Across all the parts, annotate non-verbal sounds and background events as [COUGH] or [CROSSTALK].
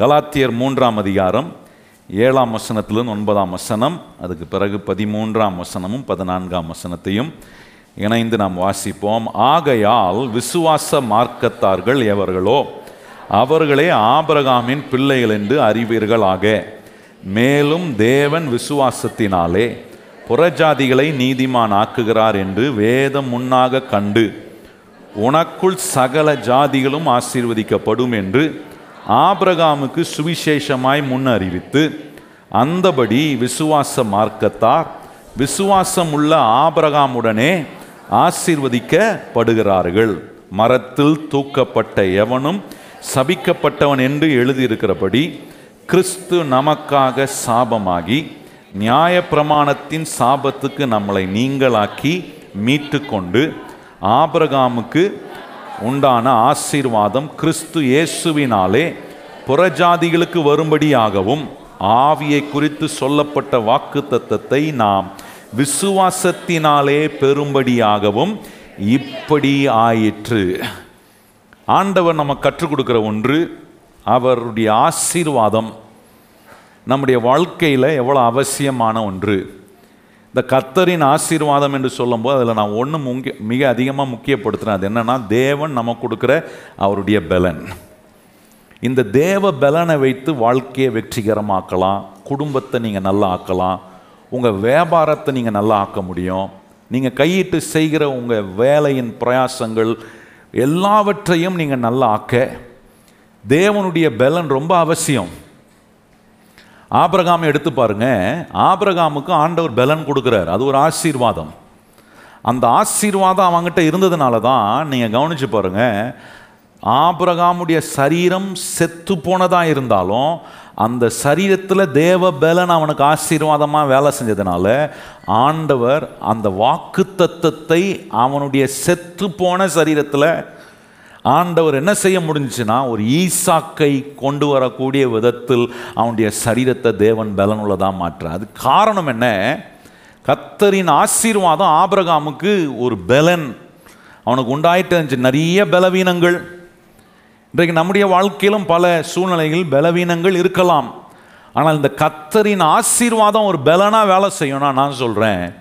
கலாத்தியர் மூன்றாம் அதிகாரம் ஏழாம் வசனத்திலிருந்து ஒன்பதாம் வசனம் அதுக்கு பிறகு பதிமூன்றாம் வசனமும் பதினான்காம் வசனத்தையும் இணைந்து நாம் வாசிப்போம். ஆகையால் விசுவாச மார்க்கத்தார்கள் எவர்களோ அவர்களே ஆபரகாமின் பிள்ளைகள் என்று அறிவீர்களாக. மேலும் தேவன் விசுவாசத்தினாலே புறஜாதிகளை நீதிமான் ஆக்குகிறார் என்று வேதம் முன்னாக கண்டு உனக்குள் சகல ஜாதிகளும் ஆசீர்வதிக்கப்படும் என்று ஆபிரகாமுக்கு சுவிசேஷமாய் முன் அறிவித்து அந்தபடி விசுவாச மார்க்கத்தார் விசுவாசம் உள்ள ஆபிரகாமுடனே ஆசீர்வதிக்கப்படுகிறார்கள். மரத்தில் தூக்கப்பட்ட எவனும் சபிக்கப்பட்டவன் என்று எழுதியிருக்கிறபடி கிறிஸ்து நமக்காக சாபமாகி நியாயப்பிரமாணத்தின் சாபத்துக்கு நம்மளை நீங்களாக்கி மீட்டுக்கொண்டு ஆபிரகாமுக்கு உண்டான ஆசீர்வாதம் கிறிஸ்து இயேசுவினாலே புறஜாதிகளுக்கு வரும்படியாகவும் ஆவியை குறித்து சொல்லப்பட்ட வாக்கு தத்தத்தை நாம் விசுவாசத்தினாலே பெறும்படியாகவும் இப்படி ஆயிற்று. ஆண்டவர் நம்ம கற்றுக் கொடுக்குற ஒன்று அவருடைய ஆசீர்வாதம் நம்முடைய வாழ்க்கையில் எவ்வளோ அவசியமான ஒன்று. இந்த கத்தரின் ஆசீர்வாதம் என்று சொல்லும்போது அதில் நான் ஒன்று முக்கிய மிக அதிகமாக முக்கியப்படுத்துகிறேன் அது என்னென்னா தேவன் நமக்கு கொடுக்குற அவருடைய பலன். இந்த தேவ பலனை வைத்து வாழ்க்கையை வெற்றிகரமாக்கலாம். குடும்பத்தை நீங்கள் நல்லா ஆக்கலாம் உங்கள் வியாபாரத்தை நீங்கள் நல்லா ஆக்க முடியும். நீங்கள் கையிட்டு செய்கிற உங்கள் வேலையின் பிரயாசங்கள் எல்லாவற்றையும் நீங்கள் நல்லா ஆக்க தேவனுடைய பலன் ரொம்ப அவசியம். ஆபிரகாம் எடுத்து பாருங்க. ஆபிரகாமுக்கு ஆண்டவர் பலன் கொடுக்குறார். அது ஒரு ஆசீர்வாதம். அந்த ஆசீர்வாதம் அவங்ககிட்ட இருந்ததுனால தான் நீங்கள் கவனித்து பாருங்க. ஆபிரகாமுடைய சரீரம் செத்து போனதாக இருந்தாலும் அந்த சரீரத்தில் தேவ பலன் அவனுக்கு ஆசீர்வாதமாக வேலை செஞ்சதுனால ஆண்டவர் அந்த வாக்கு தத்துவத்தை அவனுடைய செத்து போன சரீரத்தில் ஆண்டவர் என்ன செய்ய முடிஞ்சுன்னா ஒரு ஈசாக்கை கொண்டு வரக்கூடிய விதத்தில் அவனுடைய சரீரத்தை தேவன் பலனுள்ளதாக மாற்ற அது காரணம் என்ன? கத்தரின் ஆசீர்வாதம் ஆபிரகாமுக்கு ஒரு பலன். அவனுக்கு உண்டாயிட்டு இருந்துச்சு நிறைய பலவீனங்கள். இன்றைக்கு நம்முடைய வாழ்க்கையிலும் பல சூழ்நிலைகள் பலவீனங்கள் இருக்கலாம். ஆனால் இந்த கத்தரின் ஆசீர்வாதம் ஒரு பலனாக வேலை செய்யணும்னா நான் சொல்கிறேன்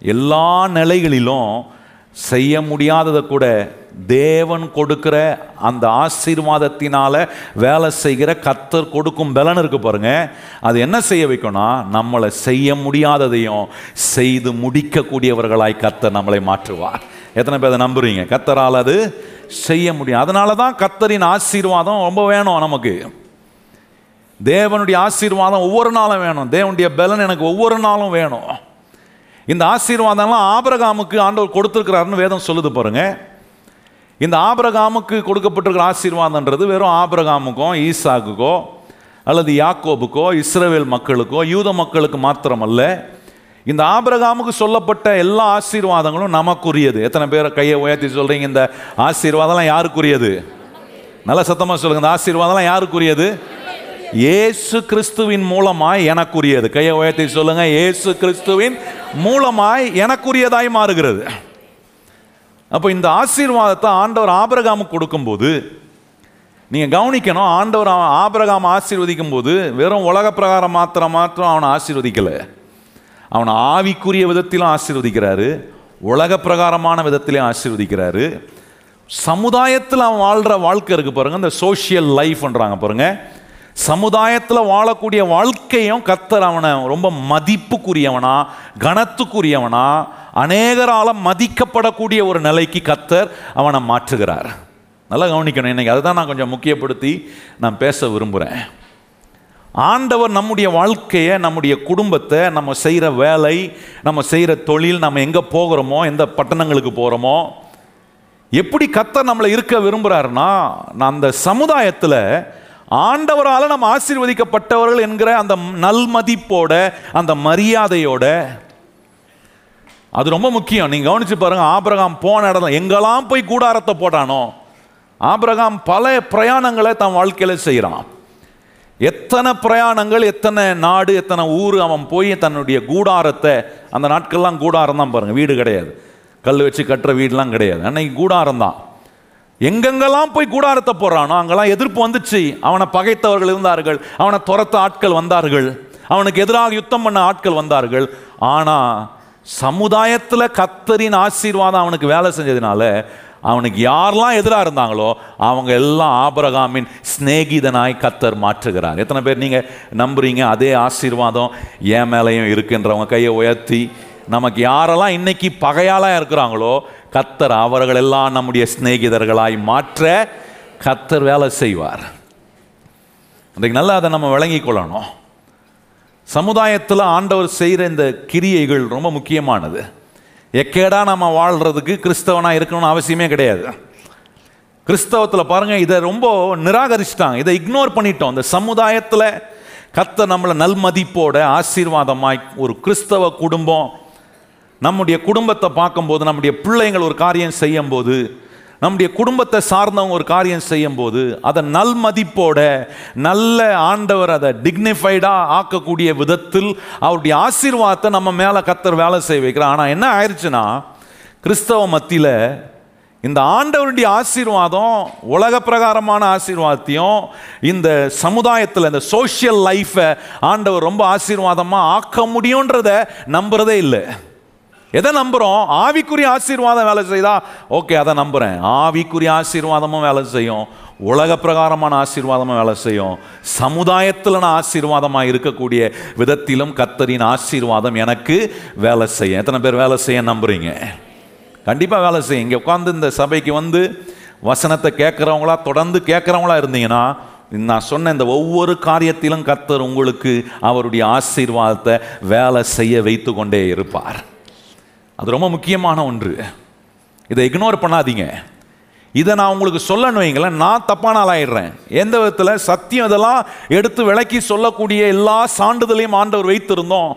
எல்லா நிலைகளிலும் செய்ய முடியாததை கூட தேவன் கொடுக்கிற அந்த ஆசீர்வாதத்தினால வேலை செய்கிற கத்தர் கொடுக்கும் பலன் இருக்கு பாருங்க. அது என்ன செய்ய வைக்கும்னா நம்மளை செய்ய முடியாததையும் செய்து முடிக்கக்கூடியவர்களாய் கத்தர் நம்மளை மாற்றுவார். எத்தனை பேர் அதை நம்புறீங்க? கத்தரால் அது செய்ய முடியும். அதனால தான் கத்தரின் ஆசீர்வாதம் ரொம்ப வேணும் நமக்கு. தேவனுடைய ஆசீர்வாதம் ஒவ்வொரு நாளும் வேணும். தேவனுடைய பலன் எனக்கு ஒவ்வொரு நாளும் வேணும். இந்த ஆசீர்வாதம்லாம் ஆபிரகாமுக்கு ஆண்டவர் கொடுத்துருக்கிறாருன்னு வேதம் சொல்லுது பாருங்கள் இந்த ஆபிரகாமுக்கு கொடுக்கப்பட்டிருக்கிற ஆசீர்வாதன்றது வெறும் ஆபிரகாமுக்கோ ஈசாக்குக்கோ அல்லது யாக்கோபுக்கோ இஸ்ரேவேல் மக்களுக்கோ யூத மக்களுக்கு மாத்திரமல்ல. இந்த ஆபிரகாமுக்கு சொல்லப்பட்ட எல்லா ஆசீர்வாதங்களும் நமக்குரியது. எத்தனை பேரை கையை உயர்த்தி சொல்கிறீங்க இந்த ஆசீர்வாதம்லாம் யாருக்குரியது? நல்ல சத்தமாக சொல்லுங்கள் இந்த ஆசீர்வாதம்லாம் யாருக்குரியது? இயேசு கிறிஸ்துவின் மூலமாய் எனக்குரியது. கையை உயர்த்தி சொல்லுங்கள் இயேசு கிறிஸ்துவின் மூலமாய் எனக்குரியதாய் மாறுகிறது. அப்போ இந்த ஆசீர்வாதத்தை ஆண்டவர் ஆபரகாமுக்கு கொடுக்கும்போது நீங்கள் கவனிக்கணும் ஆண்டவர் அவன் ஆபிரகாம் ஆசீர்வதிக்கும் போது வெறும் உலக பிரகாரம் மாத்திரம் மாத்திரம் அவனை ஆசீர்வதிக்கலை. அவனை ஆவிக்குரிய விதத்திலும் ஆசீர்வதிக்கிறாரு உலக பிரகாரமான விதத்திலையும் ஆசீர்வதிக்கிறாரு. சமுதாயத்தில் அவன் வாழ்கிற வாழ்க்கை இருக்கு பாருங்க இந்த சோஷியல் லைஃப்ன்றாங்க பாருங்க. சமுதாயத்தில் வாழக்கூடிய வாழ்க்கையும் கத்தர் அவனை ரொம்ப மதிப்புக்குரியவனா கனத்துக்குரியவனா அநேகரால மதிக்கப்படக்கூடிய ஒரு நிலைக்கு கத்தர் அவனை மாற்றுகிறார். நல்லா கவனிக்கணும். இன்னைக்கு அதை தான் நான் கொஞ்சம் முக்கியப்படுத்தி நான் பேச விரும்புகிறேன் ஆண்டவர் நம்முடைய வாழ்க்கையை நம்முடைய குடும்பத்தை நம்ம செய்கிற வேலை நம்ம செய்கிற தொழில் நம்ம எங்கே போகிறோமோ எந்த பட்டணங்களுக்கு போகிறோமோ எப்படி கத்தர் நம்மளை இருக்க விரும்புகிறாருன்னா நான் அந்த சமுதாயத்தில் ஆண்டவரால் நம்ம ஆசீர்வதிக்கப்பட்டவர்கள் என்கிற அந்த நல்மதிப்போட அந்த மரியாதையோட அது ரொம்ப முக்கியம். நீங்கள் கவனிச்சு பாருங்க ஆபிரகாம் போன இடம் எங்கெல்லாம் போய் கூடாரத்தை போட்டானோ ஆபிரகாம் பல பிரயாணங்களை தன் வாழ்க்கையில் செய்கிறான் எத்தனை பிரயாணங்கள் எத்தனை நாடு எத்தனை ஊர் அவன் போய் தன்னுடைய கூடாரத்தை அந்த நாட்கள்லாம் கூடாரம் தான் பாருங்க வீடு கிடையாது. கல் வச்சு கட்டுற வீடுலாம் கிடையாது. அன்னைக்கு கூடாரம் தான். எங்கெங்கெல்லாம் போய் கூடாரத்தை போடுறானோ அங்கெல்லாம் எதிர்ப்பு வந்துச்சு. அவனை பகைத்தவர்கள் இருந்தார்கள் அவனை துரத்த ஆட்கள் வந்தார்கள் அவனுக்கு எதிராக யுத்தம் பண்ண ஆட்கள் வந்தார்கள். ஆனால் சமுதாயத்தில் கத்தரின் ஆசீர்வாதம் அவனுக்கு வேலை செஞ்சதுனால அவனுக்கு யாரெல்லாம் எதிராக இருந்தாங்களோ அவங்க எல்லாம் ஆபரகாமின் சிநேகிதனாய் கத்தர் மாற்றுகிறார். எத்தனை பேர் நீங்கள் நம்புறீங்க அதே ஆசீர்வாதம் என் மேலேயும் இருக்குன்றவங்க கையை உயர்த்தி நமக்கு யாரெல்லாம் இன்னைக்கு பகையாலாக இருக்கிறாங்களோ கத்தர் அவர்களெல்லாம் நம்முடைய சிநேகிதர்களாய் மாற்ற கத்தர் வேலை செய்வார். அன்றைக்கு நல்லா அதை நம்ம விளங்கிக் கொள்ளணும். சமுதாயத்தில் ஆண்டவர் செய்கிற இந்த கிரியைகள் ரொம்ப முக்கியமானது. எக்கேடா நம்ம வாழ்கிறதுக்கு கிறிஸ்தவனாக இருக்கணும்னு அவசியமே கிடையாது. கிறிஸ்தவத்தில் பாருங்கள் இதை ரொம்ப நிராகரிச்சிட்டாங்க. இதை இக்னோர் பண்ணிட்டோம். இந்த சமுதாயத்தில் கத்த நம்மளை நல்மதிப்போட ஆசீர்வாதமாய் ஒரு கிறிஸ்தவ குடும்பம் நம்முடைய குடும்பத்தை பார்க்கும்போது நம்முடைய பிள்ளைங்கள் ஒரு காரியம் செய்யும்போது நம்முடைய குடும்பத்தை சார்ந்தவங்க ஒரு காரியம் செய்யும்போது அதை நல் மதிப்போட நல்ல ஆண்டவர் அதை டிக்னிஃபைடாக ஆக்கக்கூடிய விதத்தில் அவருடைய ஆசீர்வாதத்தை நம்ம மேலே கத்தர் வேலை செய்ய வைக்கிறார். ஆனால் என்ன ஆயிடுச்சுன்னா கிறிஸ்தவ மத்தியில் இந்த ஆண்டவருடைய ஆசீர்வாதம் உலக பிரகாரமான ஆசீர்வாதத்தையும் இந்த சமுதாயத்தில் இந்த சோஷியல் லைஃப்பை ஆண்டவர் ரொம்ப ஆசீர்வாதமாக ஆக்க முடியுன்றதை நம்புறதே இல்லை. எதை நம்புறோம்? ஆவிக்குரிய ஆசீர்வாதம் வேலை செய்தா? ஓகே அதை நம்புகிறேன் ஆவிக்குரிய ஆசீர்வாதமும் வேலை செய்யும். உலக பிரகாரமான ஆசீர்வாதமும் வேலை செய்யும். சமுதாயத்தில் நான் ஆசீர்வாதமாக இருக்கக்கூடிய விதத்திலும் கத்தரின் ஆசீர்வாதம் எனக்கு வேலை செய்யும். எத்தனை பேர் வேலை செய்ய நம்புறீங்க? கண்டிப்பாக வேலை செய்யும். இங்கே உட்காந்து இந்த சபைக்கு வந்து வசனத்தை கேட்குறவங்களா தொடர்ந்து கேட்குறவங்களா இருந்தீங்கன்னா நான் சொன்ன இந்த ஒவ்வொரு காரியத்திலும் கத்தர் உங்களுக்கு அவருடைய ஆசீர்வாதத்தை வேலை செய்ய வைத்து கொண்டே இருப்பார். அது ரொம்ப முக்கியமான ஒன்று. இதை இக்னோர் பண்ணாதீங்க. இதை நான் உங்களுக்கு சொல்லணும் வைங்களேன் நான் தப்பான ஆளாயிடுறேன். எந்த விதத்தில்? சத்தியம் இதெல்லாம் எடுத்து விளக்கி சொல்லக்கூடிய எல்லா சான்றிதழையும் ஆண்டவர் வைத்திருந்தோம்.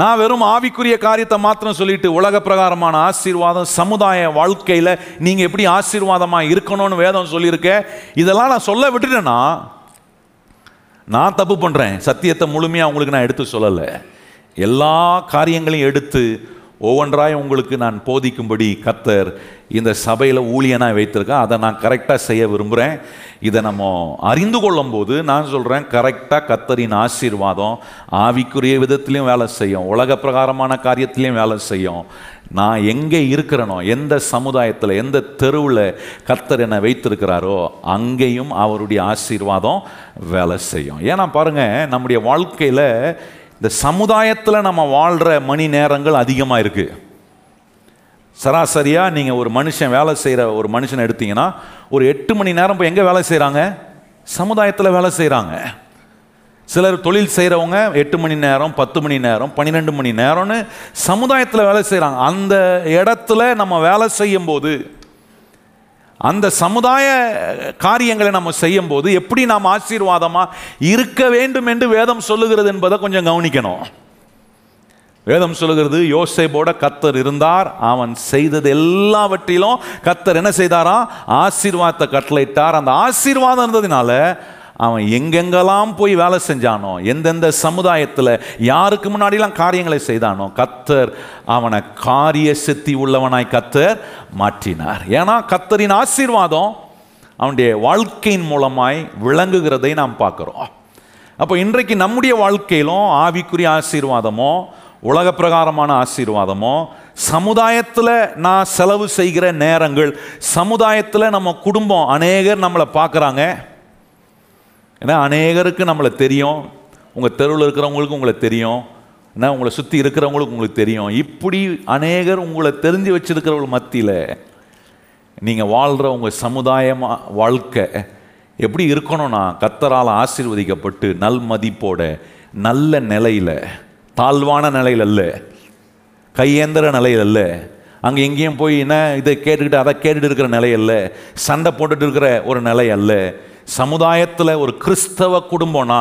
நான் வெறும் ஆவிக்குரிய காரியத்தை மாத்திரம் சொல்லிட்டு உலக பிரகாரமான ஆசீர்வாதம் சமுதாய வாழ்க்கையில் நீங்கள் எப்படி ஆசீர்வாதமாக இருக்கணும்னு வேதம் சொல்லியிருக்க? இதெல்லாம் நான் சொல்ல விட்டுட்டேன்னா நான் தப்பு பண்ணுறேன் சத்தியத்தை முழுமையாக உங்களுக்கு நான் எடுத்து சொல்லலை. எல்லா காரியங்களையும் எடுத்து ஒவ்வொன்றாய் உங்களுக்கு நான் போதிக்கும்படி கத்தர் இந்த சபையில் ஊழியனாக வைத்திருக்கேன் அதை நான் கரெக்டாக செய்ய விரும்புகிறேன் இதை நம்ம அறிந்து கொள்ளும் போது நான் சொல்கிறேன் கரெக்டாக கத்தரின் ஆசீர்வாதம் ஆவிக்குரிய விதத்திலையும் வேலை செய்யும் உலக பிரகாரமான காரியத்திலையும் வேலை செய்யும். நான் எங்கே இருக்கிறனோ எந்த சமுதாயத்தில் எந்த தெருவில் கத்தர் என்னை வைத்திருக்கிறாரோ அங்கேயும் அவருடைய ஆசீர்வாதம் வேலை செய்யும். ஏன்னா பாருங்கள் நம்முடைய வாழ்க்கையில் இந்த சமுதாயத்தில் நம்ம வாழ்கிற மணி நேரங்கள் அதிகமாக இருக்குது சராசரியாக நீங்கள் ஒரு மனுஷன் வேலை செய்கிற ஒரு மனுஷனை எடுத்தீங்கன்னா ஒரு எட்டு மணி நேரம் போய் எங்கே வேலை செய்கிறாங்க சமுதாயத்தில் வேலை செய்கிறாங்க சிலர் தொழில் செய்கிறவங்க எட்டு மணி நேரம் பத்து மணி நேரம் பன்னிரெண்டு மணி நேரம்னு சமுதாயத்தில் வேலை செய்கிறாங்க அந்த இடத்துல நம்ம வேலை செய்யும்போது அந்த சமுதாய காரியங்களை நம்ம செய்யும் போது எப்படி நாம் ஆசீர்வாதமாக இருக்க வேண்டும் என்று வேதம் சொல்லுகிறது என்பதை கொஞ்சம் கவனிக்கணும். வேதம் சொல்லுகிறது யோசேபோட கத்தர் இருந்தார் அவன் செய்தது எல்லாவற்றிலும் கத்தர் என்ன செய்தாரா? ஆசீர்வாதத்தை கட்டளையிட்டார். அந்த ஆசீர்வாதம் இருந்ததுனால அவன் எங்கெங்கெல்லாம் போய் வேலை செஞ்சானோ எந்தெந்த சமுதாயத்தில் யாருக்கு முன்னாடிலாம் காரியங்களை செய்தானோ கத்தர் அவனை காரிய சித்தி உள்ளவனாய் கத்தர் மாற்றினார். ஏன்னா கத்தரின் ஆசீர்வாதம் அவனுடைய வாழ்க்கையின் மூலமாய் விளங்குகிறதை நாம் பார்க்குறோம். அப்போ இன்றைக்கு நம்முடைய வாழ்க்கையிலும் ஆவிக்குரிய ஆசீர்வாதமோ உலக பிரகாரமான ஆசீர்வாதமோ சமுதாயத்தில் நான் செலவு செய்கிற நேரங்கள் சமுதாயத்தில் நம்ம குடும்பம் அநேகர் நம்மளை பார்க்குறாங்க. ஏன்னா அநேகருக்கு நம்மளை தெரியும். உங்கள் தெருவில் இருக்கிறவங்களுக்கு உங்களை தெரியும். ஏன்னா உங்களை சுற்றி இருக்கிறவங்களுக்கு உங்களுக்கு தெரியும். இப்படி அநேகர் உங்களை தெரிஞ்சு வச்சுருக்கிறவங்க மத்தியில் நீங்கள் வாழ்கிற உங்கள் சமுதாயமாக வாழ்க்கை எப்படி இருக்கணும்னா கத்தரால் ஆசீர்வதிக்கப்பட்டு நல் மதிப்போட நல்ல நிலையில் தாழ்வான நிலையில் அல்ல கையேந்திர நிலையில் அல்ல அங்கே எங்கேயும் போய் என்ன இதை கேட்டுக்கிட்டு அதை கேட்டுட்டு இருக்கிற நிலை அல்ல சண்டை போட்டுட்டு இருக்கிற ஒரு நிலை அல்ல சமுதாயத்தில் ஒரு கிறிஸ்தவ குடும்பம்னா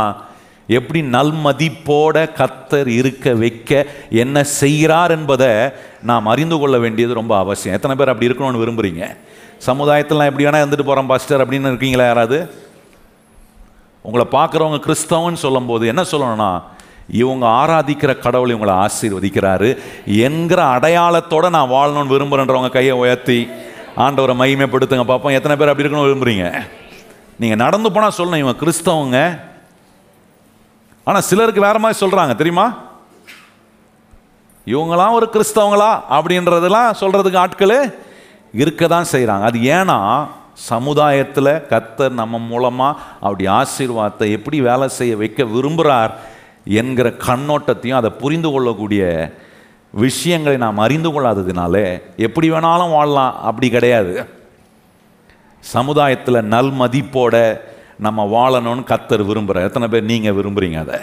எப்படி நல்மதிப்போட கத்தர் இருக்க வைக்க என்ன செய்கிறார் என்பதை நாம் அறிந்து கொள்ள வேண்டியது ரொம்ப அவசியம். எத்தனை பேர் அப்படி இருக்கணும்னு விரும்புகிறீங்க சமுதாயத்தில் எப்படி வேணால் இருந்துட்டு போகிறோம் பாஸ்டர் அப்படின்னு இருக்கீங்களா யாராவது? உங்களை பார்க்குறவங்க கிறிஸ்தவன்னு சொல்லும்போது என்ன சொல்லணும்னா இவங்க ஆராதிக்கிற கடவுள் இவங்களை ஆசீர்வதிக்கிறாரு. என்கிற அடையாளத்தோடு நான் வாழணும்னு விரும்புகிறேன்றவங்க கையை உயர்த்தி ஆண்டவரை மகிமைப்படுத்துங்க. பார்ப்போம் எத்தனை பேர் அப்படி இருக்கணும் விரும்புகிறீங்க நீங்கள் நடந்து போனால் சொல்லணும் இவன் கிறிஸ்தவங்க. ஆனால் சிலருக்கு வேற மாதிரி சொல்கிறாங்க தெரியுமா? இவங்களாம் ஒரு கிறிஸ்தவங்களா அப்படின்றதெல்லாம் சொல்கிறதுக்கு ஆட்கள் இருக்க தான் செய்கிறாங்க அது ஏன்னா சமுதாயத்தில் கத்தர் நம்ம மூலமாக அப்படி ஆசீர்வாதத்தை எப்படி வேலை செய்ய வைக்க விரும்புகிறார் என்கிற கண்ணோட்டத்தையும் அதை புரிந்து கொள்ளக்கூடிய விஷயங்களை நாம் அறிந்து கொள்ளாததுனாலே எப்படி வேணாலும் வாழலாம். அப்படி கிடையாது. சமுதாயத்தில் நல் மதிப்போட நம்ம வாழணும்னு கத்தர் விரும்புகிறார் எத்தனை பேர் நீங்கள் விரும்புகிறீங்க அதை?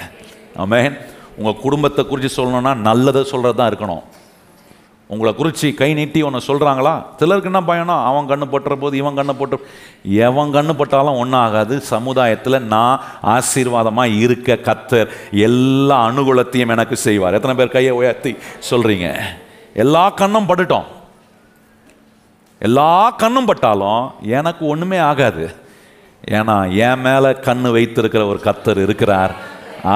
ஆமென். உங்கள் குடும்பத்தை குறித்து சொல்லணும்னா நல்லதை சொல்கிறது தான் இருக்கணும். உங்களை குறித்து கை நீட்டி ஒன்று சொல்கிறாங்களா சிலருக்கு என்ன பயணம் அவன் கண்ணு போட்டுற போது இவன் கண்ணு போட்டு எவன் கண்ணு போட்டாலும் ஒன்றும் ஆகாது. சமுதாயத்தில் நான் ஆசீர்வாதமாக இருக்க கத்தர் எல்லா அனுகூலத்தையும் எனக்கு செய்வார். எத்தனை பேர் கையை உயர்த்தி சொல்கிறீங்க எல்லா கண்ணும் பட்டுட்டோம். எல்லா கண்ணும் பட்டாலும் எனக்கு ஒன்றுமே ஆகாது. ஏன்னா என் மேலே கண்ணு வைத்திருக்கிற ஒரு கத்தர் இருக்கிறார்.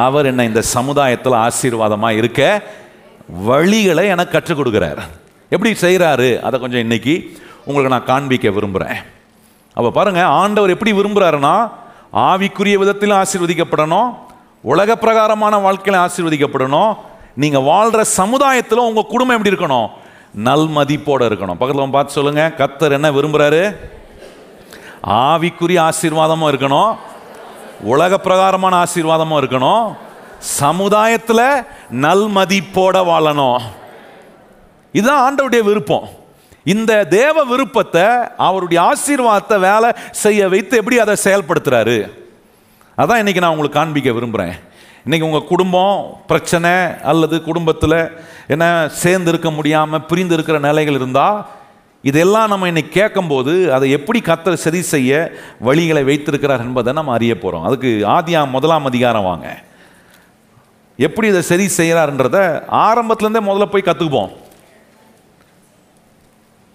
அவர் என்ன இந்த சமுதாயத்தில் ஆசீர்வாதமாக இருக்க வழிகளை எனக்கு கற்றுக் கொடுக்குறார். எப்படி செய்கிறாரு அதை கொஞ்சம் இன்னைக்கு உங்களுக்கு நான் காண்பிக்க விரும்புகிறேன் அப்போ பாருங்கள் ஆண்டவர் எப்படி விரும்புகிறாருன்னா ஆவிக்குரிய விதத்திலும் ஆசீர்வதிக்கப்படணும் உலக பிரகாரமான வாழ்க்கையில ஆசீர்வதிக்கப்படணும் நீங்கள் வாழ்கிற சமுதாயத்தில் உங்கள் குடும்பம் எப்படி இருக்கணும்? நல் மதிப்போடு இருக்கணும். பக்கத்தில் பார்த்து சொல்லுங்க. கத்தர் என்ன விரும்புகிறாரு ஆவிக்குரிய ஆசீர்வாதமும் இருக்கணும். உலக பிரகாரமான ஆசீர்வாதமும் இருக்கணும். சமுதாயத்தில் நல் மதிப்போட வாழணும். இதுதான் ஆண்டவுடைய விருப்பம். இந்த தேவ விருப்பத்தை அவருடைய ஆசீர்வாதத்தை வேலை செய்ய வைத்து எப்படி அதை செயல்படுத்துறாரு? அதான் இன்னைக்கு நான் உங்களுக்கு காண்பிக்க விரும்புகிறேன் இன்றைக்கி உங்கள் குடும்பம் பிரச்சனை அல்லது குடும்பத்தில் என்ன சேர்ந்து இருக்க முடியாமல் பிரிந்து இருக்கிற நிலைகள் இருந்தால் இதெல்லாம் நம்ம இன்னைக்கு கேட்கும்போது அதை எப்படி கத்தர் சரி செய்ய வழிகளை வைத்திருக்கிறார் என்பதை நம்ம அறிய போகிறோம் அதுக்கு ஆதியா முதலாம் அதிகாரம் வாங்க. எப்படி இதை சரி செய்கிறாருன்றத ஆரம்பத்துலேருந்தே முதல்ல போய் கற்றுக்குவோம்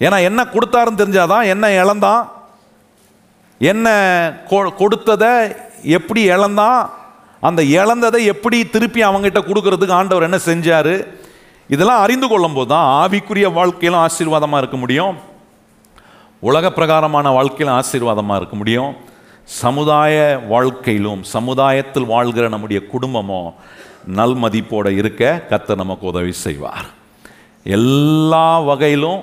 ஏன்னா என்ன கொடுத்தாருன்னு தெரிஞ்சாதான் என்ன இழந்தான் என்ன கொ- கொடுத்ததை எப்படி இழந்தான் அந்த இழந்ததை எப்படி திருப்பி அவங்ககிட்ட கொடுக்கறதுக்கு ஆண்டவர் என்ன செஞ்சார்? இதெல்லாம் அறிந்து கொள்ளும் போது தான் ஆவிக்குரிய வாழ்க்கையிலும் ஆசீர்வாதமாக இருக்க முடியும். உலக பிரகாரமான வாழ்க்கையிலும் ஆசீர்வாதமாக இருக்க முடியும். சமுதாய வாழ்க்கையிலும் சமுதாயத்தில் வாழ்கிற நம்முடைய குடும்பமும் நல்மதிப்போடு இருக்க கத்த நமக்கு உதவி செய்வார். எல்லா வகையிலும்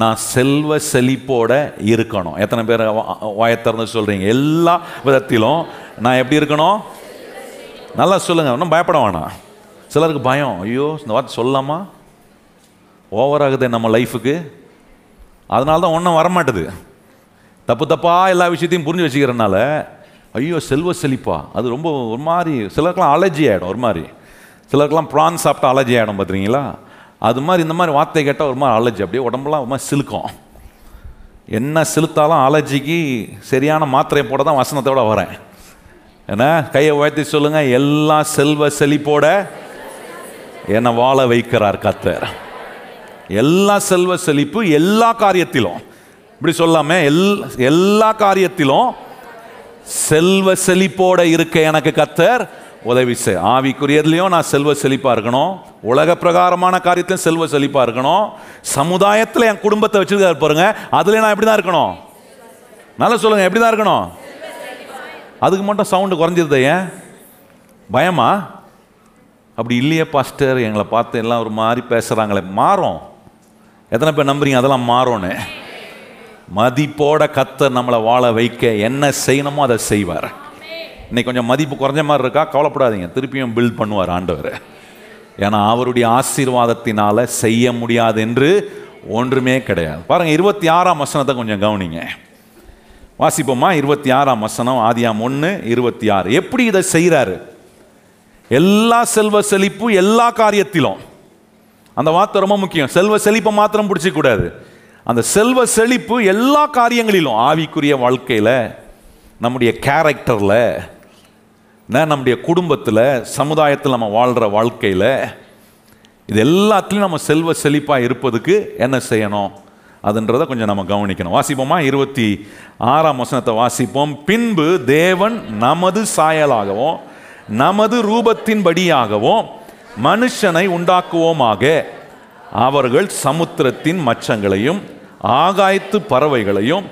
நான் செல்வ செழிப்போட இருக்கணும். எத்தனை பேர் வாயத்திறந்து சொல்கிறீங்க எல்லா விதத்திலும் நான் எப்படி இருக்கணும்? நல்லா சொல்லுங்கள் ஒன்றும் பயப்பட வேணாம். சிலருக்கு பயம் ஐயோ இந்த வார்த்தை சொல்லலாமா? ஓவராகுது நம்ம லைஃபுக்கு அதனால தான் ஒன்றும் வரமாட்டுது. தப்பு தப்பாக எல்லா விஷயத்தையும் புரிஞ்சு வச்சுக்கிறனால ஐயோ செல்வ செழிப்பா. அது ரொம்ப ஒரு மாதிரி சிலருக்கெலாம் அலர்ஜி ஆகிடும் ஒரு மாதிரி. சிலருக்கெலாம் ப்ரான் சாப்பிட்டா அலர்ஜி ஆகிடும் பார்த்துருங்களா அது மாதிரி இந்த மாதிரி வார்த்தை கேட்டால் ஒரு மாதிரி அலர்ஜி அப்படியே உடம்புலாம் ஒரு மாதிரி சிலுக்கும். என்ன செலுத்தாலும் அலர்ஜிக்கு சரியான மாத்திரையை போட தான் வசனத்தோட வரேன். என்ன? கையை உயர்த்தி சொல்லுங்க. எல்லா செல்வ செழிப்போட என்னை வாழ வைக்கிறார் கத்தர் எல்லா செல்வ செழிப்பு எல்லா காரியத்திலும். இப்படி சொல்லாமே எல் எல்லா காரியத்திலும் செல்வ செழிப்போட இருக்க எனக்கு கத்தர் உதவி செய். ஆவிக்குரியதுலையும் நான் செல்வ செழிப்பாக இருக்கணும். உலக பிரகாரமான காரியத்திலும் செல்வ செழிப்பாக இருக்கணும். சமுதாயத்தில் என் குடும்பத்தை வச்சுருக்காரு பாருங்க. அதில் நான் எப்படி தான் இருக்கணும்? நல்லா சொல்லுங்கள் எப்படி தான் இருக்கணும்? அதுக்கு மட்டும் சவுண்டு குறைஞ்சிருது ஏன்? பயமா? அப்படி இல்லையே பாஸ்டர். எங்களை பார்த்து எல்லாம் ஒரு மாதிரி பேசுகிறாங்களே மாறும். எத்தனை பேர் நம்புறீங்க? அதெல்லாம் மாறும்னு. மதிப்போட கத்தர் நம்மளை வாழ வைக்க என்ன செய்யணுமோ அதை செய்வார். இன்னைக்கு கொஞ்சம் மதிப்பு குறைஞ்ச மாதிரி இருக்கா? கவலைப்படாதீங்க. திருப்பியும் பில்ட் பண்ணுவார் ஆண்டவர். ஏன்னா அவருடைய ஆசீர்வாதத்தினால செய்ய முடியாது என்று ஒன்றுமே கிடையாது. பாருங்க இருபத்தி ஆறாம் வசனத்தை கொஞ்சம் கவனிங்க. வாசிப்போமா? இருபத்தி ஆறாம் வசனம் ஆதியாம் ஒன்று இருபத்தி ஆறு எப்படி இதை செய்கிறாரு எல்லா செல்வ செழிப்பு எல்லா காரியத்திலும். அந்த வார்த்தை ரொம்ப முக்கியம். செல்வ செழிப்பை மாத்திரம் பிடிச்சிக்கூடாது அந்த செல்வ செழிப்பு எல்லா காரியங்களிலும் ஆவிக்குரிய வாழ்க்கையில் நம்முடைய கேரக்டரில் நம்முடைய குடும்பத்தில் சமுதாயத்தில் நம்ம வாழ்கிற வாழ்க்கையில் இது எல்லாத்துலேயும் நம்ம செல்வ செழிப்பாக இருப்பதுக்கு என்ன செய்யணும்? அதுன்றதை கொஞ்சம் நம்ம கவனிக்கணும். வாசிப்போமா? இருபத்தி ஆறாம் வசனத்தை வாசிப்போம். பின்பு தேவன் நமது சாயலாகவும் நமது ரூபத்தின்படியாகவும் மனுஷனை உண்டாக்குவோமாக. அவர்கள் சமுத்திரத்தின் மச்சங்களையும் ஆகாயத்து பறவைகளையும்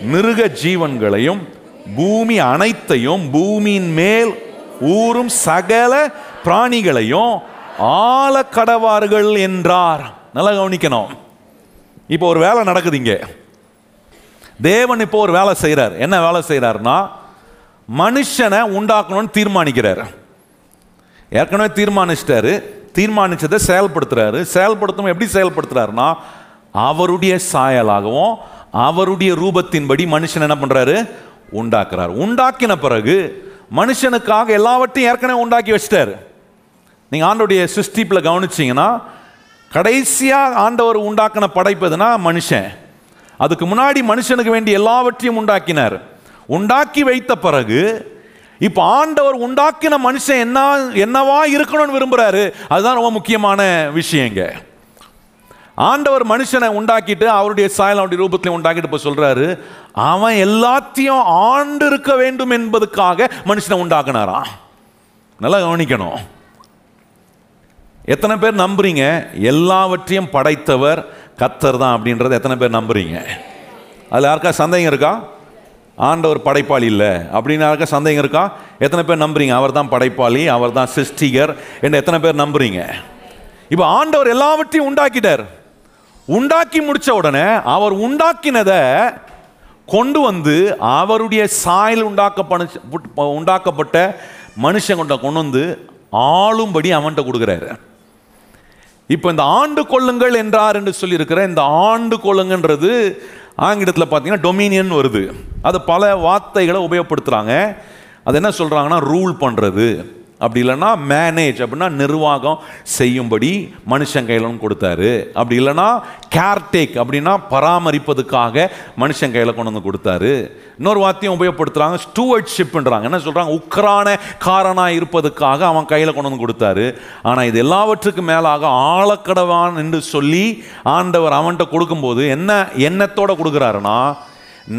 மிருக ஜீவன்களையும் பூமி அனைத்தையும் பூமியின் மேல் ஊறும் சகல பிராணிகளையும் ஆள கடவார்கள் என்றார் நல்லா கவனிக்கணும். இப்போ ஒரு வேலை நடக்குது இங்கே. தேவன் இப்போ ஒரு வேலை செய்கிறார் என்ன வேலை செய்கிறாருன்னா மனுஷனை உண்டாக்கணும்னு தீர்மானிக்கிறார். ஏற்கனவே தீர்மானிச்சிட்டாரு. தீர்மானிச்சதை செயல்படுத்துறாரு. செயல்படுத்தும் எப்படி செயல்படுத்துறாருன்னா அவருடைய சாயலாகவும் அவருடைய ரூபத்தின்படி மனுஷன் என்ன பண்ணுறாரு உண்டாக்குறார். உண்டாக்கின பிறகு மனுஷனுக்காக எல்லாவற்றையும் ஏற்கனவே உண்டாக்கி வச்சிட்டாரு. நீங்கள் ஆண்டோடைய சிருஷ்டிப்பில் கவனிச்சிங்கன்னா கடைசியாக ஆண்டவர் உண்டாக்கின படைப்பதுனா மனுஷன். அதுக்கு முன்னாடி மனுஷனுக்கு வேண்டிய எல்லாவற்றையும் உண்டாக்கினார். உண்டாக்கி வைத்த பிறகு இப்போ ஆண்டவர் உண்டாக்கின மனுஷன் என்ன என்னவா இருக்கணும்னு விரும்புகிறாரு அதுதான் ரொம்ப முக்கியமான விஷயங்க ஆண்டவர் மனுஷனை உண்டாக்கிட்டு அவருடைய சாயல் அவருடைய ரூபத்தில் உண்டாக்கிட்டு இப்போ சொல்கிறாரு அவன் எல்லாத்தையும் ஆண்டு இருக்க வேண்டும் என்பதுக்காக மனுஷனை உண்டாக்குனாராம். நல்லா கவனிக்கணும். எத்தனை பேர் நம்புறீங்க? எல்லாவற்றையும் படைத்தவர் கத்தர் தான் அப்படின்றத எத்தனை பேர் நம்புறீங்க? அதில் யாருக்கா சந்தேகம் இருக்கா? ஆண்டவர் படைப்பாளி இல்லை. அப்படின்னு யாருக்கா சந்தேகம் இருக்கா? எத்தனை பேர் நம்புறீங்க? அவர் தான் படைப்பாளி அவர் தான் சிருஷ்டிகர் என்று எத்தனை பேர் நம்புறீங்க? இப்போ ஆண்டவர் எல்லாவற்றையும் உண்டாக்கிட்டார். உண்டாக்கி முடித்த உடனே அவர் உண்டாக்கினதை கொண்டு வந்து அவருடைய சாயல் உண்டாக்கப்பட உண்டாக்கப்பட்ட மனுஷன் கொண்ட கொண்டு வந்து ஆளும்படி அவன்கிட்ட கொடுக்குறாரு. இப்போ இந்த ஆண்டு கொள்ளுங்கள் என்றார் என்று சொல்லியிருக்கிற இந்த ஆண்டு கொள்ளுங்கன்றது ஆங்கிலத்தில் பார்த்தீங்கன்னா டொமினியன் வருது. அது பல வார்த்தைகளை உபயோகப்படுத்துகிறாங்க அது என்ன சொல்கிறாங்கன்னா ரூல் பண்ணுறது அப்படி இல்லைன்னா மேனேஜ் அப்படின்னா நிர்வாகம் செய்யும்படி மனுஷன் கையிலும் கொடுத்தாரு. அப்படி இல்லைன்னா கேர்டேக் அப்படின்னா பராமரிப்பதுக்காக மனுஷன் கையில் கொண்டு வந்து கொடுத்தாரு. இன்னொரு வார்த்தையும் உபயோகப்படுத்துகிறாங்க ஸ்டூவர்ட்ஷிப்ன்றாங்க என்ன சொல்கிறாங்க உக்கரான காரணாக இருப்பதுக்காக அவன் கையில் கொண்டு வந்து கொடுத்தாரு. ஆனால் இது எல்லாவற்றுக்கும் மேலாக ஆழக்கடவான் என்று சொல்லி ஆண்டவர் அவன்கிட்ட கொடுக்கும்போது என்ன எண்ணத்தோடு கொடுக்குறாருன்னா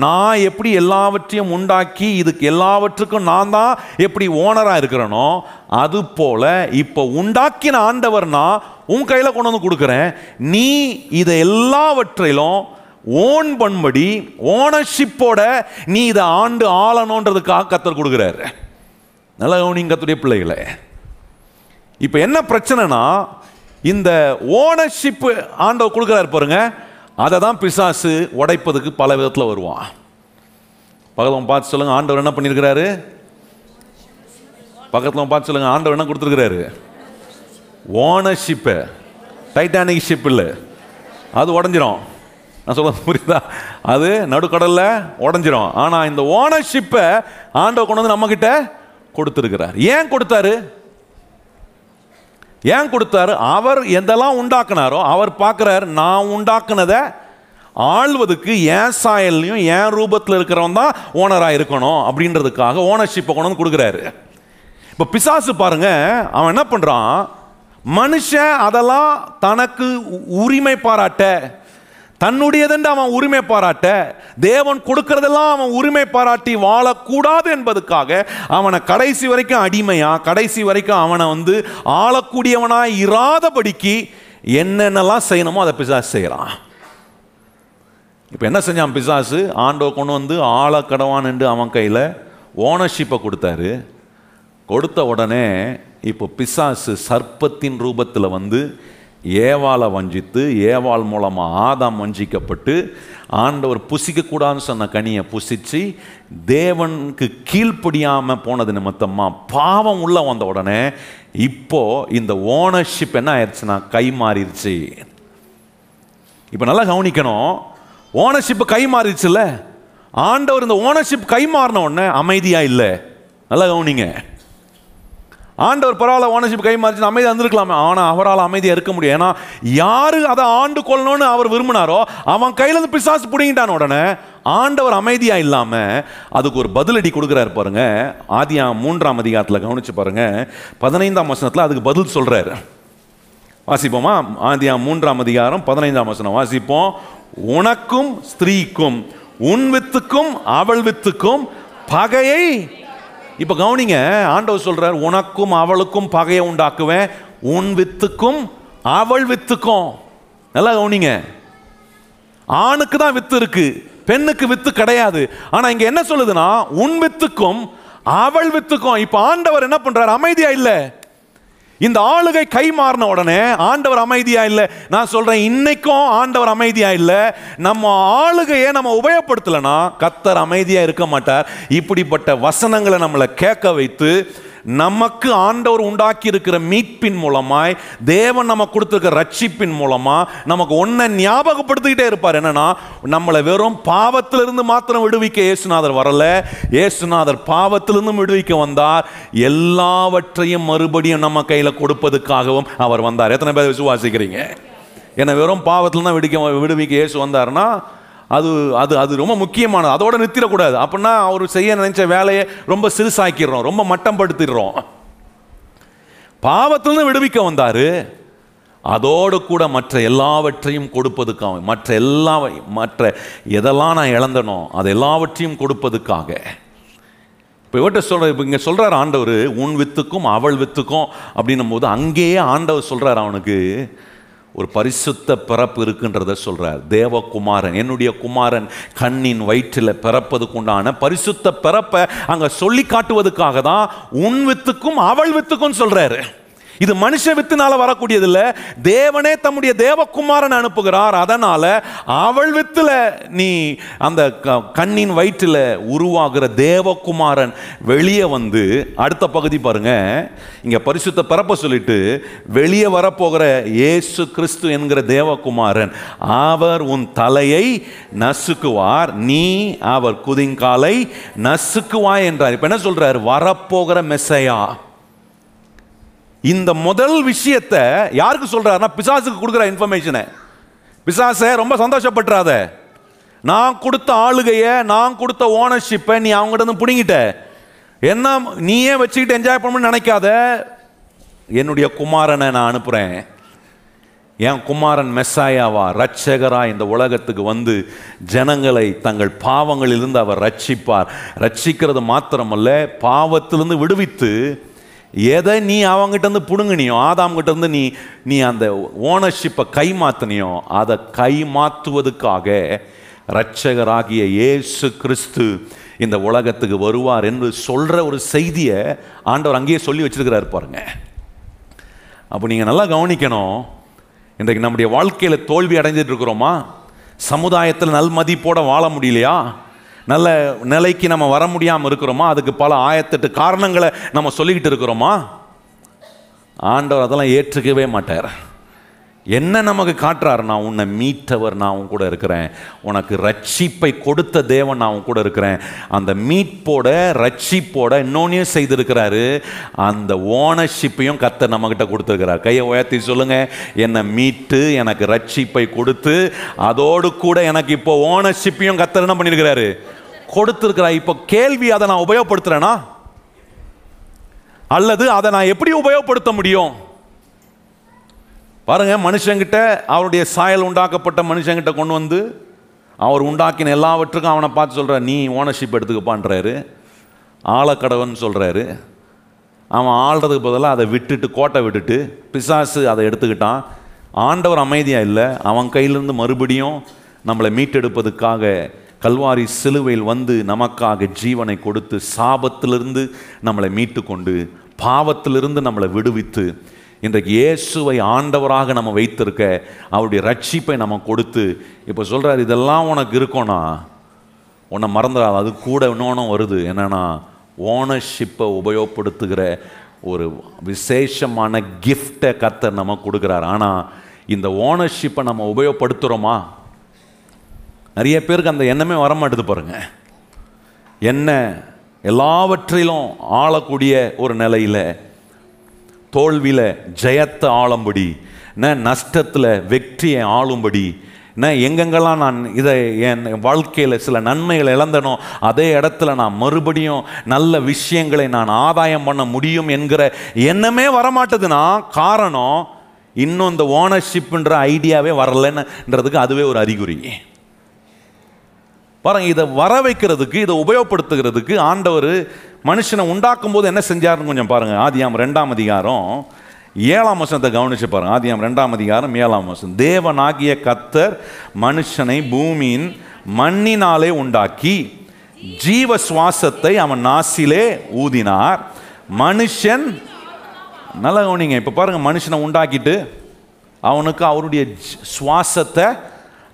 நான் எப்படி எல்லாவற்றையும் உண்டாக்கி இதுக்கு எல்லாவற்றுக்கும் நான் தான் எப்படி ஓனராக இருக்கிறேனோ அது போல் இப்போ உண்டாக்கின ஆண்டவர்னா உன் கையில் கொண்டு வந்து கொடுக்குறேன். நீ இதை எல்லாவற்றிலும் ஓன் பண்படி ஓனர்ஷிப்போட நீ இதை ஆண்டு ஆளணுன்றதுக்காக கத்தர் கொடுக்குறாரு. நல்ல கவனிங்க கத்துடைய பிள்ளைகளை. இப்போ என்ன பிரச்சனைனா இந்த ஓனர்ஷிப்பு ஆண்டவர் கொடுக்குறாரு பாருங்கள் அதை தான் பிசாசு உடைப்பதுக்கு பல விதத்தில் வருவான். பக்கத்தில் பார்த்து சொல்லுங்க ஆண்டவர் என்ன பண்ணியிருக்கிறாரு? பக்கத்தில் பார்த்து சொல்லுங்க ஆண்டவர் என்ன கொடுத்துருக்கிறாரு? ஓனர்ஷிப்பு டைட்டானிக் ஷிப் இல்லை. அது உடஞ்சிரும். நான் சொல்ல புரியுதா? அது நடுக்கடலில் உடஞ்சிரும். ஆனால் இந்த ஓனர்ஷிப்பை ஆண்டவர் கொண்டு வந்து நம்மக்கிட்ட கொடுத்துருக்கிறார். ஏன் கொடுத்தாரு? ஏன் கொடுத்தாரு? அவர் எதெல்லாம் உண்டாக்குனாரோ அவர் பார்க்குறாரு நான் உண்டாக்குனதை ஆள்வதுக்கு ஏன் சாயல்லையும் ஏன் ரூபத்தில் இருக்கிறவன் தான் ஓனராக இருக்கணும் அப்படின்றதுக்காக ஓனர்ஷிப்பை கொண்டு வந்து கொடுக்குறாரு. இப்போ பிசாசு பாருங்க அவன் என்ன பண்ணுறான் மனுஷன் அதெல்லாம் தனக்கு உரிமை பாராட்ட தன்னுடையதென்று அவன் உரிமை பாராட்ட தேவன் கொடுக்கறதெல்லாம் அவன் உரிமை பாராட்டி வாழக்கூடாது என்பதுக்காக அவனை கடைசி வரைக்கும் அடிமையா கடைசி வரைக்கும் அவனை வந்து ஆளக்கூடியவனாய் இராதபடிக்கு என்னென்னலாம் செய்யணுமோ அதை பிசாசு செய்கிறான். இப்போ என்ன செஞ்சான் பிசாசு? ஆண்டோ கொண்டு வந்து ஆள கடவான் என்று அவன் கையில் ஓனர்ஷிப்பை கொடுத்தாரு. கொடுத்த உடனே இப்போ பிசாசு சர்ப்பத்தின் ரூபத்தில் வந்து ஏவாளை வஞ்சித்து ஏவாள் மூலமாக ஆதாம் வஞ்சிக்கப்பட்டு ஆண்டவர் புசிக்கக்கூடாதுன்னு சொன்ன கனியை புசித்து தேவனுக்கு கீழ்ப்படியாமல் போனது நிமித்தமாக பாவம் உள்ளே வந்த உடனே இப்போ இந்த ஓனர்ஷிப் என்ன ஆயிடுச்சுன்னா கை மாறிடுச்சு. இப்போ நல்லா கவனிக்கணும் ஓனர்ஷிப் கை மாறிடுச்சுல்ல? ஆண்டவர் இந்த ஓனர்ஷிப் கை மாறின உடனே அமைதியாக இல்லை? நல்லா கவனிங்க. ஆண்டவர் பரவாயில்ல ஓனர்ஷிப் கை மாறிச்சு அமைதியாக இருந்திருக்கலாமே. ஆனால் அவரால் அமைதியாக இருக்க முடியும். ஏன்னா யாரு அதை ஆண்டு கொள்ளணும்னு அவர் விரும்பினாரோ அவன் கையிலேருந்து பிசாசு பிடிங்கிட்டான உடனே ஆண்டவர் அமைதியாக இல்லாமல் அதுக்கு ஒரு பதிலடி கொடுக்குறாரு பாருங்க. ஆதியா மூன்றாம் அதிகாரத்தில் கவனிச்சு பாருங்க. பதினைந்தாம் வசனத்தில் அதுக்கு பதில் சொல்கிறார் வாசிப்போமா? ஆதியா மூன்றாம் அதிகாரம் பதினைந்தாம் வசனம். வாசிப்போம். உனக்கும் ஸ்திரீக்கும் உன் வித்துக்கும் அவள் வித்துக்கும் பகையை இப்போ கவனிங்க ஆண்டவர் சொல்கிறார் உனக்கும் அவளுக்கும் பகையை உண்டாக்குவேன். உன் வித்துக்கும் அவள் வித்துக்கும். நல்லா கவனிங்க. ஆணுக்கு தான் வித்து இருக்கு பெண்ணுக்கு வித்து கிடையாது. ஆனால் இங்கே என்ன சொல்லுதுன்னா உன் வித்துக்கும் அவள் வித்துக்கும். இப்போ ஆண்டவர் என்ன பண்ணுறார் அமைதியா இல்லை. இந்த ஆளுகை கை மாறின உடனே ஆண்டவர் அமைதியா இல்லை. நான் சொல்றேன் இன்னைக்கும் ஆண்டவர் அமைதியா இல்லை. நம்ம ஆளுகையை நம்ம உபயோகப்படுத்தலைன்னா கத்தர் அமைதியா இருக்க மாட்டார். இப்படிப்பட்ட வசனங்களை நம்மளை கேட்க வைத்து நமக்கு ஆண்டவர் உண்டாக்கி இருக்கிற மீட்பின் மூலமாய் தேவன் நமக்கு கொடுத்துருக்க ரட்சிப்பின் மூலமா நமக்கு ஒன்றை ஞாபகப்படுத்திக்கிட்டே இருப்பார். என்னன்னா நம்மளை வெறும் பாவத்திலிருந்து மாத்திரம் விடுவிக்க இயேசுநாதர் வரல. இயேசுநாதர் பாவத்திலிருந்தும் விடுவிக்க வந்தார். எல்லாவற்றையும் மறுபடியும் நம்ம கையில் கொடுப்பதுக்காகவும் அவர் வந்தார். எத்தனை பேர் விசுவாசிக்கிறீங்க? ஏன்னா வெறும் பாவத்தில் தான் விடுக்க விடுவிக்க இயேசு வந்தாருன்னா அது அது அது ரொம்ப முக்கியமானது. அதோட நிறுத்திடக்கூடாது. அப்படின்னா அவர் செய்ய நினைச்ச வேலையை ரொம்ப சிறுசாக்கிடுறோம். ரொம்ப மட்டம் படுத்திடுறோம் பாவத்திலிருந்து விடுவிக்க வந்தார். அதோடு கூட மற்ற எல்லாவற்றையும் கொடுப்பதுக்காக மற்ற எல்லா மற்ற எதெல்லாம் நான் இழந்தனோ அது எல்லாவற்றையும் கொடுப்பதுக்காக. இப்போ இவர்கிட்ட சொல்ற இப்போ இங்கே சொல்கிறார் ஆண்டவர் உன் வித்துக்கும் அவள் வித்துக்கும் அப்படின்னும் போது அங்கேயே ஆண்டவர் சொல்கிறார் அவனுக்கு ஒரு பரிசுத்த பிறப்பு இருக்குன்றத சொல்கிறார் தேவகுமாரன் என்னுடைய குமாரன் கண்ணின் வயிற்றில் பிறப்பதுக்கு உண்டான பரிசுத்த பிறப்பை அங்கே சொல்லி காட்டுவதுக்காக தான் உன் வித்துக்கும் அவள் வித்துக்கும் சொல்கிறாரு இது மனுஷ வித்துனால வரக்கூடியதில்ல. தேவனே தம்முடைய தேவகுமாரன் அனுப்புகிறார். அதனால அவள் வித்துல நீ அந்த க- கண்ணின் வயிற்றில் உருவாகிற தேவகுமாரன் வெளியே வந்து அடுத்த பகுதி பாருங்க. இங்க பரிசுத்த பிறப்ப சொல்லிட்டு வெளியே வரப்போகிற இயேசு கிறிஸ்து என்கிற தேவகுமாரன் அவர் உன் தலையை நசுக்குவார். நீ அவர் குதிங்காலை நசுக்குவாய் என்றார். இப்ப என்ன சொல்றார்? வரப்போகிற மெஸ்ஸையா? இந்த முதல் விஷயத்தை யாருக்கு சொல்றாருன்னா பிசாசுக்கு கொடுக்குற இன்ஃபர்மேஷனை பிசாசை ரொம்ப சந்தோஷப்பட்டுறாத. நான் கொடுத்த ஆளுகையை நான் கொடுத்த ஓனர்ஷிப்பை நீ அவங்ககிட்ட இருந்து பிடுங்கிட்ட. என்ன நீயே வச்சுக்கிட்டு என்ஜாய் பண்ணணும்னு நினைக்காத. என்னுடைய குமாரனை நான் அனுப்புகிறேன் என் குமாரன் மெஸ்ஸாயாவா ரட்சகரா இந்த உலகத்துக்கு வந்து ஜனங்களை தங்கள் பாவங்களிலிருந்து அவர் ரட்சிப்பார். ரட்சிக்கிறது மாத்திரமல்ல பாவத்திலிருந்து விடுவித்து எதை நீ அவங்ககிட்ட புடுங்கினியோ ஆதாம் கிட்ட இருந்து நீ நீ அந்த ஓனர்ஷிப்பை கை அதை கை மாற்றுவதற்காக இரட்சகராகிய இயேசு கிறிஸ்து இந்த உலகத்துக்கு வருவார் என்று சொல்ற ஒரு செய்தியை ஆண்டவர் அங்கேயே சொல்லி வச்சிருக்கிறாரு பாருங்க. அப்போ நீங்கள் நல்லா கவனிக்கணும். இன்றைக்கு நம்முடைய வாழ்க்கையில் தோல்வி அடைஞ்சிட்டு இருக்கிறோமா? சமுதாயத்தில் நல்மதிப்போட வாழ முடியலையா? நல்ல நிலைக்கு நம்ம வர முடியாமல் இருக்கிறோமா? அதுக்கு பல ஆயத்தெட்டு காரணங்களை நம்ம சொல்லிக்கிட்டு இருக்கிறோமா? ஆண்டவர் அதெல்லாம் ஏற்றுக்கவே மாட்டார். என்ன நமக்கு காட்டுறாரு? நான் உன்னை மீட்டவர் நான் உன் கூட இருக்கிறேன். உனக்கு ரட்சிப்பை கொடுத்த தேவன் நான் உன் கூட இருக்கிறேன். அந்த மீட்போட ரட்சிப்போட இன்னொன்னையும் செய்திருக்கிறாரு. அந்த ஓனர்ஷிப்பையும் கத்த நம்மகிட்ட கொடுத்துருக்கிறார். கையை உயர்த்தி சொல்லுங்க. என்னை மீட்டு எனக்கு ரட்சிப்பை கொடுத்து அதோடு கூட எனக்கு இப்போ ஓனர்ஷிப்பையும் கத்தர் என்ன பண்ணியிருக்கிறாரு? கொடுத்துருக்கிறார். இப்போ கேள்வி அதை நான் உபயோகப்படுத்துறேனா? அல்லது அதை நான் எப்படி உபயோகப்படுத்த முடியும்? பாருங்கள் மனுஷங்கிட்ட அவருடைய சாயல் உண்டாக்கப்பட்ட மனுஷங்கிட்ட கொண்டு வந்து அவர் உண்டாக்கின எல்லாவற்றுக்கும் அவனை பார்த்து சொல்கிறார் நீ ஓனர்ஷிப் எடுத்துக்கப்பான்றாரு. ஆழக்கடவன் சொல்கிறாரு அவன் ஆள்றதுக்கு பதிலாக அதை விட்டுட்டு கோட்டை விட்டுட்டு பிசாசு அதை எடுத்துக்கிட்டான். ஆண்டவர் அமைதியாக இல்லை. அவன் கையிலிருந்து மறுபடியும் நம்மளை மீட்டெடுப்பதுக்காக கல்வாரி சிலுவையில் வந்து நமக்காக ஜீவனை கொடுத்து சாபத்திலிருந்து நம்மளை மீட்டு கொண்டு பாவத்திலிருந்து நம்மளை விடுவித்து இன்றைக்கு இயேசுவை ஆண்டவராக நம்ம வைத்திருக்க அவருடைய ரட்சிப்பை நம்ம கொடுத்து இப்போ சொல்கிறார் இதெல்லாம் உனக்கு இருக்கோனா உன்னை மறந்துடாது. அது கூட இன்னொன்று வருது. என்னென்னா ஓனர்ஷிப்பை உபயோகப்படுத்துகிற ஒரு விசேஷமான கிஃப்டை கத்தர் நம்ம கொடுக்குறார். ஆனால் இந்த ஓனர்ஷிப்பை நம்ம உபயோகப்படுத்துகிறோமா நிறைய பேருக்கு அந்த எண்ணமே வர பாருங்கள் என்ன? எல்லாவற்றிலும் ஆளக்கூடிய ஒரு நிலையில் தோல்வியில் ஜெயத்தை ஆளும்படி ந நஷ்டத்தில் வெற்றியை ஆளும்படி நான் எங்கெங்கெல்லாம் நான் இதை என் வாழ்க்கையில் சில நன்மைகளை இழந்தனோ அதே இடத்துல நான் மறுபடியும் நல்ல விஷயங்களை நான் ஆதாயம் பண்ண முடியும் என்கிற எண்ணமே வரமாட்டதுன்னா காரணம் இன்னும் இந்த ஓனர்ஷிப்புன்ற ஐடியாவே வரலன்னுன்றதுக்கு அதுவே ஒரு அறிகுறி. பாருங்க இதை வர வைக்கிறதுக்கு இதை உபயோகப்படுத்துகிறதுக்கு ஆண்டவர் மனுஷனை உண்டாக்கும் போது என்ன செஞ்சாருன்னு கொஞ்சம் பாருங்க. ஆதியாம் ரெண்டாம் அதிகாரம் ஏழாம் வசனத்தை கவனிச்சு பாருங்க. ஆதியாம் ரெண்டாம் அதிகாரம் ஏழாம் வசனம். தேவனாகிய கத்தர் மனுஷனை பூமியின் மண்ணினாலே உண்டாக்கி ஜீவ சுவாசத்தை அவன் நாசிலே ஊதினார். மனுஷன் நல்லா கவனிங்க. இப்போ பாருங்க மனுஷனை உண்டாக்கிட்டு அவனுக்கு அவருடைய சுவாசத்தை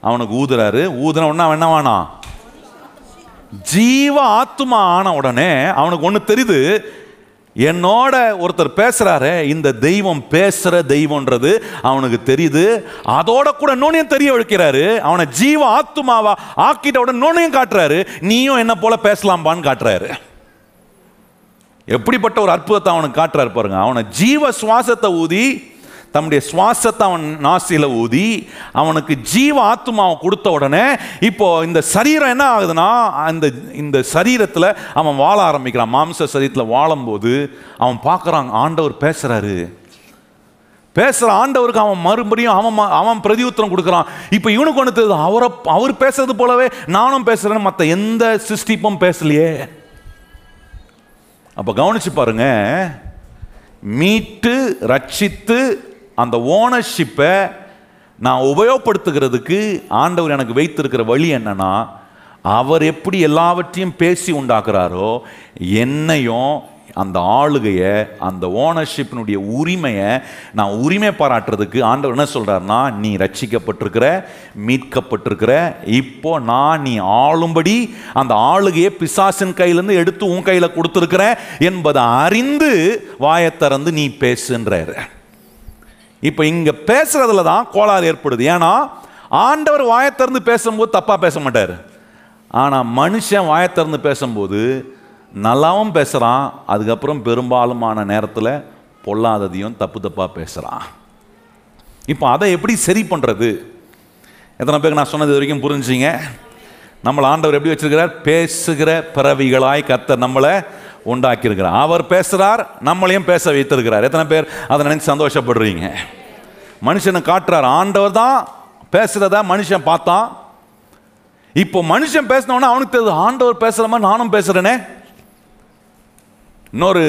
அவனுக்கு ஊதுறாரு. ஊதுன உடனே அவன் என்ன வேணாம் ஜீவ ஆத்துமா ஆன உடனே அவனுக்கு ஒன்று தெரியுது. என்னோட ஒருத்தர் பேசுறாரு இந்த தெய்வம் பேசுற தெய்வம்ன்றது அவனுக்கு தெரியுது. அதோட கூட இன்னொன்னையும் தெரிய வைக்கிறாரு. அவனை ஜீவ ஆத்துமாவா ஆக்கிட்ட உடனே இன்னொன்னையும் காட்டுறாரு. நீயும் என்ன போல பேசலாம்பான்னு காட்டுறாரு. எப்படிப்பட்ட ஒரு அற்புதத்தை அவனுக்கு காட்டுறாரு பாருங்க. அவனை ஜீவ சுவாசத்தை ஊதி தம்முடைய சுவாசத்தை அவன் நாசியில் ஊதி அவனுக்கு ஜீவ ஆத்மாவை கொடுத்த உடனே இப்போ இந்த சரீரம் என்ன ஆகுதுன்னா அந்த இந்த சரீரத்தில் அவன் வாழ ஆரம்பிக்கிறான். மாம்ச சரீரத்தில் வாழும்போது அவன் பார்க்குறான் ஆண்டவர் பேசுறாரு. பேசுகிற ஆண்டவருக்கு அவன் மறுபடியும் அவன் ம- அவன் பிரதியுத்தரம் கொடுக்குறான். இப்போ இவனுக்கு ஒன்று தெரியுது அவரை அவர் பேசுறது போலவே நானும் பேசுகிறேன்னு மற்ற எந்த சிருஷ்டிப்பும் பேசலையே. அப்போ கவனிச்சு பாருங்க மீட்டு ரட்சித்து அந்த ஓனர்ஷிப்பை நான் உபயோகப்படுத்துகிறதுக்கு ஆண்டவர் எனக்கு வைத்திருக்கிற வழி என்னன்னா அவர் எப்படி எல்லாவற்றையும் பேசி உண்டாக்குறாரோ என்னையும் அந்த ஆளுகையை அந்த ஓனர்ஷிப்பினுடைய உரிமையை நான் உரிமை பாராட்டுறதுக்கு ஆண்டவர் என்ன சொல்கிறாருன்னா நீ ரட்சிக்கப்பட்டிருக்கிற மீட்கப்பட்டிருக்கிற இப்போ நான் நீ ஆளும்படி அந்த ஆளுகையை பிசாசின் கையிலேருந்து எடுத்து உன் கையில் கொடுத்துருக்கிற என்பதை அறிந்து வாயத்திறந்து நீ பேசுன்றாரு. இப்போ இங்கே பேசுறதுல தான் கோளாறு ஏற்படுது. ஏன்னா ஆண்டவர் வாயத்திறந்து பேசும்போது தப்பாக பேச மாட்டார். ஆனால் மனுஷன் வாயத்திறந்து பேசும்போது நல்லாவும் பேசுகிறான் அதுக்கப்புறம் பெரும்பாலுமான நேரத்தில் பொல்லாததையும் தப்பு தப்பாக பேசுகிறான் இப்போ அதை எப்படி சரி பண்ணுறது எத்தனை பேருக்கு நான் சொன்னது வரைக்கும் புரிஞ்சுங்க நம்மளை ஆண்டவர் எப்படி வச்சிருக்கிறார்? பேசுகிற பிறவிகளாய் கத்த நம்மளை உண்டாக்கியிருக்கிறார். அவர் பேசுகிறார் நம்மளையும் பேச வைத்திருக்கிறார். எத்தனை பேர் அதை நினைச்சு சந்தோஷப்படுறீங்க? மனுஷனை காட்டுறார். ஆண்டவர் தான் பேசுகிறத மனுஷன் பார்த்தான் இப்போ மனுஷன் பேசினவொன்னே அவனுக்கு தெரியுது ஆண்டவர் பேசுகிற மாதிரி நானும் பேசுகிறேனே இன்னொரு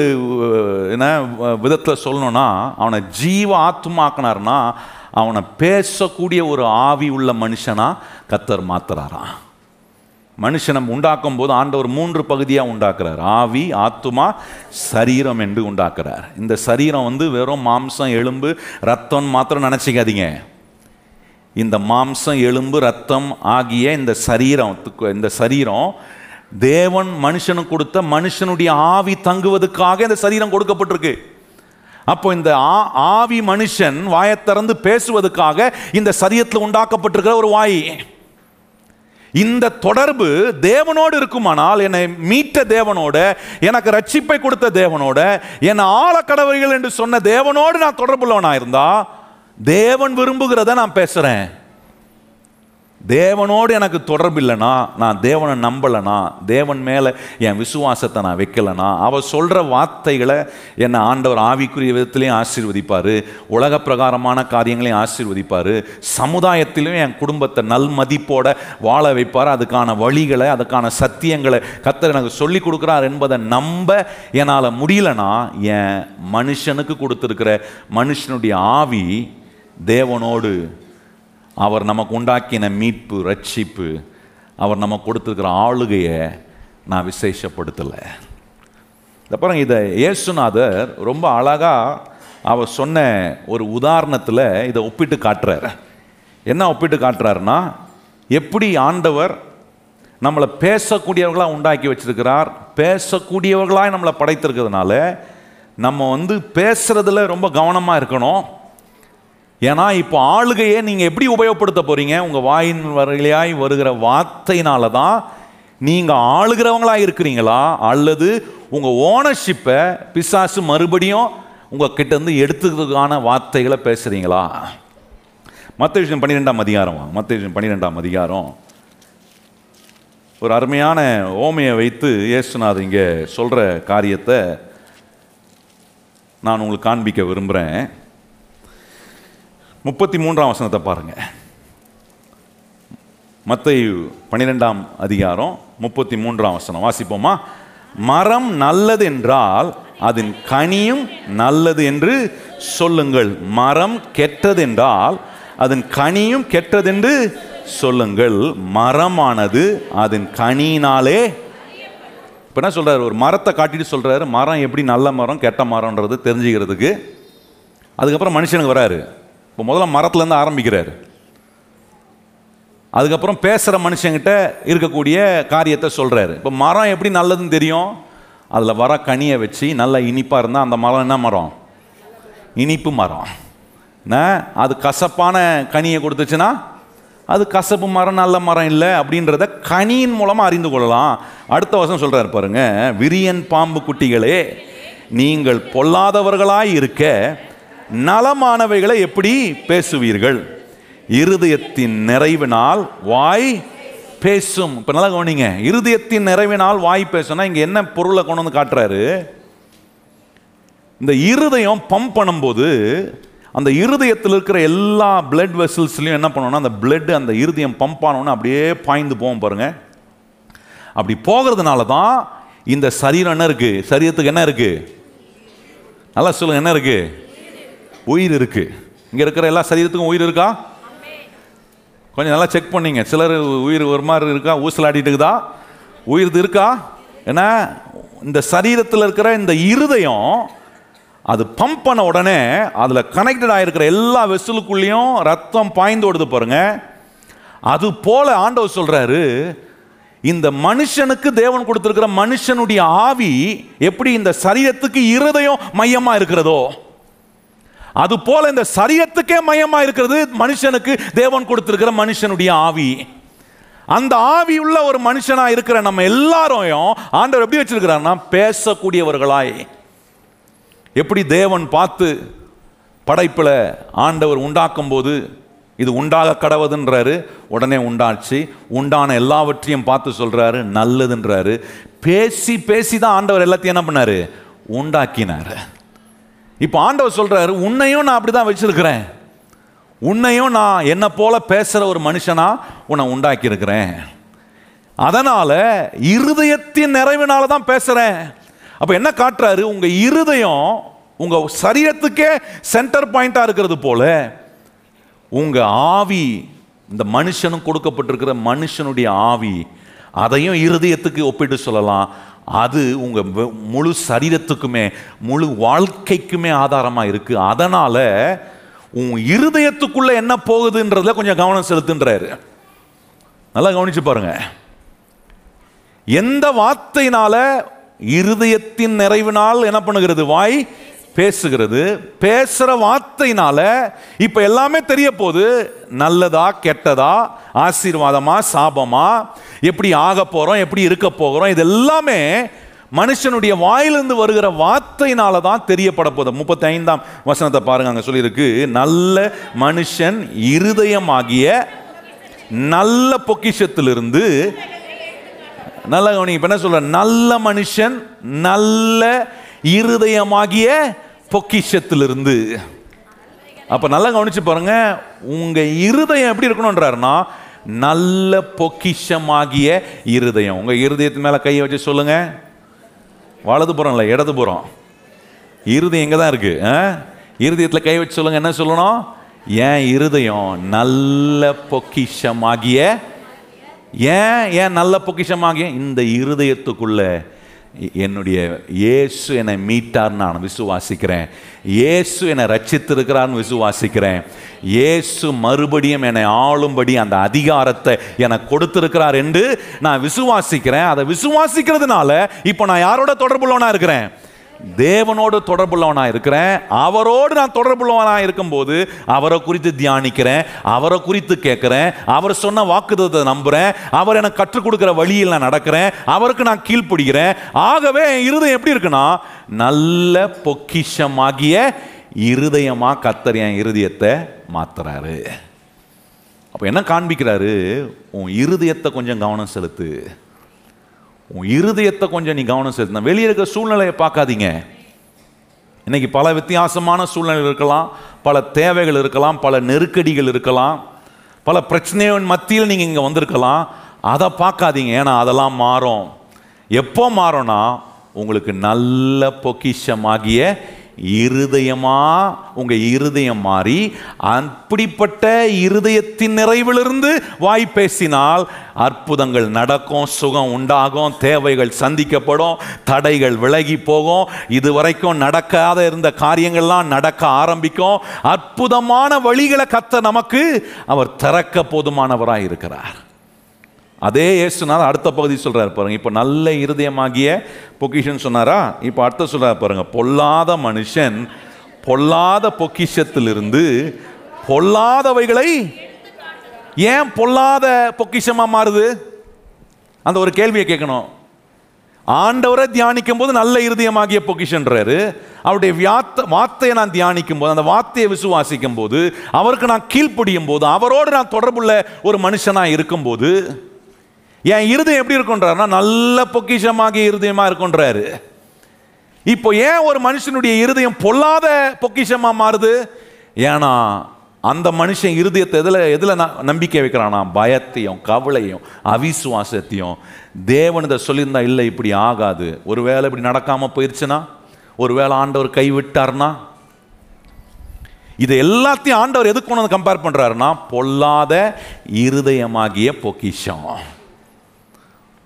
என்ன விதத்தில் சொல்லணும்னா அவனை ஜீவ ஆத்மாக்கினார்னா அவனை பேசக்கூடிய ஒரு ஆவி உள்ள மனுஷனாக கத்தர் மாத்துறாரான் மனுஷனை உண்டாக்கும் போது ஆண்டவர் மூன்று பகுதியாக உண்டாக்குறார். ஆவி ஆத்துமா சரீரம் என்று உண்டாக்குறார். இந்த சரீரம் வந்து வெறும் மாம்சம் எலும்பு ரத்தம் மாத்திரம் நினச்சிக்காதீங்க. இந்த மாம்சம் எலும்பு ரத்தம் ஆகிய இந்த சரீரம் இந்த சரீரம் தேவன் மனுஷனுக்கு கொடுத்த மனுஷனுடைய ஆவி தங்குவதற்காக இந்த சரீரம் கொடுக்கப்பட்டிருக்கு. அப்போ இந்த ஆ- ஆவி மனுஷன் வாயை திறந்து பேசுவதற்காக இந்த சரீரத்தில் உண்டாக்கப்பட்டிருக்கிற ஒரு வாய். இந்த தொடர்பு தேவனோடு இருக்குமானால் என்னை மீட்ட தேவனோட எனக்கு ரட்சிப்பை கொடுத்த தேவனோட என் ஆழ கடவுள்கள் என்று சொன்ன தேவனோடு நான் தொடர்புள்ளவனாக இருந்தா தேவன் விரும்புகிறத நான் பேசுறேன். தேவனோடு எனக்கு தொடர்பு இல்லைனா நான் தேவனை நம்பலைனா தேவன் மேலே என் விசுவாசத்தை நான் வைக்கலைனா அவர் சொல்கிற வார்த்தைகளை என்னை ஆண்டவர் ஆவிக்குரிய விதத்திலையும் ஆசீர்வதிப்பார் உலக பிரகாரமான காரியங்களையும் ஆசீர்வதிப்பார் சமுதாயத்திலும் என் குடும்பத்தை நல்மதிப்போடு வாழ வைப்பார் அதுக்கான வழிகளை அதுக்கான சத்தியங்களை கத்தர் எனக்கு சொல்லி கொடுக்குறார் என்பதை நம்ப என்னால் முடியலனா என் மனுஷனுக்கு கொடுத்துருக்கிற மனுஷனுடைய ஆவி தேவனோடு அவர் நமக்கு உண்டாக்கின மீட்பு ரட்சிப்பு அவர் நமக்கு கொடுத்துருக்கிற ஆளுகையை நான் விசேஷப்படுத்தலை. இந்த பாருங்க இதை இயேசுநாதர் ரொம்ப அழகாக அவர் சொன்ன ஒரு உதாரணத்தில் இதை ஒப்பிட்டு காட்டுறார். என்ன ஒப்பிட்டு காட்டுறாருன்னா எப்படி ஆண்டவர் நம்மளை பேசக்கூடியவர்களாக உண்டாக்கி வச்சிருக்கிறார் பேசக்கூடியவர்களாக நம்மளை படைத்திருக்கிறதுனால நம்ம வந்து பேசுகிறதுல ரொம்ப கவனமாக இருக்கணும். ஏன்னா இப்போ ஆளுகையை நீங்கள் எப்படி உபயோகப்படுத்த போகிறீங்க உங்கள் வாயின் வரையிலாய் வருகிற வார்த்தையினால தான் நீங்கள் ஆளுகிறவங்களாக இருக்கிறீங்களா? அல்லது உங்கள் ஓனர்ஷிப்பை பிசாசு மறுபடியும் உங்கள் கிட்டேருந்து எடுத்துக்கிறதுக்கான வார்த்தைகளை பேசுகிறீங்களா மற்ற விஷயம் பன்னிரெண்டாம் அதிகாரம் மற்ற விஷயம் பன்னிரெண்டாம் அதிகாரம். ஒரு அருமையான ஓமையை வைத்து இயேசுநாதர் இங்கே சொல்கிற காரியத்தை நான் உங்களுக்கு காண்பிக்க விரும்புகிறேன் முப்பத்தி மூன்றாம் வசனத்தை பாருங்க. மத்தேயு பன்னிரெண்டாம் அதிகாரம் முப்பத்தி மூன்றாம் வசனம். வாசிப்போமா? மரம் நல்லது என்றால் அதன் கனியும் நல்லது என்று சொல்லுங்கள். மரம் கெட்டதென்றால் அதன் கனியும் கெட்டதென்று சொல்லுங்கள். மரமானது அதன் கனியினாலே இப்போ என்ன சொல்கிறார் ஒரு மரத்தை காட்டிட்டு சொல்கிறாரு மரம் எப்படி நல்ல மரம் கெட்ட மரம்ன்றது தெரிஞ்சுக்கிறதுக்கு. அதுக்கப்புறம் மனுஷனுக்கு வராரு. இப்போ முதல்ல மரத்துலேருந்து ஆரம்பிக்கிறார். அதுக்கப்புறம் பேசுகிற மனுஷங்கிட்ட இருக்கக்கூடிய காரியத்தை சொல்கிறாரு. இப்போ மரம் எப்படி நல்லதுன்னு தெரியும்? அதில் வர கனியை வச்சு நல்லா இனிப்பாக இருந்தால் அந்த மரம் என்ன மரம்? இனிப்பு மரம். என்ன? அது கசப்பான கனியை கொடுத்துச்சுன்னா அது கசப்பு மரம் நல்ல மரம் இல்லை அப்படின்றத கனியின் மூலமாக அறிந்து கொள்ளலாம். அடுத்த வருஷம் சொல்கிறாரு பாருங்க விரியன் பாம்பு குட்டிகளே நீங்கள் பொல்லாதவர்களாய் இருக்க நலமானவைகளை எப்படி பேசுவீர்கள்? இருதயத்தின் நிறைவினால் வாய் பேசும். இப்போ நல்லா கவனிங்க. இருதயத்தின் நிறைவினால் வாய் பேசும்னா இங்கே என்ன பொருளை கொண்டு வந்து காட்டுறாரு? இந்த இருதயம் பம்ப் பண்ணும்போது அந்த இருதயத்தில் இருக்கிற எல்லா பிளட் வெசல்ஸ்லையும் என்ன பண்ணணும்னா அந்த பிளட் அந்த இருதயம் பம்ப் ஆனோன்னு அப்படியே பாய்ந்து போவோம் பாருங்க. அப்படி போகிறதுனால தான் இந்த சரீரம் என்ன இருக்குது சரீரத்துக்கு என்ன இருக்குது நல்லா சொல்லுங்கள் என்ன இருக்குது உயிர் இருக்கு. இங்க இருக்கிற எல்லா சரீரத்துக்கும் உயிர் இருக்கா? கொஞ்சம் நல்லா செக் பண்ணீங்க. சிலர் உயிர் ஒரு மாதிரி இருக்கா? ஊசலாடிட்டு இருக்குதா? உயிர் இருக்கா? ஏன்னா இந்த சரீரத்தில் இருக்கிற இந்த இருதயம் அது பம்ப் பண்ண உடனே அதில் கனெக்டட் ஆகிருக்கிற எல்லா வெசலுக்குள்ளேயும் ரத்தம் பாய்ந்து ஓடுது பாருங்க. அது போல ஆண்டவர் சொல்றாரு இந்த மனுஷனுக்கு தேவன் கொடுத்துருக்கிற மனுஷனுடைய ஆவி எப்படி இந்த சரீரத்துக்கு இருதயம் மையமாக இருக்கிறதோ? அது போல இந்த சரியத்துக்கே மையமா இருக்கிறது மனுஷனுக்கு தேவன் கொடுத்திருக்கிற மனுஷனுடைய ஆவி. அந்த ஆவி உள்ள ஒரு மனுஷனா இருக்கிற நம்ம எல்லாரையும் ஆண்டவர் எப்படி வச்சிருக்கிறாருன்னா பேசக்கூடியவர்களாய். எப்படி தேவன் பார்த்து படைப்பில் ஆண்டவர் உண்டாக்கும் போது இது உண்டாக கடவுதுன்றாரு உடனே உண்டாச்சு. உண்டான எல்லாவற்றையும் பார்த்து சொல்றாரு நல்லதுன்றாரு. பேசி பேசி தான் ஆண்டவர் எல்லாத்தையும் என்ன பண்ணாரு? உண்டாக்கினார். இப்போ ஆண்டவர் சொல்கிறாரு உன்னையும் நான் அப்படி தான் வச்சுருக்கிறேன். உன்னையும் நான் என்னை போல பேசுகிற ஒரு மனுஷனாக உன்னை உண்டாக்கியிருக்கிறேன். அதனால் இருதயத்தின் நிறைவினால தான் பேசுகிறேன் அப்போ என்ன காட்டுறாரு? உங்கள் இருதயம் உங்கள் சரீரத்துக்கே சென்டர் பாயிண்ட்டாக இருக்கிறது போல உங்கள் ஆவி இந்த மனுஷனும் கொடுக்கப்பட்டிருக்கிற மனுஷனுடைய ஆவி அதையும் இருதயத்துக்கு ஒப்பிட்டு சொல்லலாம். அது உங்கள் முழு சரீரத்துக்குமே முழு வாழ்க்கைக்குமே ஆதாரமாக இருக்குது அதனால் உன் இருதயத்துக்குள்ளே என்ன போகுதுன்றதில் கொஞ்சம் கவனம் செலுத்துன்றாரு. நல்லா கவனித்து பாருங்க. எந்த வார்த்தையினால இருதயத்தின் நிறைவினால் என்ன பண்ணுகிறது? வாய் பேசுகிறது. பேசுகிற வார்த்தையினால இப்போ எல்லாமே தெரிய போகுது. நல்லதா கெட்டதா ஆசீர்வாதமா சாபமா எப்படி ஆக போகிறோம் எப்படி இருக்க போகிறோம் இது எல்லாமே மனுஷனுடைய வாயிலிருந்து வருகிற வார்த்தையினால தான் தெரியப்பட போகுது. முப்பத்தி ஐந்தாம் வசனத்தை பாருங்க அங்கே சொல்லியிருக்கு நல்ல மனுஷன் இருதயமாகிய நல்ல பொக்கிஷத்திலிருந்து நல்ல கவனி என்ன சொல்ற? நல்ல மனுஷன் நல்ல இருதயமாகிய பொக்கிஷத்திலிருந்து. அப்ப நல்லா கவனிச்சு பாருங்க உங்க இருதயம் எப்படி இருக்கணுன்றாருன்னா நல்ல பொக்கிஷமாகிய இருதயம். உங்க இருதயத்து மேல கையை வச்சு சொல்லுங்க. வலது புறம் இல்லை இடது புறம். இருதயம் இங்கே தான் இருக்கு? ஆ? கை வச்சு சொல்லுங்க என்ன சொல்லணும்? ஏன் இருதயம் நல்ல பொக்கிஷமாகிய ஏன் ஏன் நல்ல பொக்கிஷமாகிய? இந்த இருதயத்துக்குள்ள என்னுடைய இயேசு என்னை மீட்டார் நான் விசுவாசிக்கிறேன். இயேசு என்னை ரச்சித்திருக்கிறான்னு விசுவாசிக்கிறேன். இயேசு மறுபடியும் என்னை ஆளும்படி அந்த அதிகாரத்தை எனக்கு கொடுத்திருக்கிறார் என்று நான் விசுவாசிக்கிறேன். அதை விசுவாசிக்கிறதுனால இப்போ நான் யாரோட தொடர்புள்ளவனாக இருக்கிறேன்? தேவனோடு தொடர்புள்ளவனாக இருக்கிறேன். அவரோடு நான் தொடர்புள்ளவனாக இருக்கும்போது அவரை குறித்து தியானிக்கிறேன். அவரை குறித்து கேட்குறேன். அவர் சொன்ன வாக்குதத்தை நம்புகிறேன் அவர் எனக்கு கற்றுக் கொடுக்குற வழியில் நான் நடக்கிறேன். அவருக்கு நான் கீழ்ப்படுகிறேன். ஆகவே என் இருதயம் எப்படி இருக்குன்னா நல்ல பொக்கிஷமாகிய இருதயமாக கத்தர் என் இருதயத்தை மாத்துறாரு. அப்போ என்ன காண்பிக்கிறாரு? உன் இருதயத்தை கொஞ்சம் கவனம் செலுத்து. உன் இருதயத்தை கொஞ்சம் நீ கவனம் செலுத்தணும் வெளியே இருக்கிற சூழ்நிலையை பார்க்காதீங்க. இன்னைக்கு பல வித்தியாசமான சூழ்நிலைகள் இருக்கலாம் பல தேவைகள் இருக்கலாம் பல நெருக்கடிகள் இருக்கலாம் பல பிரச்சனையின் மத்தியில் நீங்கள் இங்கே வந்திருக்கலாம். அதை பார்க்காதீங்க. ஏன்னா அதெல்லாம் மாறும். எப்போ மாறும்னா உங்களுக்கு நல்ல பொக்கிஷமாகிய இருதயமா உங்க இருதயம் மாறி அப்படிப்பட்ட இருதயத்தின் நிறைவிலிருந்து வாய் பேசினால் அற்புதங்கள் நடக்கும் சுகம் உண்டாகும் தேவைகள் சந்திக்கப்படும் தடைகள் விலகி போகும் இதுவரைக்கும் நடக்காத இருந்த காரியங்கள்லாம் நடக்க ஆரம்பிக்கும். அற்புதமான வழிகளை கத்த நமக்கு அவர் திறக்க போதுமானவராய் இருக்கிறார் அதே இயேசுனால அடுத்த பகுதி சொல்கிறார் பாருங்க. இப்போ நல்ல இருதயமாகிய பொக்கிஷன் சொன்னாரா? இப்போ அடுத்த சொல்கிறார் பாருங்க. பொல்லாத மனுஷன் பொல்லாத பொக்கிஷத்திலிருந்து பொல்லாதவைகளை ஏன் பொல்லாத பொக்கிஷமாக மாறுது? அந்த ஒரு கேள்வியை கேட்கணும். ஆண்டவரை தியானிக்கும் போது நல்ல இருதயமாகிய பொக்கிஷன்றாரு. அவருடைய வியாத்த வார்த்தையை நான் தியானிக்கும் போது அந்த வார்த்தையை விசுவாசிக்கும் போது அவருக்கு நான் கீழ்ப்படியும் போது அவரோடு நான் தொடர்புள்ள ஒரு மனுஷனாக இருக்கும்போது என் இருதயம் எப்படி இருக்குன்றார்னா நல்ல பொக்கிஷமாகிய இருதயமாக இருக்குன்றாரு இப்போ ஏன் ஒரு மனுஷனுடைய இருதயம் பொல்லாத பொக்கிஷமாக மாறுது? ஏன்னா அந்த மனுஷன் இருதயத்தை எதில் எதில் நம்பிக்கை வைக்கிறானா பயத்தையும் கவலையும் அவிசுவாசத்தையும். தேவன் இதை சொல்லியிருந்தா இல்லை இப்படி ஆகாது. ஒரு வேளை இப்படி நடக்காமல் போயிடுச்சுன்னா ஒருவேளை ஆண்டவர் கைவிட்டார்னா? இதை எல்லாத்தையும் ஆண்டவர் எதுக்கு கொண்டு வந்து கம்பேர் பண்ணுறாருன்னா பொல்லாத இருதயமாகிய பொக்கிஷம்.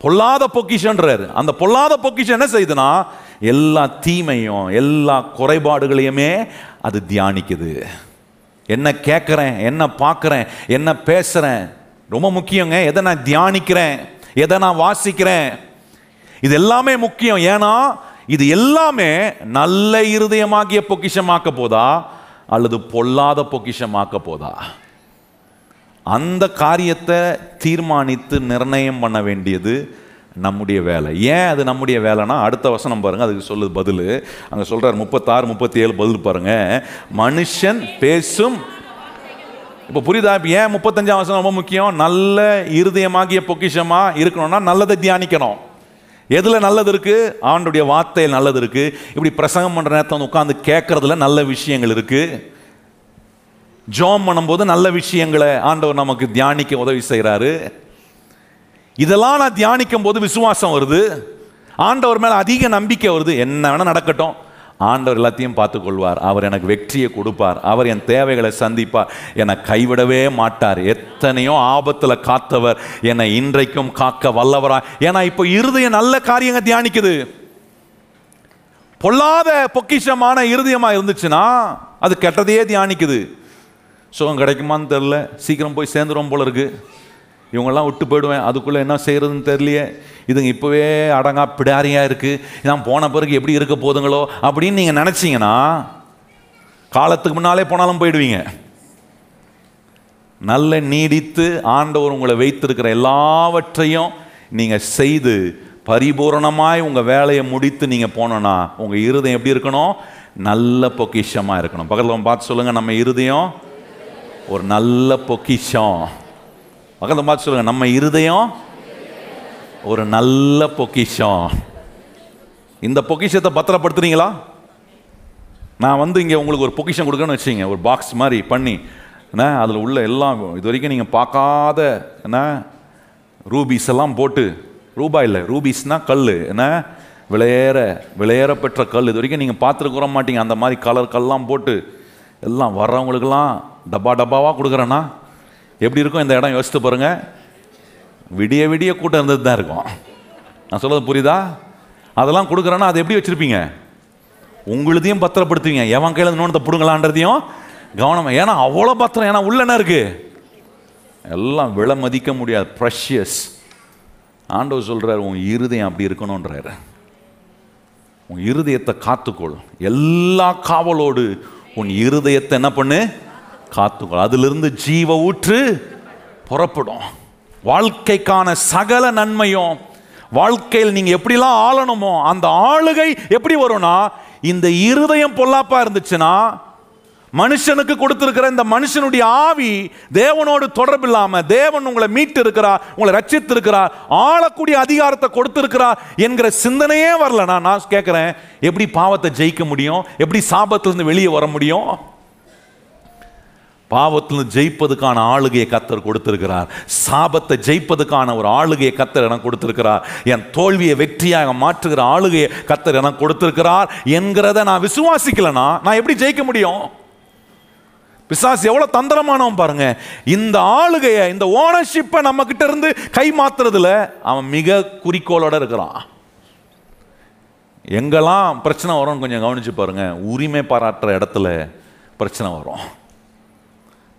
பொல்லாத பொக்கிஷன்றாரு. அந்த பொல்லாத பொக்கிஷம் என்ன செய்யுதுன்னா எல்லா தீமையும் எல்லா குறைபாடுகளையுமே அது தியானிக்குது. என்ன கேட்குறேன் என்ன பார்க்குறேன் என்ன பேசுகிறேன் ரொம்ப முக்கியங்க. எதை நான் தியானிக்கிறேன் எதை நான் வாசிக்கிறேன் இது எல்லாமே முக்கியம். ஏன்னா இது எல்லாமே நல்ல இருதயமாகிய பொக்கிஷமாக்க போதா அல்லது பொல்லாத பொக்கிஷமாக்க போதா? அந்த காரியத்தை தீர்மானித்து நிர்ணயம் பண்ண வேண்டியது நம்முடைய வேலை. ஏன் அது நம்முடைய வேலைனா அடுத்த வசனம் பாருங்கள் அதுக்கு சொல்லுது பதில். அங்கே சொல்கிறார் முப்பத்தாறு முப்பத்தி ஏழு பதில் பாருங்கள் மனுஷன் பேசும். இப்போ புரியுதா? இப்போ ஏன் முப்பத்தஞ்சாம் வசனம் ரொம்ப முக்கியம்? நல்ல இருதயமாகிய பொக்கிஷமாக இருக்கணும்னா நல்லதை தியானிக்கணும். எதில் நல்லது இருக்குது ஆண்டுடைய வார்த்தையில் நல்லது இருக்குது இப்படி பிரசங்கம் பண்ணுற நேரத்தை வந்து உட்காந்து கேட்குறதுல நல்ல விஷயங்கள் இருக்குது ஜோம் பண்ணும்போது நல்ல விஷயங்களை ஆண்டவர் நமக்கு தியானிக்க உதவி செய்கிறாரு இதெல்லாம் நான் தியானிக்கும் போது விசுவாசம் வருது. ஆண்டவர் மேலே அதிக நம்பிக்கை வருது. என்ன வேணால் நடக்கட்டும். ஆண்டவர் எல்லாத்தையும் பார்த்துக்கொள்வார். அவர் எனக்கு வெற்றியை கொடுப்பார். அவர் என் தேவைகளை சந்திப்பார். என்னை கைவிடவே மாட்டார். எத்தனையோ ஆபத்தில் காத்தவர் என்னை இன்றைக்கும் காக்க வல்லவரா. ஏன்னா இப்போ இருதயம் நல்ல காரியங்க தியானிக்குது. பொல்லாத பொக்கிஷமான இருதயமாக இருந்துச்சுன்னா அது கெட்டதையே தியானிக்குது. சுகம் கிடைக்குமான்னு தெரில சீக்கிரம் போய் சேர்ந்துரும் போல இருக்கு. இவங்கெல்லாம் விட்டு போயிடுவேன். அதுக்குள்ளே என்ன செய்கிறதுன்னு தெரியலையே. இதுங்க இப்போவே அடங்கா பிடாரியாக இருக்குது நான் போன பிறகு எப்படி இருக்க போதுங்களோ அப்படின்னு நீங்கள் நினச்சிங்கன்னா காலத்துக்கு முன்னாலே போனாலும் போயிடுவீங்க. நல்ல நீடித்து ஆண்டவர் உங்களை வைத்திருக்கிற எல்லாவற்றையும் நீங்கள் செய்து பரிபூரணமாய் உங்கள் வேலையை முடித்து நீங்கள் போனோன்னா உங்கள் இருதயம் எப்படி இருக்கணும்? நல்ல பொக்கிஷமாக இருக்கணும். பக்கத்தில் பார்த்து சொல்லுங்கள் நம்ம இருதயம் ஒரு நல்ல பொக்கிஷம். பக்கத்தில் பார்த்து சொல்லுங்கள் நம்ம இருதயம் ஒரு நல்ல பொக்கிஷம். இந்த பொக்கிஷத்தை பத்திரப்படுத்துறீங்களா? நான் வந்து இங்கே உங்களுக்கு ஒரு பொக்கிஷம் கொடுக்கணும்னு வச்சிங்க ஒரு பாக்ஸ் மாதிரி பண்ணி. என்ன அதில் உள்ள எல்லாம் இது வரைக்கும் நீங்கள் பார்க்காத என்ன ரூபீஸ் எல்லாம் போட்டு ரூபாய் இல்லை ரூபீஸ்னால் கல் என்ன விளையேற விளையேற பெற்ற கல். இது வரைக்கும் நீங்கள் பார்த்துருக்குற மாட்டீங்க அந்த மாதிரி கலர் கல்லாம் போட்டு எல்லாம் வர்றவங்களுக்கெல்லாம் டப்பா டப்பாவாக கொடுக்குறேன்னா எப்படி இருக்கும் இந்த இடம் யோசித்து பாருங்க. விடிய விடிய கூட்டம் இருந்தது தான் இருக்கும். நான் சொல்றது புரியுதா? அதெல்லாம் கொடுக்குறேன்னா அதை எப்படி வச்சுருப்பீங்க? உங்களுதையும் பத்திரப்படுத்துவீங்க. எவன் கையில் இன்னொன்று பிடுங்களான்றதையும் கவனம். ஏன்னா அவ்வளோ பத்திரம் ஏன்னா உள்ள என்ன இருக்கு? எல்லாம் விலை மதிக்க முடியாது. ப்ரஷியஸ் ஆண்டவர் சொல்கிறார் உன் இருதயம் அப்படி இருக்கணுன்றாரு உன் இருதயத்தை காத்துக்கொள். எல்லா காவலோடு உன் இருதயத்தை என்ன பண்ணு? காத்துக்கொள். அதிலிருந்து ஜீவ ஊற்று புறப்படும். வாழ்க்கைக்கான சகல நன்மையும் வாழ்க்கையில் நீங்க எப்படிலாம் ஆளணுமோ அந்த ஆளுகை எப்படி வரும்னா இந்த இருதயம் பொல்லாப்பா இருந்துச்சுன்னா மனுஷனுக்கு கொடுத்திருக்கிற இந்த மனுஷனுடைய ஆவி தேவனோடு தொடர்பு இல்லாம தேவன் உங்களை மீட்டு இருக்கிறார் உங்களை ரட்சித்து இருக்கிறார் ஆளக்கூடிய அதிகாரத்தை கொடுத்திருக்கிறார் என்கிற சிந்தனையே வரல நான் நான் கேட்கிறேன் எப்படி பாவத்தை ஜெயிக்க முடியும்? எப்படி சாபத்திலிருந்து வெளியே வர முடியும்? பாவத்தில் ஜெயிப்பதுக்கான ஆளுகையை கத்தர் கொடுத்திருக்கிறார். சாபத்தை ஜெயிப்பதுக்கான ஒரு ஆளுகையை கத்தர் எனக்கு கொடுத்திருக்கிறார். என் தோல்வியை வெற்றியாக மாற்றுகிற ஆளுகையை கத்தர் எனக்கு கொடுத்திருக்கிறார் என்கிறத நான் விசுவாசிக்கலனா நான் எப்படி ஜெயிக்க முடியும்? பிசாசு எவ்வளோ தந்திரமானவன் பாருங்க. இந்த ஆளுகையை இந்த ஓனர்ஷிப்பை நம்ம கிட்ட இருந்து கை மாத்துறதுல அவன் மிக குறிக்கோளோட இருக்கிறான். எங்கெல்லாம் பிரச்சனை வரும்னு கொஞ்சம் கவனிச்சு பாருங்க. உரிமை பாராட்டுற இடத்துல பிரச்சனை வரும்.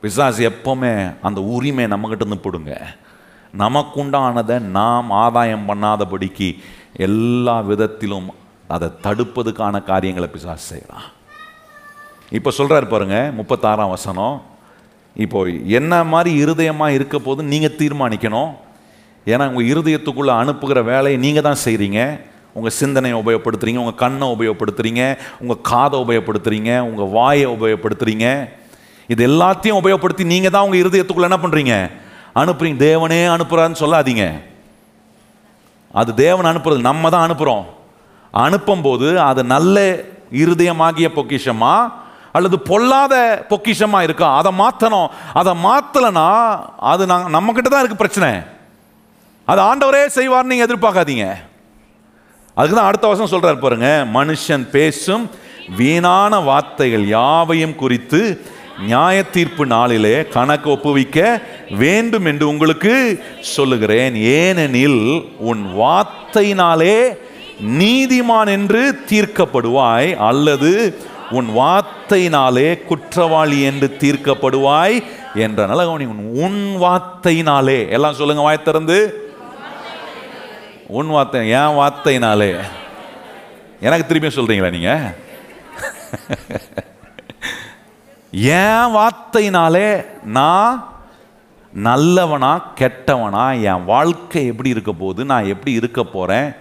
பிசாசு எப்போவுமே அந்த உரிமை நம்மக்கிட்ட இருந்து போடுங்க. நமக்குண்டானதை நாம் ஆதாயம் பண்ணாதபடிக்கு எல்லா விதத்திலும் அதை தடுப்பதுக்கான காரியங்களை பிசாசு செய்கிறான். இப்போ சொல்கிறார் பாருங்க முப்பத்தாறாம் வசனம். இப்போ என்ன மாதிரி இருதயமாக இருக்க போது நீங்கள் தீர்மானிக்கணும்? ஏன்னா உங்கள் இருதயத்துக்குள்ளே அனுப்புகிற வேலையை நீங்கள் தான் செய்கிறீங்க உங்கள் சிந்தனையை உபயோகப்படுத்துகிறீங்க உங்கள் கண்ணை உபயோகப்படுத்துறீங்க உங்கள் காதை உபயோகப்படுத்துகிறீங்க உங்கள் வாயை உபயோகப்படுத்துகிறீங்க இது எல்லாத்தையும் உபயோகப்படுத்தி நீங்கள் தான் உங்கள் இருதயத்துக்குள்ளே என்ன பண்ணுறீங்க அனுப்புறீங்க. தேவனே அனுப்புகிறான்னு சொல்லாதீங்க. அது தேவன் அனுப்புறது. நம்ம தான் அனுப்புகிறோம் அனுப்பும்போது அது நல்ல இருதயமாகிய பொக்கிஷமா அல்லது பொல்லாத பொக்கிஷமா இருக்கா? அதை மாற்றணும் அதை மாற்றலைன்னா அது நாங்கள் நம்மக்கிட்ட தான் இருக்குது பிரச்சனை. அது ஆண்டவரே செய்வார்னு நீங்கள் எதிர்பார்க்காதீங்க. அதுக்கு தான் அடுத்த வருஷம் சொல்கிறார் பாருங்க. மனுஷன் பேசும் வீணான வார்த்தைகள் யாவையும் குறித்து நியாய தீர்ப்பு நாளிலே கணக்கு ஒப்புவிக்க வேண்டும் என்று உங்களுக்கு சொல்லுகிறேன். ஏனெனில் உன் வார்த்தையினாலே நீதிமான் என்று தீர்க்கப்படுவாய் அல்லது உன் வார்த்தையினாலே குற்றவாளி என்று தீர்க்கப்படுவாய் என்ற நல்ல கவனி உன் வார்த்தையினாலே. எல்லாம் சொல்லுங்க வாய் திறந்து. உன் வார்த்தை என் வார்த்தையினாலே. எனக்கு திரும்பியும் சொல்றீங்களா நீங்க? [LAUGHS] என் வார்த்தையினாலே நான் நல்லவனா கெட்டவனா என் வாழ்க்கை எப்படி இருக்க போகுது நான் எப்படி இருக்க போகிறேன்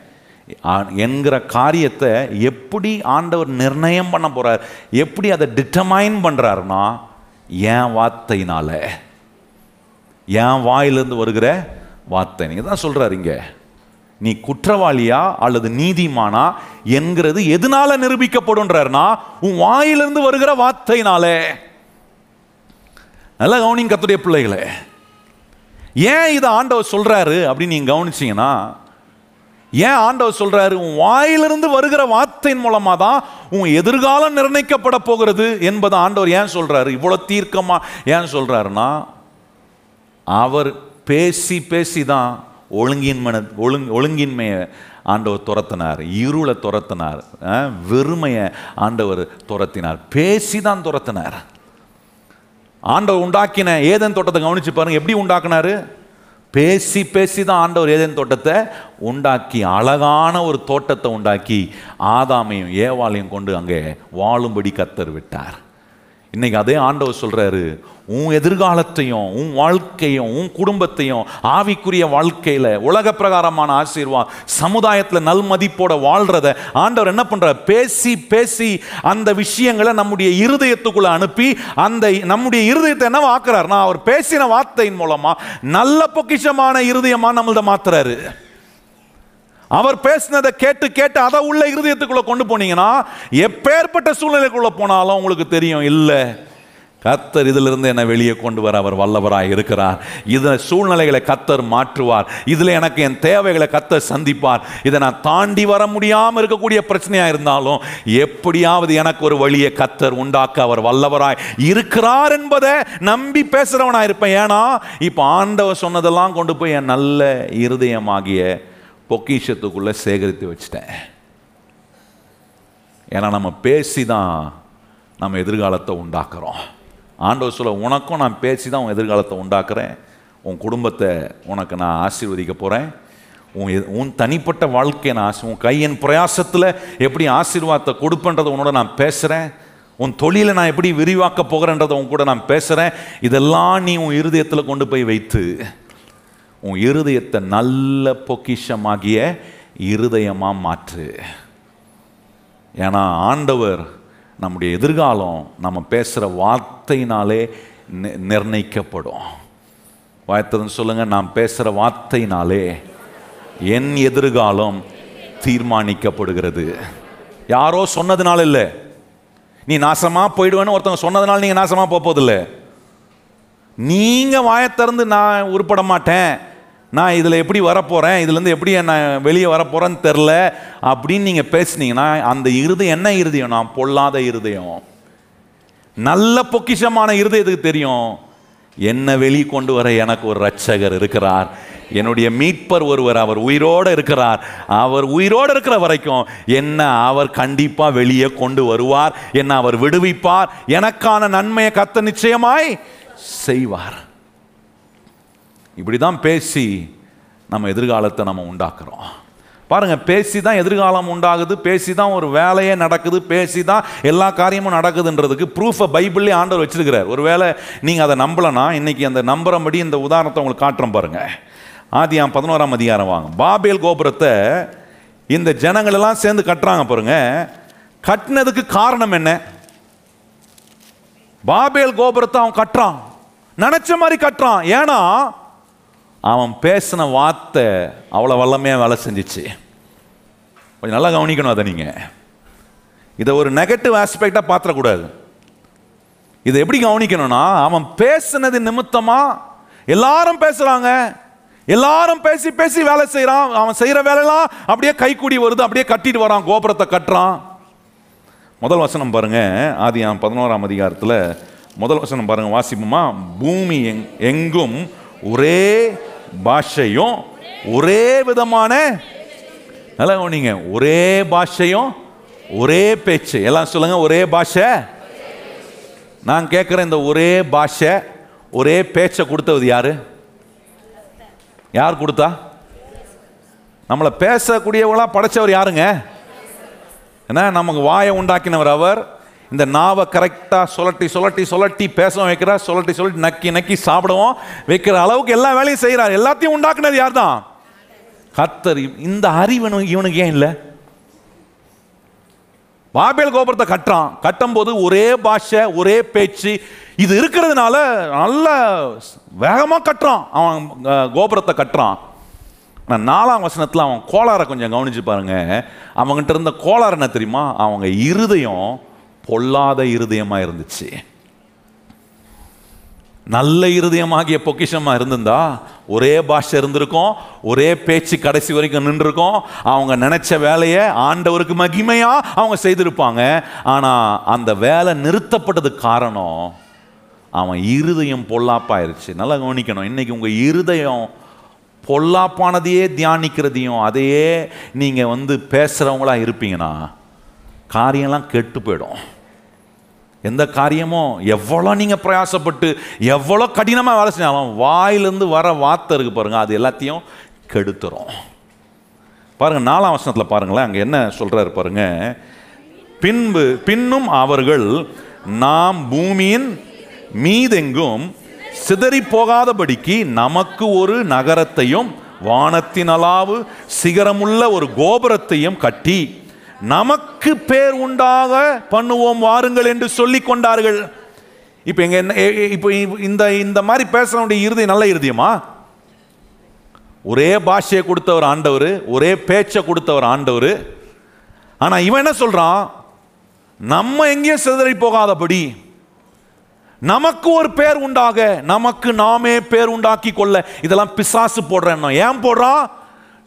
என்கிற காரியத்தை எப்படி ஆண்டவர் நிர்ணயம் பண்ண போகிறார் எப்படி அதை டிட்டர்மைன் பண்ணுறாருனா என் வார்த்தையினால. என் வாயிலிருந்து வருகிற வார்த்தை. நீங்கள் தான் சொல்கிறாரு இங்கே. நீ குற்றவாளியா அல்லது நீதிமானா என்கிறது எதனால நிரூபிக்கப்படும்ன்றாருன்னா உன் வாயிலிருந்து வருகிற வார்த்தையினாலே. நல்ல கவனிங்க கத்துடைய பிள்ளைகளே. ஏன் இதை ஆண்டவர் சொல்றாரு அப்படின்னு நீங்க கவனிச்சீங்கன்னா ஏன் ஆண்டவர் சொல்றாரு உன் வாயிலிருந்து வருகிற வார்த்தையின் மூலமா தான் உன் எதிர்காலம் நிர்ணயிக்கப்பட போகிறது என்பதை ஆண்டவர் ஏன் சொல்றாரு? இவ்வளவு தீர்க்கமா ஏன் சொல்றாருன்னா அவர் பேசி பேசி தான் ஒழுங்கின்மன ஒழுங் ஒழுங்கின்மையை ஆண்டவர் துரத்தினார் இருளை துரத்தினார் வெறுமையை ஆண்டவர் துரத்தினார் பேசி தான் துரத்தினார். ஆண்டவர் உண்டாக்கின ஏதேன் தோட்டத்தை கவனிச்சு பாருங்கள் எப்படி உண்டாக்குனாரு? பேசி பேசி தான் ஆண்டவர் ஏதேன் தோட்டத்தை உண்டாக்கி அழகான ஒரு தோட்டத்தை உண்டாக்கி ஆதாமையும் ஏவாளையும் கொண்டு அங்கே வாழும்படி கத்தர் விட்டார். இன்னைக்கு அதே ஆண்டவர் சொல்கிறாரு உன் எதிர்காலத்தையும் உன் வாழ்க்கையும் உன் குடும்பத்தையும் ஆவிக்குரிய வாழ்க்கையில் உலக பிரகாரமான ஆசீர்வாதம் சமுதாயத்தில் நல்மதிப்போட வாழ்கிறத ஆண்டவர் என்ன பண்றார்? பேசி பேசி அந்த விஷயங்களை நம்முடைய இருதயத்துக்குள்ளே அனுப்பி அந்த நம்முடைய இருதயத்தை என்ன ஆக்குறாருன்னா அவர் பேசின வார்த்தையின் மூலமாக நல்ல பொக்கிஷமான இருதயமாக நம்மள்த மாத்துறாரு. அவர் பேசினதை கேட்டு கேட்டு அதை உள்ள இருதயத்துக்குள்ளே கொண்டு போனீங்கன்னா எப்பேற்பட்ட சூழ்நிலைக்குள்ளே போனாலும் உங்களுக்கு தெரியும் இல்லை. கத்தர் இதிலிருந்து என்னை வெளியே கொண்டு வர அவர் வல்லவராக இருக்கிறார். இதை சூழ்நிலைகளை கத்தர் மாற்றுவார். இதில் எனக்கு என் தேவைகளை கத்தர் சந்திப்பார். இதை நான் தாண்டி வர முடியாமல் இருக்கக்கூடிய பிரச்சனையாக இருந்தாலும் எப்படியாவது எனக்கு ஒரு வழியை கத்தர் உண்டாக்க அவர் வல்லவராய் இருக்கிறார் என்பதை நம்பி பேசுகிறவனாக இருப்பேன். ஏன்னா இப்போ ஆண்டவர் சொன்னதெல்லாம் கொண்டு போய் என் நல்ல இருதயமாகிய பொக்கிஷத்துக்குள்ளே சேகரித்து வச்சிட்டேன். ஏன்னா நம்ம பேசி தான் நம்ம எதிர்காலத்தை உண்டாக்குறோம். ஆண்டவர் சொல்ல உனக்கும் நான் பேசி தான் உன் எதிர்காலத்தை உண்டாக்குறேன். உன் குடும்பத்தை உனக்கு நான் ஆசீர்வதிக்க போகிறேன் உன் எ- உன் தனிப்பட்ட வாழ்க்கையை நான் ஆசி உன் கையின் பிரயாசத்தில் எப்படி ஆசீர்வாதத்தை கொடுப்பேன்றதை உன்னோட நான் பேசுகிறேன் உன் தொழிலை நான் எப்படி விரிவாக்க போகிறேன்றதை உன் கூட நான் பேசுகிறேன் இதெல்லாம் நீ உன் இருதயத்தில் கொண்டு போய் வைத்து உன் இருதயத்தை நல்ல பொக்கிஷமாகிய இருதயமாக மாற்று. ஏன்னா ஆண்டவர் நம்முடைய எதிர்காலம் நம்ம பேசுகிற வார்த்தையினாலே நிர்ணயிக்கப்படும். வாய்த்ததுன்னு சொல்லுங்கள் நான் பேசுகிற வார்த்தையினாலே என் எதிர்காலம் தீர்மானிக்கப்படுகிறது. யாரோ சொன்னதுனால இல்லை. நீ நாசமாக போயிடுவேன்னு ஒருத்தவங்க சொன்னதுனால நீங்கள் நாசமாக போக நீங்கள் வாயத்திறந்து வாயை திறந்து நான் உருப்பட மாட்டேன். நான் இதில் எப்படி வரப்போகிறேன் இதுலேருந்து எப்படி நான் வெளியே வரப்போகிறேன்னு தெரில. அப்படின்னு நீங்கள் பேசுனீங்கன்னா அந்த இருதயம் என்ன இருதயம்? நான் பொல்லாத இருதயம். நல்ல பொக்கிஷமான இருதயத்துக்கு தெரியும்? என்ன வெளியே கொண்டு வர எனக்கு ஒரு ரட்சகர் இருக்கிறார். என்னுடைய மீட்பர் ஒருவர் அவர் உயிரோடு இருக்கிறார். அவர் உயிரோடு இருக்கிற வரைக்கும் என்ன அவர் கண்டிப்பாக வெளியே கொண்டு வருவார். என்ன அவர் விடுவிப்பார். எனக்கான நன்மையை கத்த நிச்சயமாய் செய்வார். இப்படி தான் பேசி நம்ம எதிர்காலத்தை நம்ம உண்டாக்குறோம். பாருங்கள் பேசி தான் எதிர்காலம் உண்டாகுது பேசி தான் ஒரு வேலையே நடக்குது பேசி தான் எல்லா காரியமும் நடக்குதுன்றதுக்கு ப்ரூஃபை பைபிளே ஆண்டவர் வச்சிருக்கிறார். ஒருவேளை நீங்கள் அதை நம்பலைன்னா இன்றைக்கி அந்த நம்புறபடி இந்த உதாரணத்தை உங்களுக்கு காட்டுறோம் பாருங்கள் ஆதியாம் பதினோராம் அதிகாரம் வாங்க. பாபேல் கோபுரத்தை இந்த ஜனங்களெல்லாம் சேர்ந்து கட்டுறாங்க பாருங்க. கட்டினதுக்கு காரணம் என்ன? பாபேல் கோபுரத்தை அவன் கட்டுறான். நினச்ச மாதிரி கட்டுறான். ஏன்னா அவன் பேசின வார்த்தை அவ்வளோ வல்லமையாக வேலை செஞ்சிச்சு. கொஞ்சம் நல்லா கவனிக்கணும் அதை நீங்கள் இதை ஒரு நெகட்டிவ் ஆஸ்பெக்டாக பார்த்துடக்கூடாது இதை எப்படி கவனிக்கணும்னா அவன் பேசுனது நிமித்தமாக எல்லாரும் பேசுகிறாங்க எல்லாரும் பேசி பேசி வேலை செய்கிறான் அவன் செய்கிற வேலையெல்லாம் அப்படியே கைக்கூடி வருது. அப்படியே கட்டிட்டு வரான். கோபுரத்தை கட்டுறான். முதல் வசனம் பாருங்க. அவன் பதினோராம் அதிகாரத்தில் முதல் வசனம் பாருங்க. வாசிப்போமா? பூமி எங் எங்கும் ஒரே பாஷையும் ஒரே விதமான நல்லா கவனிங்க ஒரே பாஷையும் ஒரே பேச்சு. எல்லாம் சொல்லுங்க ஒரே பாஷை. நான் கேட்குறேன் இந்த ஒரே பாஷை ஒரே பேச்சை கொடுத்தது யாரு? யார் கொடுத்தா? நம்மளை பேசக்கூடியவங்களா படைச்சவர் யாருங்க? ஏன்னா நமக்கு வாயை உண்டாக்கினவர் அவர் இந்த நாவை கரெக்டாக சுழட்டி சுழட்டி சுழட்டி பேச வைக்கிறார் சுழட்டி சுழட்டி நக்கி நக்கி சாப்பிடுவோம். வைக்கிற அளவுக்கு எல்லா வேலையும் செய்கிறார் எல்லாத்தையும் உண்டாக்குனது யார் தான் கத்தர் இந்த அறிவு இவனுக்கு- ஏன் இல்லை? பாபேல் கோபுரத்தை கட்டுறான். கட்டும்போது ஒரே பாஷை ஒரே பேச்சு. இது இருக்கிறதுனால நல்ல வேகமாக கட்டுறான். அவன் கோபுரத்தை கட்டுறான். நான் நாலாம் வசனத்தில் அவன் கோளாரை கொஞ்சம் கவனிச்சு பாருங்க. அவங்ககிட்ட இருந்த கோளாறு என்ன தெரியுமா? அவங்க இருதயம் பொல்லாத இருதயமாக இருந்துச்சு. நல்ல இருதயமாகிய பொக்கிஷமாக இருந்திருந்தா ஒரே பாஷை இருந்திருக்கும் ஒரே பேச்சு கடைசி வரைக்கும் நின்றுருக்கோம். அவங்க நினச்ச வேலையை ஆண்டவருக்கு மகிமையாக அவங்க செய்திருப்பாங்க. ஆனால் அந்த வேலை நிறுத்தப்பட்டது காரணம் அவன் இருதயம் பொல்லாப்பாயிருச்சு. நல்லா கவனிக்கணும் இன்றைக்கி உங்கள் இருதயம் பொல்லாப்பானதையே தியானிக்கிறதையும் அதையே நீங்கள் வந்து பேசுகிறவங்களாக இருப்பீங்கன்னா காரியம்லாம் கெட்டு போயிடும். எந்த காரியமும் எவ்வளோ நீங்கள் பிரயாசப்பட்டு எவ்வளோ கடினமாக வேலை செஞ்சாலும் வாயிலேருந்து வர வார்த்தை இருக்குது பாருங்கள் அது எல்லாத்தையும் கெடுத்துரும். பாருங்கள் நாலாம் வசனத்தில் பாருங்களேன் அங்கே என்ன சொல்கிறாரு பாருங்க பின்பு பின்னும் அவர்கள் நாம் பூமியின் மீதெங்கும் சிதறி போகாதபடிக்கு நமக்கு ஒரு நகரத்தையும் வானத்தின் அளவு சிகரமுள்ள ஒரு கோபுரத்தையும் கட்டி நமக்கு பேர் உண்டாக பண்ணுவோம் வாருங்கள் என்று சொல்லி கொண்டார்கள். இப்போ எங்க என்ன இப்போ இந்த இந்த மாதிரி பேசுறவனுடைய இருதயம் நல்ல இருதயமா ஒரே பாஷையை கொடுத்தவர் ஆண்டவர் ஒரே பேச்சை கொடுத்தவர் ஆண்டவர். ஆனால் இவன் என்ன சொல்றான்? நம்ம எங்கேயும் சிதறி போகாதபடி நமக்கு ஒரு பேர் உண்டாக நமக்கு நாமே பேர் உண்டாக்கி கொள்ள. இதெல்லாம் பிசாசு போடுறேன் ஏன் போடுறான்?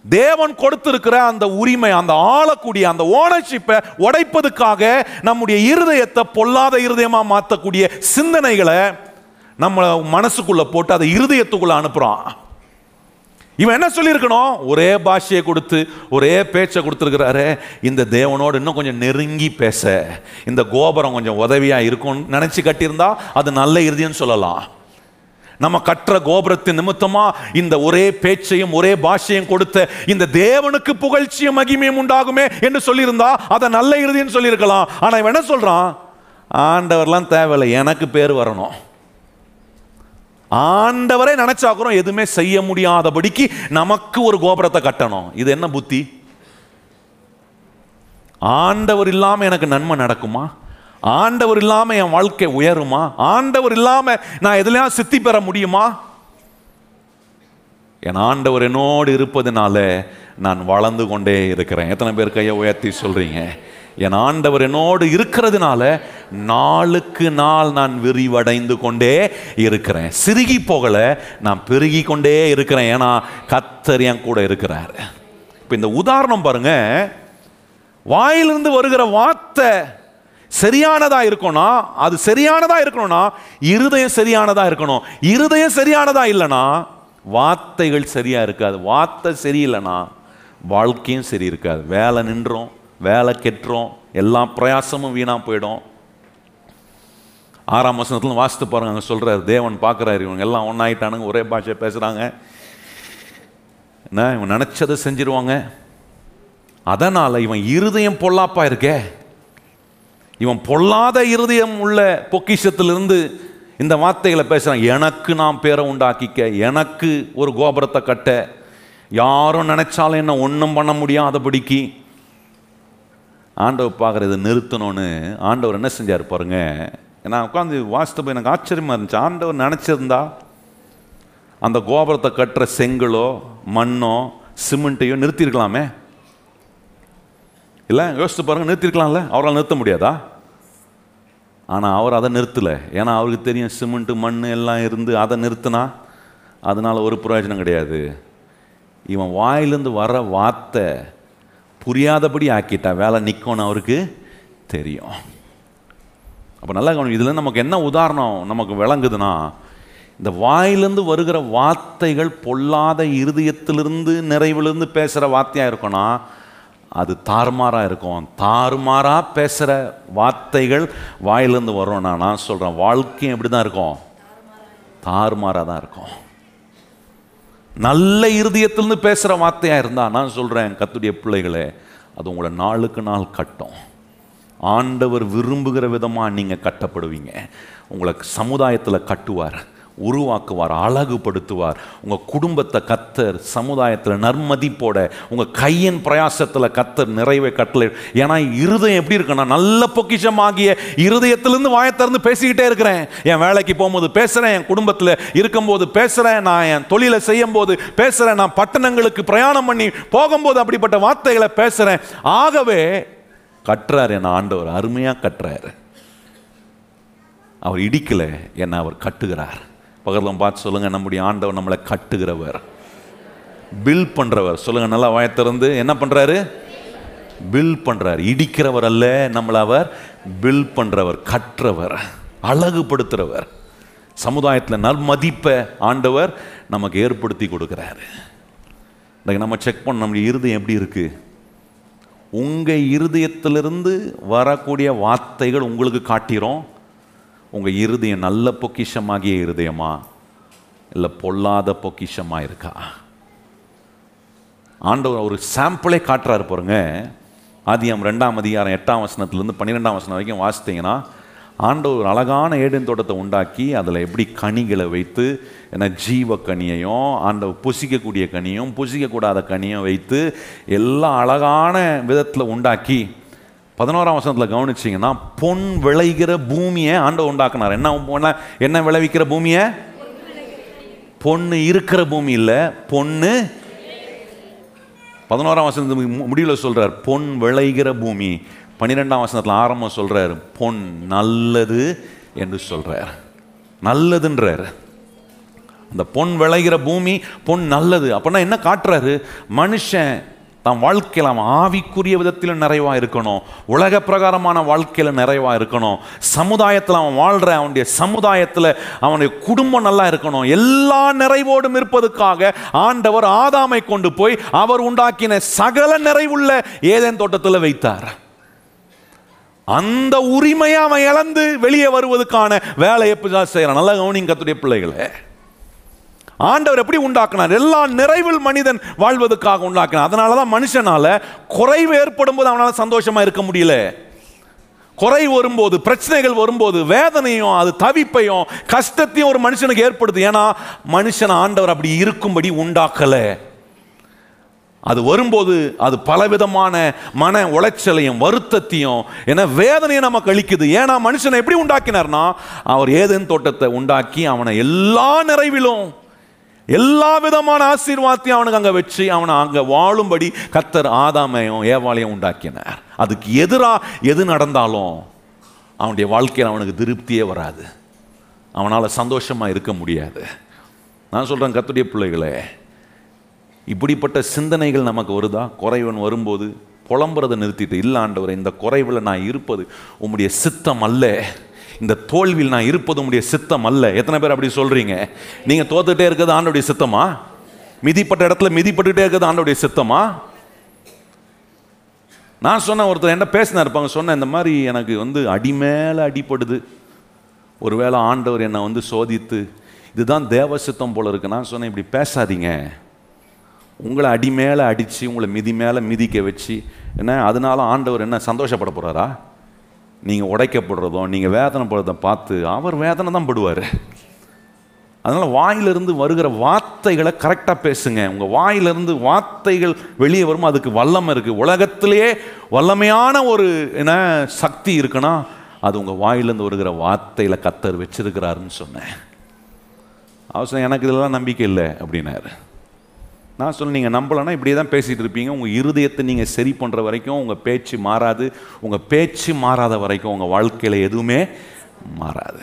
தேவன் கொடுத்திருக்கிற அந்த உரிமை அந்த ஆளக்கூடிய அந்த ஓனர்ஷிப்பை உடைப்பதுக்காக நம்முடைய இருதயத்தை பொல்லாத இருதயமாக மாற்றக்கூடிய சிந்தனைகளை நம்ம மனசுக்குள்ளே போட்டு அதை இருதயத்துக்குள்ள அனுப்புகிறோம் இவன் என்ன சொல்லியிருக்கணும்? ஒரே பாஷையை கொடுத்து ஒரே பேச்சை கொடுத்துருக்கிறாரு இந்த தேவனோடு இன்னும் கொஞ்சம் நெருங்கி பேச. இந்த கோபுரம் கொஞ்சம் உதவியாக இருக்கும்னு நினச்சி கட்டியிருந்தா அது நல்ல இறுதின்னு சொல்லலாம். நம்ம கற்ற கோபுரத்தின் நிமித்தமா இந்த ஒரே பேச்சையும் ஒரே பாஷையும் கொடுத்த இந்த தேவனுக்கு புகழ்ச்சியும் மகிமையும் உண்டாகுமே என்று சொல்லியிருந்தா அதை நல்ல இறுதின்னு சொல்லியிருக்கலாம். ஆனால் இவன் என்ன சொல்கிறான் ஆண்டவர்லாம் தேவையில்லை எனக்கு பேர் வரணும். ஆண்டவரை நினைச்சாக்குறோம் எதுவுமே செய்ய முடியாதபடிக்கு நமக்கு ஒரு கோபுரத்தை கட்டணும். இது என்ன புத்தி? ஆண்டவர் இல்லாமல் எனக்கு நன்மை நடக்குமா? ஆண்டவர் இல்லாமல் என் வாழ்க்கை உயருமா? ஆண்டவர் இல்லாமல் நான் எதுலயா சித்தி பெற முடியுமா? என் ஆண்டவர் என்னோடு இருப்பதனால நான் வளர்ந்து கொண்டே இருக்கிறேன். எத்தனை பேர் கையை உயர்த்தி சொல்றீங்க? என் ஆண்டவர் என்னோடு இருக்கிறதுனால நாளுக்கு நாள் நான் விரிவடைந்து கொண்டே இருக்கிறேன். சிறுகி போகல நான் பெருகி கொண்டே இருக்கிறேன். ஏன்னா கத்தர் என் கூட இருக்கிறார். இப்போ இந்த உதாரணம் பாருங்க. வாயிலிருந்து வருகிற வார்த்தை சரியானதா இருக்கணும்னா அது சரியானதா இருக்கணும்னா இருதயம் சரியானதா இருக்கணும். இருதயம் சரியானதா இல்லைன்னா வார்த்தைகள் சரியா இருக்காது. வார்த்தை சரியில்லைனா வாழ்க்கையும் சரி இருக்காது. வேலை நின்றோம் வேலை கெட்டுறோம் எல்லா பிரயாசமும் வீணா போயிடும். ஆறாம் வசனத்துல வாசித்து பாருங்க அங்கே சொல்றாரு தேவன் பார்க்குறாரு இவங்க எல்லாம் ஒன்றாயிட்டானுங்க ஒரே பாஷை பேசுறாங்க. என்ன இவன் நினைச்சதை செஞ்சிருவாங்க? அதனால இவன் இருதயம் பொல்லாப்பா இருக்கே. இவன் பொல்லாத இருதயம் உள்ள பொக்கிஷத்திலிருந்து இந்த வார்த்தைகளை பேசுகிறான் எனக்கு நான் பேரை உண்டாக்கிக்க எனக்கு ஒரு கோபுரத்தை கட்ட. யாரும் நினைச்சாலும் என்ன ஒன்றும் பண்ண முடியாதபடிக்கு ஆண்டவர் பார்க்குறத நிறுத்தணும்னு ஆண்டவர் என்ன செஞ்சார் பாருங்க. நான் உட்காந்து வாசித்தப்போ எனக்கு ஆச்சரியமாக இருந்துச்சு. ஆண்டவர் நினச்சிருந்தா அந்த கோபுரத்தை கட்டுற செங்கலோ மண்ணோ சிமெண்ட்டையோ நிறுத்தியிருக்கலாமே. இல்லை யோசித்து பாருங்க நிறுத்திருக்கலாம்ல. அவரால் நிறுத்த முடியாதா? ஆனால் அவர் அதை நிறுத்தலை. ஏன்னா அவருக்கு தெரியும் சிமெண்ட்டு மண் எல்லாம் இருந்து அதை நிறுத்தினா அதனால் ஒரு பிரயோஜனம் கிடையாது. இவன் வாயிலிருந்து வர வார்த்தை புரியாதபடி ஆக்கிட்டான் வேலை நிற்கணும் அவருக்கு தெரியும். அப்போ நல்லா கவனம் இதில் நமக்கு என்ன உதாரணம் நமக்கு விளங்குதுன்னா இந்த வாயிலிருந்து வருகிற வார்த்தைகள் பொல்லாத இருதயத்திலிருந்து நிறைவிலிருந்து பேசுகிற வார்த்தையாக இருக்கணும் அது தாறுமாறாக இருக்கும். தாறுமாறாக பேசுகிற வார்த்தைகள் வாயிலிருந்து நான் நான் சொல்கிறேன் வாழ்க்கையும் எப்படி தான் இருக்கும். தாறுமாறாக தான் இருக்கும். நல்ல இருதயத்திலிருந்து பேசுகிற வார்த்தையாக இருந்தால் நான் சொல்கிறேன் கத்துடைய பிள்ளைகளே அது உங்களை நாளுக்கு நாள் கட்டும். ஆண்டவர் விரும்புகிற விதமாக நீங்கள் கட்டப்படுவீங்க. உங்களை சமுதாயத்தில் கட்டுவார். உருவாக்குவார் அழகுபடுத்துவார். உங்கள் குடும்பத்தை கத்தர் சமுதாயத்தில் நர்மதிப்போட உங்கள் கையின் பிரயாசத்தில் கத்தர் நிறைவே கட்டளை. ஏன்னா இருதயம் எப்படி இருக்குன்னா நல்ல பொக்கிஷமாகிய இருதயத்திலேருந்து வாயத்திறந்து பேசிக்கிட்டே இருக்கிறேன். என் வேலைக்கு போகும்போது பேசுகிறேன் என் குடும்பத்தில் இருக்கும்போது பேசுகிறேன் நான் என் தொழிலை செய்யும் போது பேசுகிறேன் நான் பட்டணங்களுக்கு பிரயாணம் பண்ணி போகும்போது அப்படிப்பட்ட வார்த்தைகளை பேசுகிறேன் ஆகவே கட்டுறாரு என் ஆண்டவர் அருமையாக கட்டுறாரு. அவர் இடிக்கலை என்னை அவர் கட்டுகிறார். பக்கத்தில் பார்த்து சொல்லுங்கள் நம்முடைய ஆண்டவர் நம்மளை கட்டுகிறவர். பில் பண்ணுறவர் சொல்லுங்கள் நல்லா வாயத்திறந்து என்ன பண்ணுறாரு பில் பண்ணுறார் இடிக்கிறவர் அல்ல நம்மளை அவர். பில் பண்ணுறவர் கற்றவர் அழகுபடுத்துகிறவர் சமுதாயத்தில் நற்மதிப்பை ஆண்டவர் நமக்கு ஏற்படுத்தி கொடுக்குறாரு. இன்றைக்கு நம்ம செக் பண்ண நம்முடைய இருதயம் எப்படி இருக்குது உங்கள் இருதயத்திலிருந்து வரக்கூடிய வார்த்தைகள் உங்களுக்கு காட்டிரும். உங்கள் இருதயம் நல்ல பொக்கிஷமாகிய இருதயமா? இல்லை பொல்லாத பொக்கிஷமாக இருக்கா? ஆண்டவர் ஒரு சாம்பிளே காட்டுறாரு பாருங்க. ஆதியம் ரெண்டாம் அதிகாரம் எட்டாம் வசனத்துலேருந்து பன்னிரெண்டாம் வசனம் வரைக்கும் வாசித்தீங்கன்னா ஆண்டவர் அழகான ஏடன் தோட்டத்தை உண்டாக்கி அதில் எப்படி கனிகளை வைத்து என்ன ஜீவ கனியையும் ஆண்டவர் புசிக்கக்கூடிய கனியும் புசிக்கக்கூடாத கனியும் வைத்து எல்லாம் அழகான விதத்தில் உண்டாக்கி பதினோராம் வசனத்தில் கவனிச்சிங்கன்னா பொன் விளைகிற பூமியை ஆண்ட உண்டாக்குனார். என்ன பொண்ண- என்ன விளைவிக்கிற பூமியை? பொண்ணு இருக்கிற பூமி இல்லை பொண்ணு பதினோராம் வசனத்து முடிவில் சொல்கிறார் பொன் விளைகிற பூமி. பன்னிரெண்டாம் வசனத்தில் ஆரம்பம் சொல்கிறார் பொன் நல்லது என்று சொல்கிறார் நல்லதுன்றார். அந்த பொன் விளைகிற பூமி பொன் நல்லது. அப்படின்னா என்ன காட்டுறாரு? மனுஷன் நம் வாழ்க்கையில் அவன் ஆவிக்குரிய விதத்தில் நிறைவாக இருக்கணும். உலக பிரகாரமான வாழ்க்கையில் நிறைவாக இருக்கணும். சமுதாயத்தில் அவன் வாழ்கிற அவனுடைய சமுதாயத்தில் அவனுடைய குடும்பம் நல்லா இருக்கணும். எல்லா நிறைவோடும் இருப்பதற்காக ஆண்டவர் ஆதாமை கொண்டு போய் அவர் உண்டாக்கின சகல நிறைவுள்ள ஏதேன் தோட்டத்தில் வைத்தார். அந்த உரிமையை அவன் இழந்து வெளியே வருவதற்கான வேலை எப்படிதான் செய்கிறான் நல்லா கவனிங்க கத்துடைய பிள்ளைகளை. ஆண்டவர் எப்படி உண்டாக்கினார்? எல்லா நிறைவில் மனிதன் வாழ்வதற்காக உண்டாக்கினார். அதனால தான் மனுஷனால் குறைவு ஏற்படும் போது அவனால் சந்தோஷமாக இருக்க முடியல. குறை வரும்போது பிரச்சனைகள் வரும்போது வேதனையும் அது தவிப்பையும் கஷ்டத்தையும் ஒரு மனுஷனுக்கு ஏற்படுது. ஏன்னா மனுஷன் ஆண்டவர் அப்படி இருக்கும்படி உண்டாக்கலை. அது வரும்போது அது பலவிதமான மன உளைச்சலையும் வருத்தத்தையும் என வேதனையை நமக்கு அளிக்குது. ஏன்னா மனுஷனை எப்படி உண்டாக்கினார்னா அவர் ஏதேன் தோட்டத்தை உண்டாக்கி அவனை எல்லா நிறைவிலும் எல்லா விதமான ஆசீர்வாதத்தையும் அவனுக்கு அங்கே வச்சு அவனை அங்கே வாழும்படி கத்தர் ஆதாமையும் ஏவாளையும் உண்டாக்கினார். அதுக்கு எதிராக எது நடந்தாலும் அவனுடைய வாழ்க்கையில் அவனுக்கு திருப்தியே வராது. அவனால் சந்தோஷமாக இருக்க முடியாது. நான் சொல்கிறேன் கத்துடைய பிள்ளைகளே இப்படிப்பட்ட சிந்தனைகள் நமக்கு வருதா? குறைவன் வரும்போது புலம்புறதை நிறுத்திட்டு இல்லை இந்த குறைவில் நான் இருப்பது உம்முடைய சித்தம் அல்ல. இந்த தோல்வியில் நான் இருப்பது உடைய சித்தம் அல்ல. எத்தனை பேர் அப்படி சொல்றீங்க? நீங்க தோத்துட்டே இருக்கிறது ஆண்டுடைய சித்தமா? மிதிப்பட்ட இடத்துல மிதிப்பட்டுட்டே இருக்கிறது ஆண்டுடைய சித்தமா? நான் சொன்னேன் ஒருத்தர் என்ன பேசினா இருப்பாங்க சொன்னேன் இந்த மாதிரி எனக்கு வந்து அடி மேலே அடிப்படுது ஒருவேளை ஆண்டவர் என்னை வந்து சோதித்து இதுதான் தேவ சித்தம் போல இருக்கு. நான் சொன்னேன் இப்படி பேசாதீங்க. உங்களை அடி மேலே அடித்து உங்களை மிதி மேலே மிதிக்க வச்சு என்ன அதனால ஆண்டவர் என்ன சந்தோஷப்பட போகிறாரா நீங்கள் உடைக்கப்படுறதும் நீங்கள் வேதனைப்படுறதை பார்த்து அவர் வேதனை தான் படுவார். அதனால் வாயிலிருந்து வருகிற வார்த்தைகளை கரெக்டாக பேசுங்க. உங்கள் வாயிலிருந்து வார்த்தைகள் வெளியே வரும்? அதுக்கு வல்லமை இருக்குது உலகத்திலேயே வல்லமையான ஒரு என்ன சக்தி இருக்குன்னா அது உங்கள் வாயிலிருந்து வருகிற வார்த்தையில் கத்தர் வச்சிருக்கிறாருன்னு சொன்னேன். அவசரம் எனக்கு இதெல்லாம் நம்பிக்கை இல்லை அப்படின்னாரு. நான் சொல்ல நீங்கள் நம்பலைன்னா இப்படியே தான் பேசிகிட்டு இருப்பீங்க. உங்கள் இருதயத்தை நீங்கள் சரி பண்ணுற வரைக்கும் உங்கள் பேச்சு மாறாது. உங்கள் பேச்சு மாறாத வரைக்கும் உங்கள் வாழ்க்கையில் எதுவுமே மாறாது.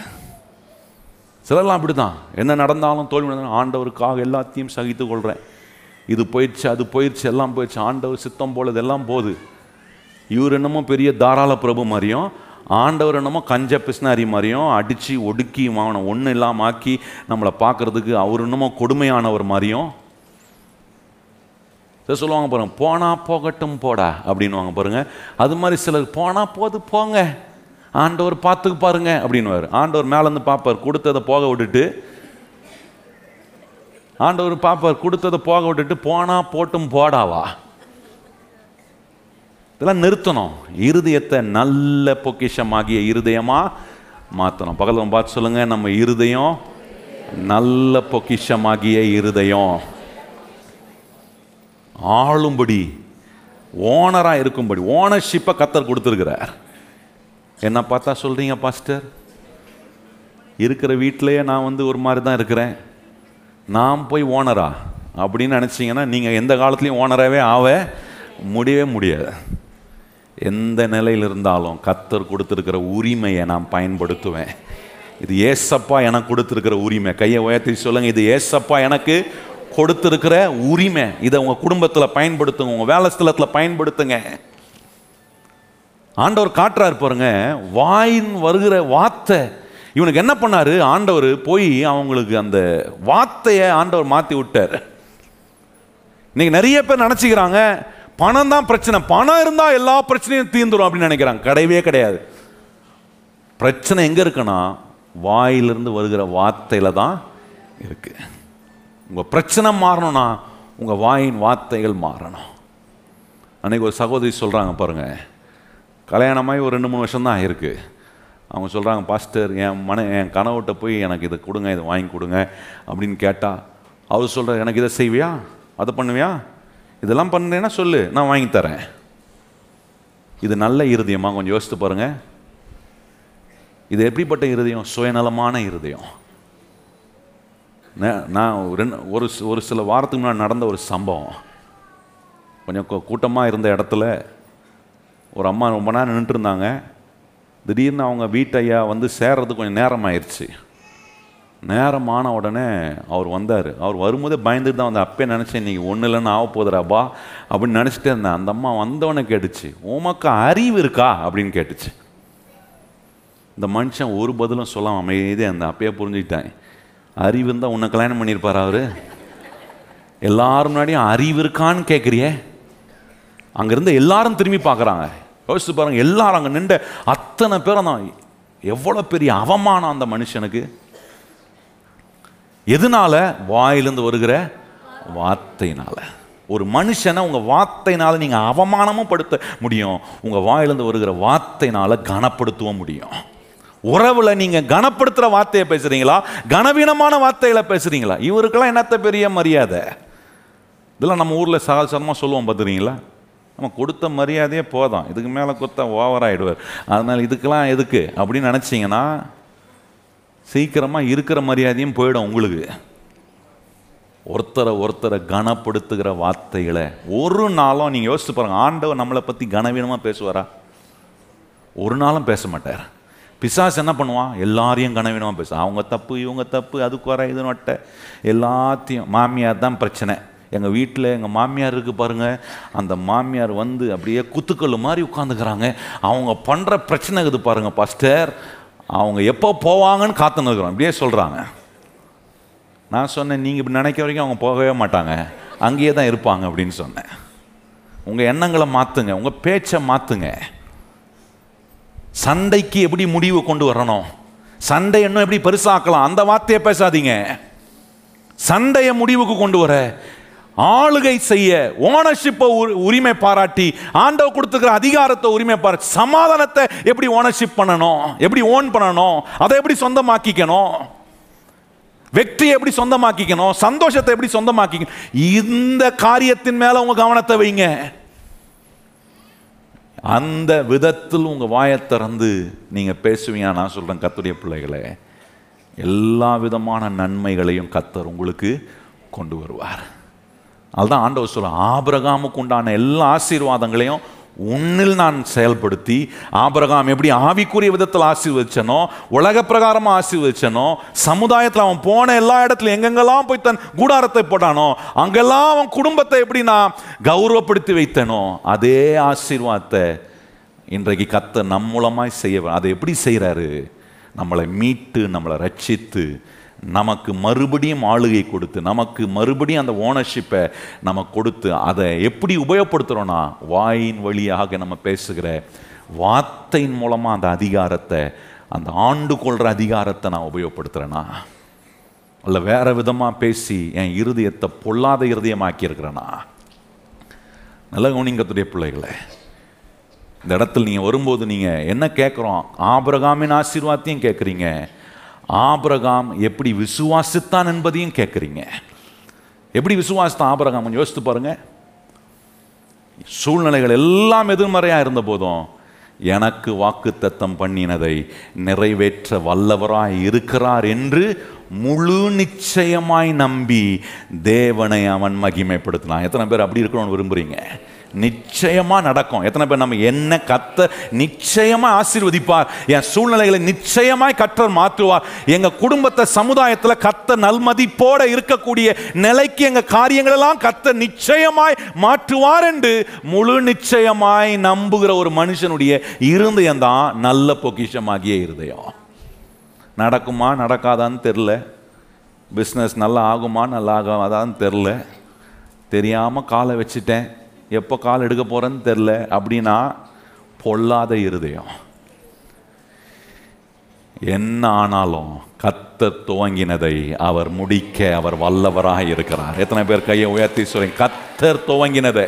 சிலர்லாம் அப்படி தான் என்ன நடந்தாலும் தோல்வி நடந்தாலும் ஆண்டவருக்காக எல்லாத்தையும் சகித்து கொள்கிறேன் இது போயிடுச்சு அது போயிடுச்சு எல்லாம் போயிடுச்சு. ஆண்டவர் சித்தம் போல் இதெல்லாம் போகுது. இவர் என்னமோ பெரிய தாராள பிரபு மாதிரியும் ஆண்டவர் என்னமோ கஞ்ச பிஸ்னாரி மாதிரியும் அடித்து ஒடுக்கி அவனை ஒன்றும் இல்லாமல் ஆக்கி நம்மளை பார்க்குறதுக்கு அவர் என்னமோ கொடுமையானவர் மாதிரியும் இதை சொல்லுவாங்க பாருங்க போனால் போகட்டும் போடா அப்படின்னுவாங்க பாருங்க. அது மாதிரி சிலர் போனால் போது போங்க. ஆண்டவர் பார்த்துக்கு பாருங்க அப்படின்னுவார். ஆண்டவர் மேலேருந்து பார்ப்பார் கொடுத்ததை போக விட்டுட்டு ஆண்டவர் பார்ப்பார் கொடுத்ததை போக விட்டுட்டு போனால் போட்டும் போடாவா? இதெல்லாம் நிறுத்தணும். இருதயத்தை நல்ல பொக்கிஷமாகிய இருதயமா மாற்றணும் பக்கத்தில் பார்த்து சொல்லுங்க நம்ம இருதயம் நல்ல பொக்கிஷமாகிய இருதயம். ஆளும்படி ஓனராக இருக்கும்படி ஓனர்ஷிப்பை கத்தர் கொடுத்துருக்கிறார். என்ன பார்த்தா சொல்கிறீங்க பாஸ்டர் இருக்கிற வீட்டிலேயே நான் வந்து ஒரு மாதிரி தான் இருக்கிறேன். நான் போய் ஓனரா அப்படின்னு நினச்சிங்கன்னா நீங்கள் எந்த காலத்துலேயும் ஓனராகவே ஆக முடியவே முடியாது. எந்த நிலையில் இருந்தாலும் கத்தர் கொடுத்துருக்கிற உரிமையை நான் பயன்படுத்துவேன். இது ஏசப்பா எனக்கு கொடுத்துருக்கிற உரிமை. கையை உயர்த்தி சொல்லுங்கள் இது ஏசப்பா எனக்கு கொடுத்துருக்கிற உரிமை இதை உங்கள் குடும்பத்தில் பயன்படுத்துங்க உங்கள் வேலை ஸ்தலத்தில் பயன்படுத்துங்க. ஆண்டவர் காட்டுறாரு பாருங்க வாயின் வருகிற வார்த்தை. இவனுக்கு என்ன பண்ணார்? ஆண்டவர் போய் அவங்களுக்கு அந்த வார்த்தையை ஆண்டவர் மாற்றி விட்டார். இன்னைக்கு நிறைய பேர் நினச்சிக்கிறாங்க பணம் தான் பிரச்சனை. பணம் இருந்தால் எல்லா பிரச்சனையும் தீர்ந்துடும் அப்படின்னு நினைக்கிறாங்க. கிடையவே கிடையாது. பிரச்சனை எங்கே இருக்குன்னா வாயிலிருந்து வருகிற வார்த்தையில் தான் இருக்குது உங்கள் பிரச்சனை மாறணும்னா உங்கள் வாயின் வார்த்தைகள் மாறணும். அன்னைக்கு ஒரு சகோதரி சொல்கிறாங்க பாருங்கள் கல்யாணமாகி ஒரு ரெண்டு மூணு வருஷம் தான் அவங்க சொல்கிறாங்க பாஸ்டர் என் மன என் கனவுகிட்ட போய் எனக்கு இதை கொடுங்க இதை வாங்கி கொடுங்க அப்படின்னு கேட்டால் அவர் சொல்கிறார் எனக்கு இதை செய்வியா? அதை பண்ணுவியா? இதெல்லாம் பண்ணுறேன்னா சொல்லு நான் வாங்கி தரேன். இது நல்ல இருதயமாக கொஞ்சம் யோசித்து பாருங்கள் இது எப்படிப்பட்ட இருதயம்? சுயநலமான இருதயம். நான் ரெண்டு ஒரு ஒரு சில வாரத்துக்கு முன்னாடி நடந்த ஒரு சம்பவம். கொஞ்சம் கூட்டமாக இருந்த இடத்துல ஒரு அம்மா ரொம்ப நேரம் நின்றுட்டு இருந்தாங்க திடீர்னு அவங்க வீட்டையா வந்து சேர்றதுக்கு கொஞ்சம் நேரம் ஆயிடுச்சு நேரம் ஆன உடனே அவர் வந்தார். அவர் வரும்போதே பயந்துட்டு தான் வந்தார். அப்பயே நினச்சேன் இன்னைக்கு ஒன்றும் இல்லைன்னு ஆக போதுறாப்பா அப்படின்னு நினச்சிட்டே இருந்தேன். அந்த அம்மா வந்தவொடனே கேட்டுச்சு உமக்கு அறிவு இருக்கா? அப்படின்னு கேட்டுச்சு. இந்த மனுஷன் ஒரு பதிலும் சொல்லாமல் அமைதியாக அந்த அப்பயே புரிஞ்சுக்கிட்டேன். அறிவு இருந்தால் உன்னை கல்யாணம் பண்ணியிருப்பார் அவர்? எல்லாரும் முன்னாடியும் அறிவு இருக்கான்னு கேட்குறியே அங்கேருந்து எல்லாரும் திரும்பி பார்க்குறாங்க. யோசிச்சு பாருங்க எல்லாரும் அங்கே நின்ற அத்தனை பேரும் தான். எவ்வளோ பெரிய அவமானம் அந்த மனுஷனுக்கு. எதனால? வாயிலிருந்து வருகிற வார்த்தையினால. ஒரு மனுஷனை உங்கள் வார்த்தையினால நீங்கள் அவமானமும் படுத்த முடியும். உங்கள் வாயிலிருந்து வருகிற வார்த்தையினால கனப்படுத்தவும் முடியும். உறவுல நீங்க கனப்படுத்துற வார்த்தையை பேசுறீங்களா? கனவீனமான வார்த்தைகளை பேசுறீங்களா? இவருக்கெல்லாம் என்னத்த பெரிய மரியாதை? இதெல்லாம் நம்ம ஊரில் சகஜமாக சொல்லுவோம் பார்த்துறீங்களா நம்ம கொடுத்த மரியாதையே போதும். இதுக்கு மேலே கொடுத்தா ஓவர் ஆகிடுவார் அதனால் இதுக்கெல்லாம் எதுக்கு? அப்படின்னு நினச்சிங்கன்னா சீக்கிரமாக இருக்கிற மரியாதையும் போயிடும் உங்களுக்கு. ஒருத்தரை ஒருத்தரை கனப்படுத்துகிற வார்த்தைகளை ஒரு நாளும் நீங்கள் யோசிச்சு பாருங்க ஆண்டவர் நம்மளை பற்றி கனவீனமாக பேசுவாரா? ஒரு நாளும் பேச மாட்டார். பிசாசு என்ன பண்ணுவான்? எல்லாரையும் கனவீனமாக பேசுவான். அவங்க தப்பு இவங்க தப்பு அது குறை இது நொட்டை எல்லாத்தையும் மாமியார் தான் பிரச்சனை. எங்கள் வீட்டில் எங்கள் மாமியார் இருக்குது பாருங்கள் அந்த மாமியார் வந்து அப்படியே குத்துக்கல் மாதிரி உட்காந்துக்கிறாங்க அவங்க பண்ணுற பிரச்சனை இருக்குது பாருங்கள் பாஸ்டர். அவங்க எப்போ போவாங்கன்னு காத்துன்னு இருக்கிறோம் இப்படியே சொல்கிறாங்க நான் சொன்னேன் நீங்கள் இப்படி நினைக்க வரைக்கும் அவங்க போகவே மாட்டாங்க. அங்கேயே தான் இருப்பாங்க. அப்படின்னு சொன்னேன். உங்கள் எண்ணங்களை மாற்றுங்க உங்கள் பேச்சை மாற்றுங்க சண்டைக்கு எப்படி முடிவு கொண்டு வரணும்? சண்டை இன்னும் எப்படி பெருசாக்கலாம்? அந்த வார்த்தையை பேசாதீங்க. சண்டையை முடிவுக்கு கொண்டு வர ஆளுகை செய்ய ஓனர்ஷிப்பை உரிமை பாராட்டி ஆண்டவ கொடுத்துக்கிற அதிகாரத்தை உரிமை பாராட்டி சமாதானத்தை எப்படி ஓனர்ஷிப் பண்ணணும்? எப்படி ஓன் பண்ணணும்? அதை எப்படி சொந்தமாக்கிக்கணும்? வெற்றியை எப்படி சொந்தமாக்கிக்கணும்? சந்தோஷத்தை எப்படி சொந்தமாக்கிக்கணும்? இந்த காரியத்தின் மேலே உங்கள் கவனத்தை வைங்க. அந்த விதத்தில் உங்கள் வாயை திறந்து நீங்கள் பேசுவீங்க. நான் சொல்கிறேன் கத்துடைய பிள்ளைகளே எல்லா விதமான நன்மைகளையும் கத்தர் உங்களுக்கு கொண்டு வருவார். அதுதான் ஆண்டவர் சொல்ல ஆபிரகாமுக்கு உண்டான எல்லா ஆசீர்வாதங்களையும் உன்னில் நான் செயல்படுத்தி ஆபிரகாம் எப்படி ஆவிக்குரிய விதத்தில் ஆசீர்வதிச்சனோ உலக பிரகாரமாக ஆசீர்வதிச்சனோ சமுதாயத்தில் அவன் போன எல்லா இடத்துலையும் எங்கெங்கெல்லாம் போய் தன் கூடாரத்தை போட்டானோ அங்கெல்லாம் அவன் குடும்பத்தை எப்படி நான் கௌரவப்படுத்தி வைத்தனோ அதே ஆசீர்வாதத்தை இன்றைக்கு கத்த நம்மூலமாய் செய்ய அதை எப்படி செய்கிறாரு நம்மளை மீட்டு நம்மளை ரட்சித்து நமக்கு மறுபடியும் ஆளுகை கொடுத்து நமக்கு மறுபடியும் அந்த ஓனர்ஷிப்பை நம்ம கொடுத்து அதை எப்படி உபயோகப்படுத்துகிறோன்னா வாயின் வழியாக நம்ம பேசுகிற வார்த்தையின் மூலமாக அந்த அதிகாரத்தை அந்த ஆண்டு கொள்கிற அதிகாரத்தை நான் உபயோகப்படுத்துகிறேன்னா இல்லை வேறு விதமாக பேசி என் இருதயத்தை பொல்லாத இருதயமாக்கியிருக்கிறேனா? நல்ல கவனிங்கத்துடைய பிள்ளைகளை இந்த இடத்துல நீங்கள் வரும்போது நீங்கள் என்ன கேட்குறோம் ஆபிரகாமின் ஆசீர்வாதத்தையும் கேட்குறீங்க ஆபரகாம் எப்படி விசுவாசித்தான் என்பதையும் கேட்குறீங்க. எப்படி விசுவாசித்தான் ஆபரகாம் கொஞ்சம் யோசித்து பாருங்க. சூழ்நிலைகள் எல்லாம் எதிர்மறையாக இருந்த போதும் எனக்கு வாக்கு தத்தம் பண்ணினதை நிறைவேற்ற வல்லவராய் இருக்கிறார் என்று முழு நிச்சயமாய் நம்பி தேவனை அவன் மகிமைப்படுத்தினான். எத்தனை பேர் அப்படி இருக்கணும்னு விரும்புறீங்க? நிச்சயமா நடக்கும். எத்தனை பேர் நம்ம என்ன கத்த நிச்சயமா ஆசீர்வதிப்பார். என் சூழ்நிலைகளை நிச்சயமாய் கற்றர் மாற்றுவார். எங்க குடும்பத்தை சமுதாயத்தில் கத்த நல்மதிப்போட இருக்கக்கூடிய நிலைக்கு எங்க காரியங்களெல்லாம் கத்த நிச்சயமாய் மாற்றுவார் என்று முழு நிச்சயமாய் நம்புகிற ஒரு மனுஷனுடைய இருதயம் தான் நல்ல பொக்கிஷமாகிய இருதயம். நடக்குமா நடக்காதான்னு தெரில பிஸ்னஸ் நல்லா ஆகுமா நல்லா ஆகாதான்னு தெரில தெரியாமல் காலை வச்சுட்டேன். எப்போ கால் எடுக்க போகிறேன்னு தெரில அப்படின்னா பொல்லாத இருதயம். என்ன ஆனாலும் கத்தர் துவங்கினதை அவர் முடிக்க அவர் வல்லவராக இருக்கிறார். எத்தனை பேர் கையை உயர்த்தி சொல்றீங்க? கத்தர் துவங்கினதை.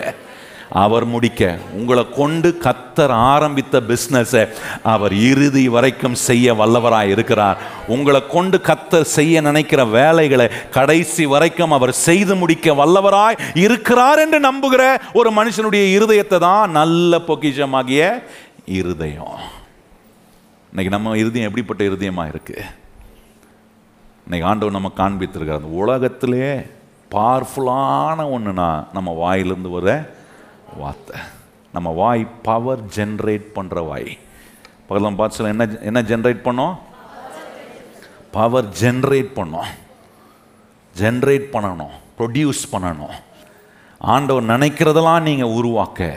அவர் முடிக்க உங்களை கொண்டு கத்தர் ஆரம்பித்த பிஸ்னஸை அவர் இறுதி வரைக்கும் செய்ய வல்லவராக இருக்கிறார். உங்களை கொண்டு கத்தர் செய்ய நினைக்கிற வேலைகளை கடைசி வரைக்கும் அவர் செய்து முடிக்க வல்லவராய் இருக்கிறார் என்று நம்புகிற ஒரு மனுஷனுடைய இருதயத்தை தான் நல்ல பொக்கிஷமாகிய இருதயம். இன்னைக்கு நம்ம இருதயம் எப்படிப்பட்ட இருதயமாக இருக்கு? இன்னைக்கு ஆண்டவர் நம்ம காண்பித்திருக்கிறார். அந்த உலகத்திலே பவர்ஃபுல்லான ஒன்றுனா நம்ம வாயிலிருந்து வர வார்த்தை. நம்ம வாய் பவர் ஜென்ரேட் பண்ணுற வாய். பக்கத்தில் பார்த்து சொல்ல என்ன என்ன ஜென்ரேட் பண்ணோம்? பவர் ஜென்ரேட் பண்ணோம். ஜென்ரேட் பண்ணணும். ப்ரொடியூஸ் பண்ணணும். ஆண்டவர் நினைக்கிறதெல்லாம் நீங்கள் உருவாக்க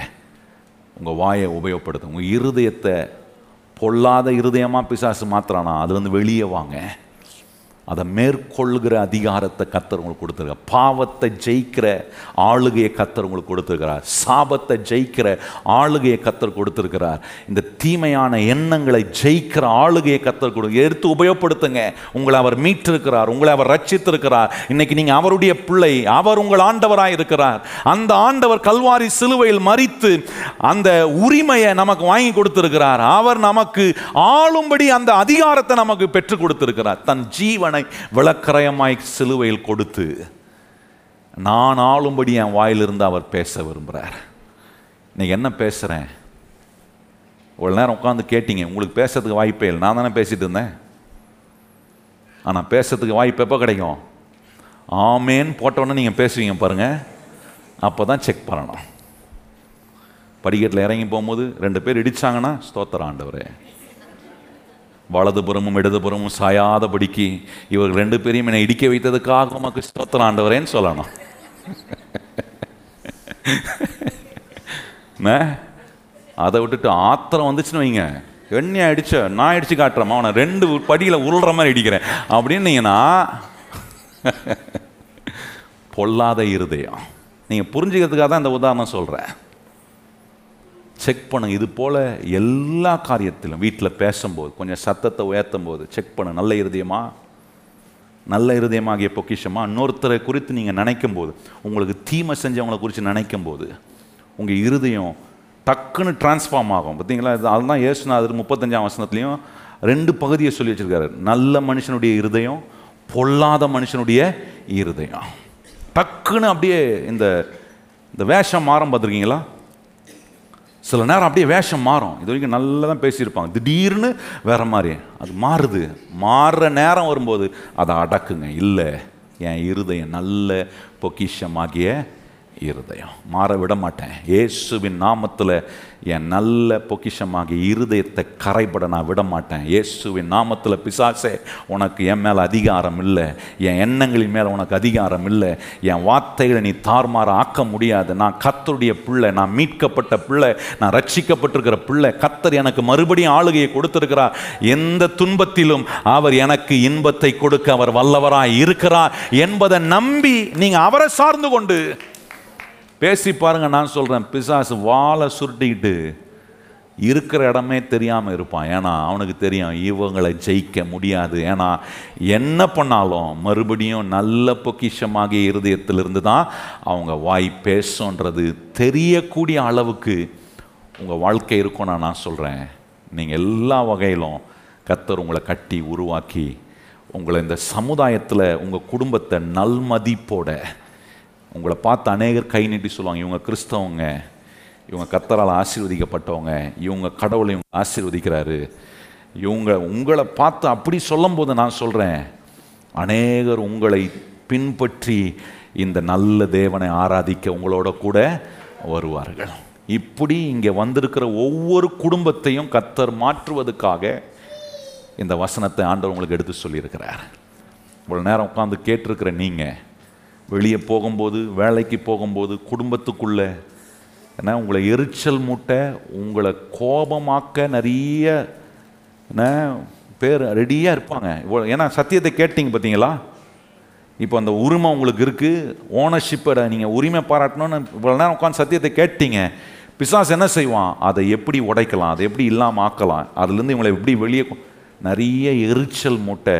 உங்கள் வாயை உபயோகப்படுத்தும் உங்கள் இருதயத்தை பொல்லாத இருதயமாக பிசாசு மாத்திரானா அதுலேருந்து வெளியே வாங்க. அதை மேற்கொள்கிற அதிகாரத்தை கத்தர் உங்களுக்கு கொடுத்துருக்கார். பாவத்தை ஜெயிக்கிற ஆளுகையை கத்தர் உங்களுக்கு கொடுத்துருக்கிறார். சாபத்தை ஜெயிக்கிற ஆளுகையை கத்தர் கொடுத்துருக்கிறார். இந்த தீமையான எண்ணங்களை ஜெயிக்கிற ஆளுகையை கத்தர் கொடு எடுத்து உபயோகப்படுத்துங்க. உங்களை அவர் மீட்டிருக்கிறார் உங்களை அவர் ரட்சித்திருக்கிறார். இன்னைக்கு நீங்கள் அவருடைய பிள்ளை அவர் உங்கள் ஆண்டவராக இருக்கிறார். அந்த ஆண்டவர் கல்வாரி சிலுவையில் மறித்து அந்த உரிமையை நமக்கு வாங்கி கொடுத்திருக்கிறார். அவர் நமக்கு ஆளும்படி அந்த அதிகாரத்தை நமக்கு பெற்றுக் கொடுத்திருக்கிறார். தன் ஜீவனை விளக்கரயமாய் சிலுவையில் கொடுத்து நான் ஆளும்படி என் வாயிலிருந்து அவர் பேச விரும்புகிறார் இன்னைக்கு என்ன பேசுகிறேன் ஒரு நேரம் உட்காந்து கேட்டீங்க உங்களுக்கு பேசுறதுக்கு வாய்ப்பே இல்லை. நான் தானே பேசிட்டு இருந்தேன். ஆனால் பேசுறதுக்கு வாய்ப்பு எப்போ கிடைக்கும்? ஆமேன்னு போட்டோன்னே நீங்கள் பேசுவீங்க பாருங்கள் அப்போ தான் செக் பண்ணணும். படிக்கட்டில் இறங்கி போகும்போது ரெண்டு பேர் இடிச்சாங்கன்னா ஸ்தோத்திர ஆண்டவரே. வலதுபுறமும் இடதுபுறமும் சாயாதபடிக்கு இவர்கள் ரெண்டு பேரையும் என்னை இடிக்க வைத்ததுக்காக உமக்கு ஸ்தோத்திரம் ஆண்டவரேன்னு சொல்லணும். [LAUGHS] அதை விட்டுட்டு ஆத்திரம் வந்துச்சுன்னு வைங்க. எண்ணெய் அடிச்ச நான் அடிச்சு காட்டுறேன் அவனை ரெண்டு படியில் உருள்ற மாதிரி அடிக்கிறேன் அப்படின்னீங்கன்னா [LAUGHS] பொல்லாத இருதயம். நீங்கள் புரிஞ்சுக்கிறதுக்காக தான் இந்த உதாரணம் சொல்கிறேன் செக் பண்ணுங்க இது போல் எல்லா காரியத்திலும் வீட்டில் பேசும்போது கொஞ்சம் சத்தத்தை உயர்த்தும் போது செக் பண்ணு. நல்ல இருதயமா? நல்ல இருதயமாகிய பொக்கிஷமா? இன்னொருத்தரை குறித்து நீங்கள் நினைக்கும் போது உங்களுக்கு தீமை செஞ்சவங்களை குறித்து நினைக்கும் போது உங்கள் இருதயம் டக்குன்னு டிரான்ஸ்ஃபார்ம் ஆகும். பார்த்தீங்களா? இது அதுதான் ஏசுநாதர் முப்பத்தஞ்சாம் வசனத்துலேயும் ரெண்டு பகுதியை சொல்லி வச்சிருக்காரு. நல்ல மனுஷனுடைய இருதயம் பொல்லாத மனுஷனுடைய இருதயம். டக்குன்னு அப்படியே இந்த இந்த வேஷம் மாறம் பார்த்துருக்கீங்களா? சில நேரம் அப்படியே வேஷம் மாறும். இது வரைக்கும் நல்லா தான் பேசியிருப்பாங்க. திடீர்னு வேற மாதிரி. அது மாறுது. மாறுற நேரம் வரும்போது அதை அடக்குங்க. இல்லை. என் இருதயம் நல்ல பொக்கிஷமாகிய இருதயம். மாற விட மாட்டேன். இயேசுவின் நாமத்தில் என் நல்ல பொக்கிஷமாக இருதயத்தை கரைபட நான் விட மாட்டேன். இயேசுவின் நாமத்தில் பிசாசே உனக்கு என் மேலே அதிகாரம் இல்லை. என் எண்ணங்களின் மேலே உனக்கு அதிகாரம் இல்லை. என் வார்த்தைகளை நீ தார்மாற ஆக்க முடியாது. நான் கத்தருடைய பிள்ளை நான் மீட்கப்பட்ட பிள்ளை நான் ரட்சிக்கப்பட்டிருக்கிற பிள்ளை. கத்தர் எனக்கு மறுபடியும் ஆளுகையை கொடுத்திருக்கிறார். எந்த துன்பத்திலும் அவர் எனக்கு இன்பத்தை கொடுக்க அவர் வல்லவராய் இருக்கிறார் என்பதை நம்பி நீங்கள் அவரை சார்ந்து கொண்டு பேசி பாருங்க நான் சொல்கிறேன் பிசாசு வாழை சுருட்டிக்கிட்டு இருக்கிற இடமே தெரியாமல் இருப்பான். ஏன்னா அவனுக்கு தெரியும் இவங்களை ஜெயிக்க முடியாது. ஏன்னா என்ன பண்ணாலும் மறுபடியும் நல்ல பொக்கிஷமாகிய இருதயத்திலிருந்து தான் அவங்க வாய் பேசுன்றது தெரியக்கூடிய அளவுக்கு உங்கள் வாழ்க்கை இருக்கும்னா நான் சொல்கிறேன் நீங்கள் எல்லா வகையிலும் கத்தர் உங்களை கட்டி உருவாக்கி உங்களை இந்த சமுதாயத்தில் உங்கள் குடும்பத்தை நல்மதிப்போட உங்களை பார்த்து அநேகர் கை நீட்டி சொல்லுவாங்க இவங்க கிறிஸ்தவங்க இவங்க கத்தரால் ஆசீர்வதிக்கப்பட்டவங்க இவங்க கடவுளை இவங்க ஆசீர்வதிக்கிறாரு. இவங்க உங்களை பார்த்து அப்படி சொல்லும் போது நான் சொல்கிறேன் அநேகர் உங்களை பின்பற்றி இந்த நல்ல தேவனை ஆராதிக்க உங்களோட கூட வருவார்கள். இப்படி இங்கே வந்திருக்கிற ஒவ்வொரு குடும்பத்தையும் கத்தர் மாற்றுவதற்காக இந்த வசனத்தை ஆண்டவர் உங்களுக்கு எடுத்து சொல்லியிருக்கிறார். இவ்வளோ நேரம் உட்காந்து கேட்டிருக்கிற நீங்கள் வெளியே போகும்போது வேலைக்கு போகும்போது குடும்பத்துக்குள்ளே ஏன்னா உங்களை எரிச்சல் மூட்டை உங்களை கோபமாக்க நிறைய பேர் ரெடியாக இருப்பாங்க. இவ்வளோ ஏன்னா சத்தியத்தை கேட்டீங்க பார்த்தீங்களா இப்போ அந்த உரிமை உங்களுக்கு இருக்குது ஓனர்ஷிப்பை நீங்கள் உரிமை பாராட்டணும்னு இவ்வளோ நேரம் உட்காந்து சத்தியத்தை கேட்டீங்க. பிசாஸ் என்ன செய்வான்? அதை எப்படி உடைக்கலாம்? அதை எப்படி இல்லாமல் ஆக்கலாம்? அதுலேருந்து இவங்களை எப்படி வெளியே நிறைய எரிச்சல் மூட்டை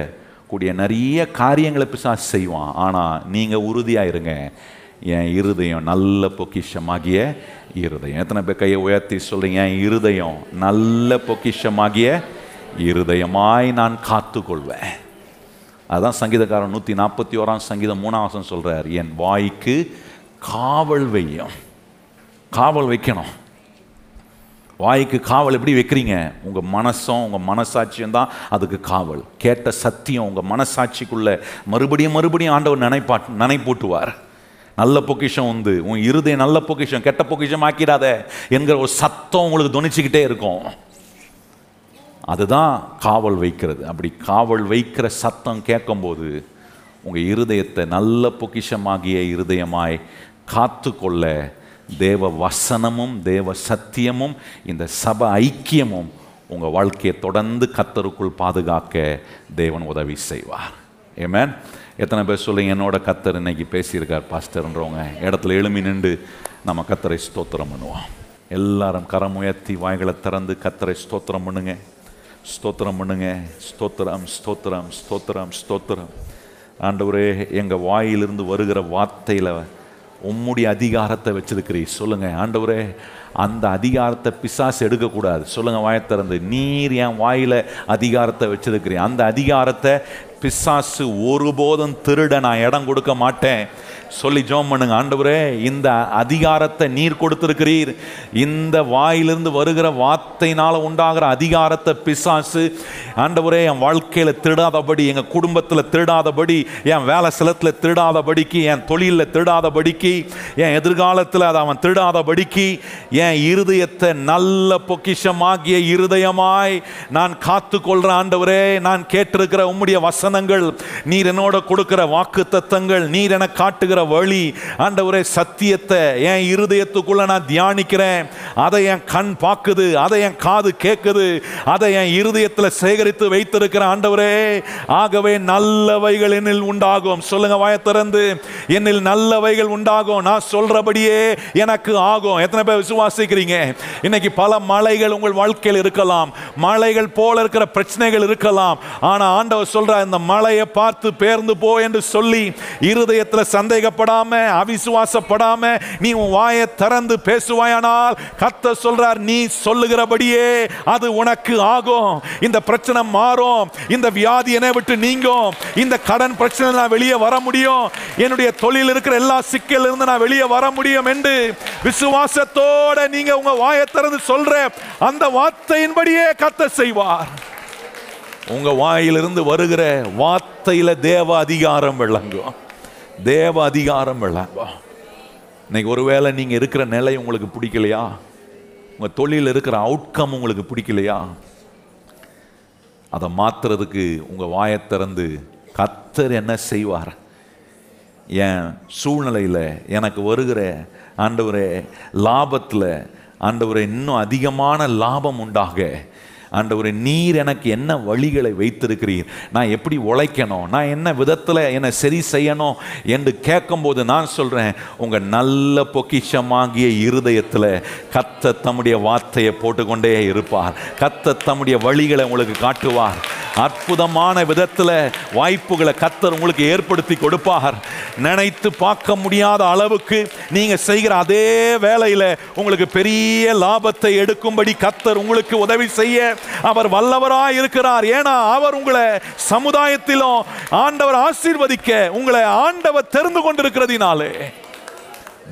கூடிய நிறைய காரியங்களை பிசாசு செய்வான். ஆனால் நீங்கள் உறுதியாக இருங்க என் இருதயம் நல்ல பொக்கிஷமாகிய இருதயம். எத்தனை பேர் கையை உயர்த்தி சொல்கிறீங்க என் இருதயம் நல்ல பொக்கிஷமாகிய இருதயமாய் நான் காத்துக்கொள்வேன். அதுதான் சங்கீதக்காரன் நூற்றி நாற்பத்தி ஓராம் சங்கீதம் மூணாவசம் சொல்கிறார் என் வாய்க்கு காவல் வையும். காவல் வைக்கணும். வாய்க்கு காவல் எப்படி வைக்கிறீங்க? உங்கள் மனசும் உங்கள் மனசாட்சியும் தான் அதுக்கு காவல். கேட்ட சத்தியம் உங்கள் மனசாட்சிக்குள்ளே மறுபடியும் மறுபடியும் ஆண்டவர் நினைப்பா நினைப்பூட்டுவார். நல்ல பொக்கிஷம் உண்டு. உன் இருதயம் நல்ல பொக்கிஷம் கெட்ட பொக்கிஷம் ஆக்கிடாத என்கிற ஒரு சத்தம் உங்களுக்கு துணிச்சுக்கிட்டே இருக்கும். அதுதான் காவல் வைக்கிறது. அப்படி காவல் வைக்கிற சத்தம் கேட்கும்போது உங்கள் இருதயத்தை நல்ல பொக்கிஷமாகிய இருதயமாய் காத்துக்கொள்ள தேவ வசனமும் தேவ சத்தியமும் இந்த சப ஐக்கியமும் உங்கள் வாழ்க்கையை தொடர்ந்து கத்தருக்குள் பாதுகாக்க தேவன் உதவி செய்வார். ஏமேன் எத்தனை பேர் சொல்லுங்க என்னோட கத்தர் இன்னைக்கு பேசியிருக்கார் பாஸ்டர்ன்றவங்க. இடத்துல எழுமி நின்று நம்ம கத்தரை ஸ்தோத்திரம் பண்ணுவோம். எல்லாரும் கரம் உயர்த்தி வாய்களை திறந்து கத்தரை ஸ்தோத்திரம் பண்ணுங்க. ஸ்தோத்திரம் பண்ணுங்க. ஸ்தோத்திரம் ஸ்தோத்திரம் ஸ்தோத்திரம் ஸ்தோத்திரம். ஆண்டவரே எங்கள் வாயிலிருந்து வருகிற வார்த்தையில் உம்முடைய அதிகாரத்தை வச்சிருக்கிறீர். சொல்லுங்க ஆண்டவரே அந்த அதிகாரத்தை பிசாசு எடுக்கக்கூடாது. சொல்லுங்க வாயத்திறந்து நீர் என் வாயில அதிகாரத்தை வச்சிருக்கிறீர். அந்த அதிகாரத்தை பிசாசு ஒருபோதும் திருட நான் இடம் கொடுக்க மாட்டேன். சொல்லி ஜோம் பண்ணுங்க. ஆண்டவரே இந்த அதிகாரத்தை நீர் கொடுத்திருக்கிறீர். இந்த வாயிலிருந்து வருகிற வார்த்தையினால் உண்டாகிற அதிகாரத்தை பிசாசு ஆண்டவரே என் வாழ்க்கையில திருடாதபடி எங்க குடும்பத்தில் திருடாதபடி என் வேலை சிலத்தில் திருடாதபடிக்கு என் தொழிலில் திருடாதபடிக்கு என் எதிர்காலத்தில் அதை அவன் திருடாதபடிக்கு என் இருதயத்தை நல்ல பொக்கிஷமாகிய இருதயமாய் நான் காத்து கொள்கிற ஆண்டவரே நான் கேட்டிருக்கிற உம்முடைய வசனங்கள் நீர் என்னோட கொடுக்கிற வாக்கு தத்தங்கள் நீர் என காட்டுகிற வழி ஆண்டவரே சத்தியத்தை என் இருதயத்துக்குள்ள நான் தியானிக்கிறேன். அதை என் கண் பார்க்குது அதை என் காது கேட்குது அதை என் இருதயத்தில் சேகரித்து வைத்திருக்கிற ஆண்டவரே ஆகவே நல்லவைகள் என்னில் உண்டாகும். சொல்லுங்க வாய திறந்து. என்னில் நல்லவைகள் உண்டாகும். நான் சொல்றபடியே எனக்கு ஆகும். எத்தனை பேர் விசுவாசிக்கிறீங்க? இன்னைக்கு பல மலைகள் உங்கள் வாழ்க்கையில் இருக்கலாம். மலைகள் போல இருக்கிற பிரச்சனைகள் இருக்கலாம். ஆனா ஆண்டவர் சொல்ற இந்த மலையை பார்த்து பேர்ந்து போ என்று சொல்லி இருதயத்தில் சந்தேகப்படாம அவிசுவாசப்படாம நீ உன் வாயை திறந்து பேசுவாயானால் கத்த சொல்றார் நீ சொல்லுகிறபடியே அது உனக்கு ஆகும். இந்த பிரச்சனை மாறும். இந்த வியாதி என்னை விட்டு நீங்கும். இந்த கடன் பிரச்சனை நான் வெளியே வர முடியும். என்னுடைய தொழில் இருக்கிற எல்லா சிக்கல் இருந்து நான் வெளியே வர முடியும் என்று விசுவாசத்தோட நீங்க உங்க வாயை திறந்து சொல்ற அந்த வார்த்தையின்படியே கத்த செய்வார். உங்க வாயிலிருந்து வருகிற வார்த்தையில தேவ அதிகாரம் விளங்கும். தேவ அதிகாரம் விளங்கும் இன்னைக்கு ஒருவேளை நீங்கள் இருக்கிற நிலை உங்களுக்கு பிடிக்கலையா? உங்கள் தொழிலில் இருக்கிற அவுட்கம் உங்களுக்கு பிடிக்கலையா? அதை மாற்றுறதுக்கு உங்கள் வாயை திறந்து கத்தர் என்ன செய்வார்? என் சூழ்நிலையில் எனக்கு வருகிற ஆண்டவரே லாபத்தில் ஆண்டவரே இன்னும் அதிகமான லாபம் உண்டாக ஆண்டவரே நீர் எனக்கு என்ன வழிகளை வைத்திருக்கிறீர்? நான் எப்படி உழைக்கணும்? நான் என்ன விதத்தில் என்னை சரி செய்யணும் என்று கேட்கும்போது நான் சொல்கிறேன் உங்கள் நல்ல பொக்கிஷமாகிய இருதயத்தில் கத்த தம்முடைய வார்த்தையை போட்டுக்கொண்டே இருப்பார். கத்த தம்முடைய வழிகளை உங்களுக்கு காட்டுவார். அற்புதமான விதத்தில் வாய்ப்புகளை கத்தர் உங்களுக்கு ஏற்படுத்தி கொடுப்பார். நினைத்து பார்க்க முடியாத அளவுக்கு நீங்கள் செய்கிற அதே வேலையில் உங்களுக்கு பெரிய லாபத்தை எடுக்கும்படி கத்தர் உங்களுக்கு உதவி செய்ய அவர் வல்லவராய் இருக்கிறார். ஏன்னா அவர் உங்களை சமுதாயத்திலும் ஆண்டவர் ஆசீர்வதிக்க உங்களை ஆண்டவர் தெரிந்து கொண்டிருக்கிறதினாலே.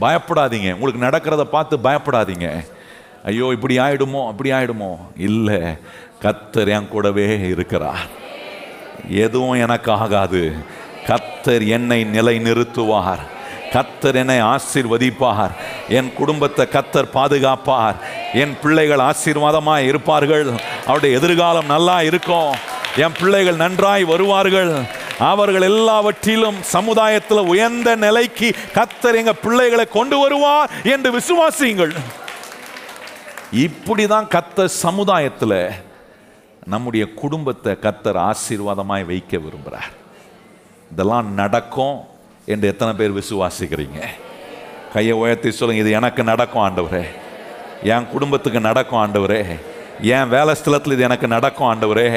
பயப்படாதீங்க. உங்களுக்கு நடக்கிறத பார்த்து பயப்படாதீங்க. ஐயோ இப்படி ஆயிடுமோ அப்படி ஆயிடுமோ? இல்லை. கத்தர் என் கூடவே இருக்கிறார். எதுவும் எனக்கு ஆகாது கத்தர் என்னை நிலை நிறுத்துவார் கத்தர் என்னை ஆசிர்வதிப்பார். என் குடும்பத்தை கத்தர் பாதுகாப்பார். என் பிள்ளைகள் ஆசீர்வாதமாக இருப்பார்கள். அவருடைய எதிர்காலம் நல்லா இருக்கும். என் பிள்ளைகள் நன்றாய் வருவார்கள். அவர்கள் எல்லாவற்றிலும் சமுதாயத்தில் உயர்ந்த நிலைக்கு கத்தர் எங்க பிள்ளைகளை கொண்டு வருவார் என்று விசுவாசியுங்கள். இப்படிதான் கத்தர் சமுதாயத்தில் நம்முடைய குடும்பத்தை கத்தர் ஆசீர்வாதமாய் வைக்க விரும்புகிறார் இதெல்லாம் நடக்கும். என்று எத்தனை பேர் விசுவாசிக்கிறீங்க? கையை உயர்த்தி சொல்லுங்க இது எனக்கு நடக்கும் ஆண்டவரே. என் குடும்பத்துக்கு நடக்கும் ஆண்டவரே. என் வேலை ஸ்தலத்தில் இது எனக்கு நடக்கும் ஆண்டவரே.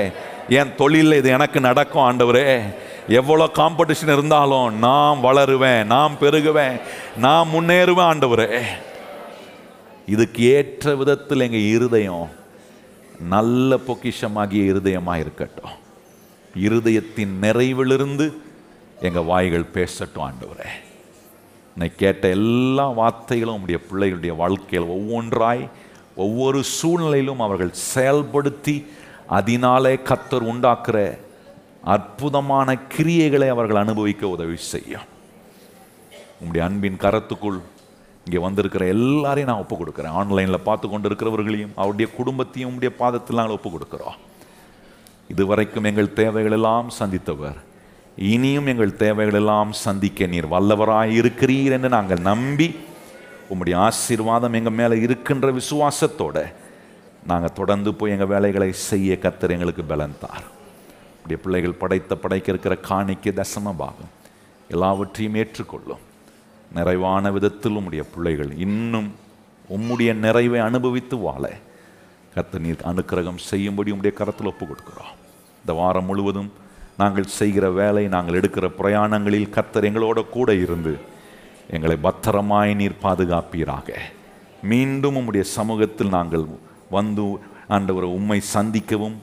என் தொழிலில் இது எனக்கு நடக்கும் ஆண்டவரே. எவ்வளோ காம்படிஷன் இருந்தாலும் நான் வளருவேன் நான் பெருகுவேன் நான் முன்னேறுவேன் ஆண்டவரே. இதுக்கு ஏற்ற விதத்தில் எங்கள் இருதயம் நல்ல பொக்கிஷமாகிய இருதயமாக இருக்கட்டும் இருதயத்தின் நிறைவிலிருந்து எங்கள் வாய்கள் பேசட்டும் ஆண்டவரே. இன்னைக்கு கேட்ட எல்லா வார்த்தைகளும் உடைய பிள்ளைகளுடைய வாழ்க்கையில் ஒவ்வொன்றாய் ஒவ்வொரு சூழ்நிலையிலும் அவர்கள் செயல்படுத்தி அதனாலே கத்தர் உண்டாக்குற அற்புதமான கிரியைகளை அவர்கள் அனுபவிக்க உதவி செய்யும். உங்களுடைய அன்பின் கரத்துக்குள் இங்கே வந்திருக்கிற எல்லாரையும் நான் ஒப்பு கொடுக்குறேன் ஆன்லைனில் பார்த்து கொண்டு இருக்கிறவர்களையும் அவருடைய குடும்பத்தையும் உடைய பாதத்தில் நாங்கள் ஒப்புக் கொடுக்குறோம் இதுவரைக்கும் எங்கள் தேவைகளெல்லாம் சந்தித்தவர். இனியும் எங்கள் தேவைகள் எல்லாம் சந்திக்க நீர் வல்லவராய் இருக்கிறீர் என்று நாங்கள் நம்பி உம்முடைய ஆசீர்வாதம் எங்கள் மேலே இருக்கின்ற விசுவாசத்தோடு நாங்கள் தொடர்ந்து போய் எங்கள் வேலைகளை செய்ய கத்தர் எங்களுக்கு பலன் தார். உடைய பிள்ளைகள் படைத்த படைக்க இருக்கிற காணிக்க தசம பாகம் எல்லாவற்றையும் ஏற்றுக்கொள்ளும். நிறைவான விதத்தில் உம்முடைய பிள்ளைகள் இன்னும் உம்முடைய நிறைவை அனுபவித்து வாழ கத்த நீர் அனுக்கிரகம் செய்யும்படி உம்முடைய கரத்தில் ஒப்பு கொடுக்குறோம். இந்த வாரம் முழுவதும் நாங்கள் செய்கிற வேலை நாங்கள் எடுக்கிற பிரயாணங்களில் கத்தர் எங்களோட கூட இருந்து எங்களை பத்திரமாய் நீர் பாதுகாப்பீராக. மீண்டும் உம்முடைய சமூகத்தில் நாங்கள் வந்து ஆண்டவரை உம்மை சந்திக்கவும்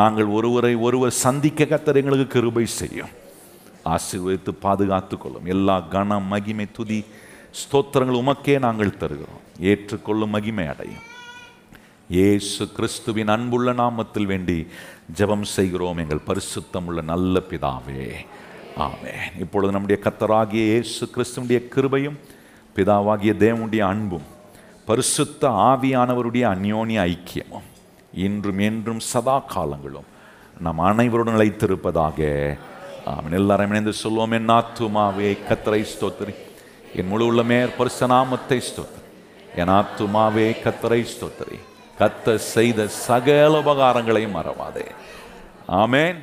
நாங்கள் ஒருவரை ஒருவர் சந்திக்க கத்தர் எங்களுக்கு கிருபை செய்யும். ஆசீர்வதித்து பாதுகாத்து கொள்ளும் எல்லா கன மகிமை துதி ஸ்தோத்திரங்கள் உமக்கே நாங்கள் தருகிறோம். ஏற்றுக்கொள்ளும் மகிமை அடையும். இயேசு கிறிஸ்துவின் அன்புள்ள நாமத்தில் வேண்டி ஜெபம் செய்கிறோம். எங்கள் பரிசுத்தம் உள்ள நல்ல பிதாவே. ஆமே இப்பொழுது நம்முடைய கத்தராகிய இயேசு கிறிஸ்துவனுடைய கிருபையும் பிதாவாகிய தேவனுடைய அன்பும் பரிசுத்த ஆவியானவருடைய அந்யோன்ய ஐக்கியமும் இன்றும் என்றும் சதா காலங்களும் நம் அனைவருடன் நிலைத்திருப்பதாக. ஆமென். எல்லாரும் இணைந்து சொல்வோம் என் ஆத்துமாவே கத்தரை ஸ்தோத்திரி. என் முழு உள்ளமே பரிசு நாமத்தை ஸ்தோத்திரி. என் ஆத்துமாவே கத்தரை ஸ்தோத்திரி. கத்த செய்த சகல உபகாரங்களையும் மறவாதே. ஆமேன்.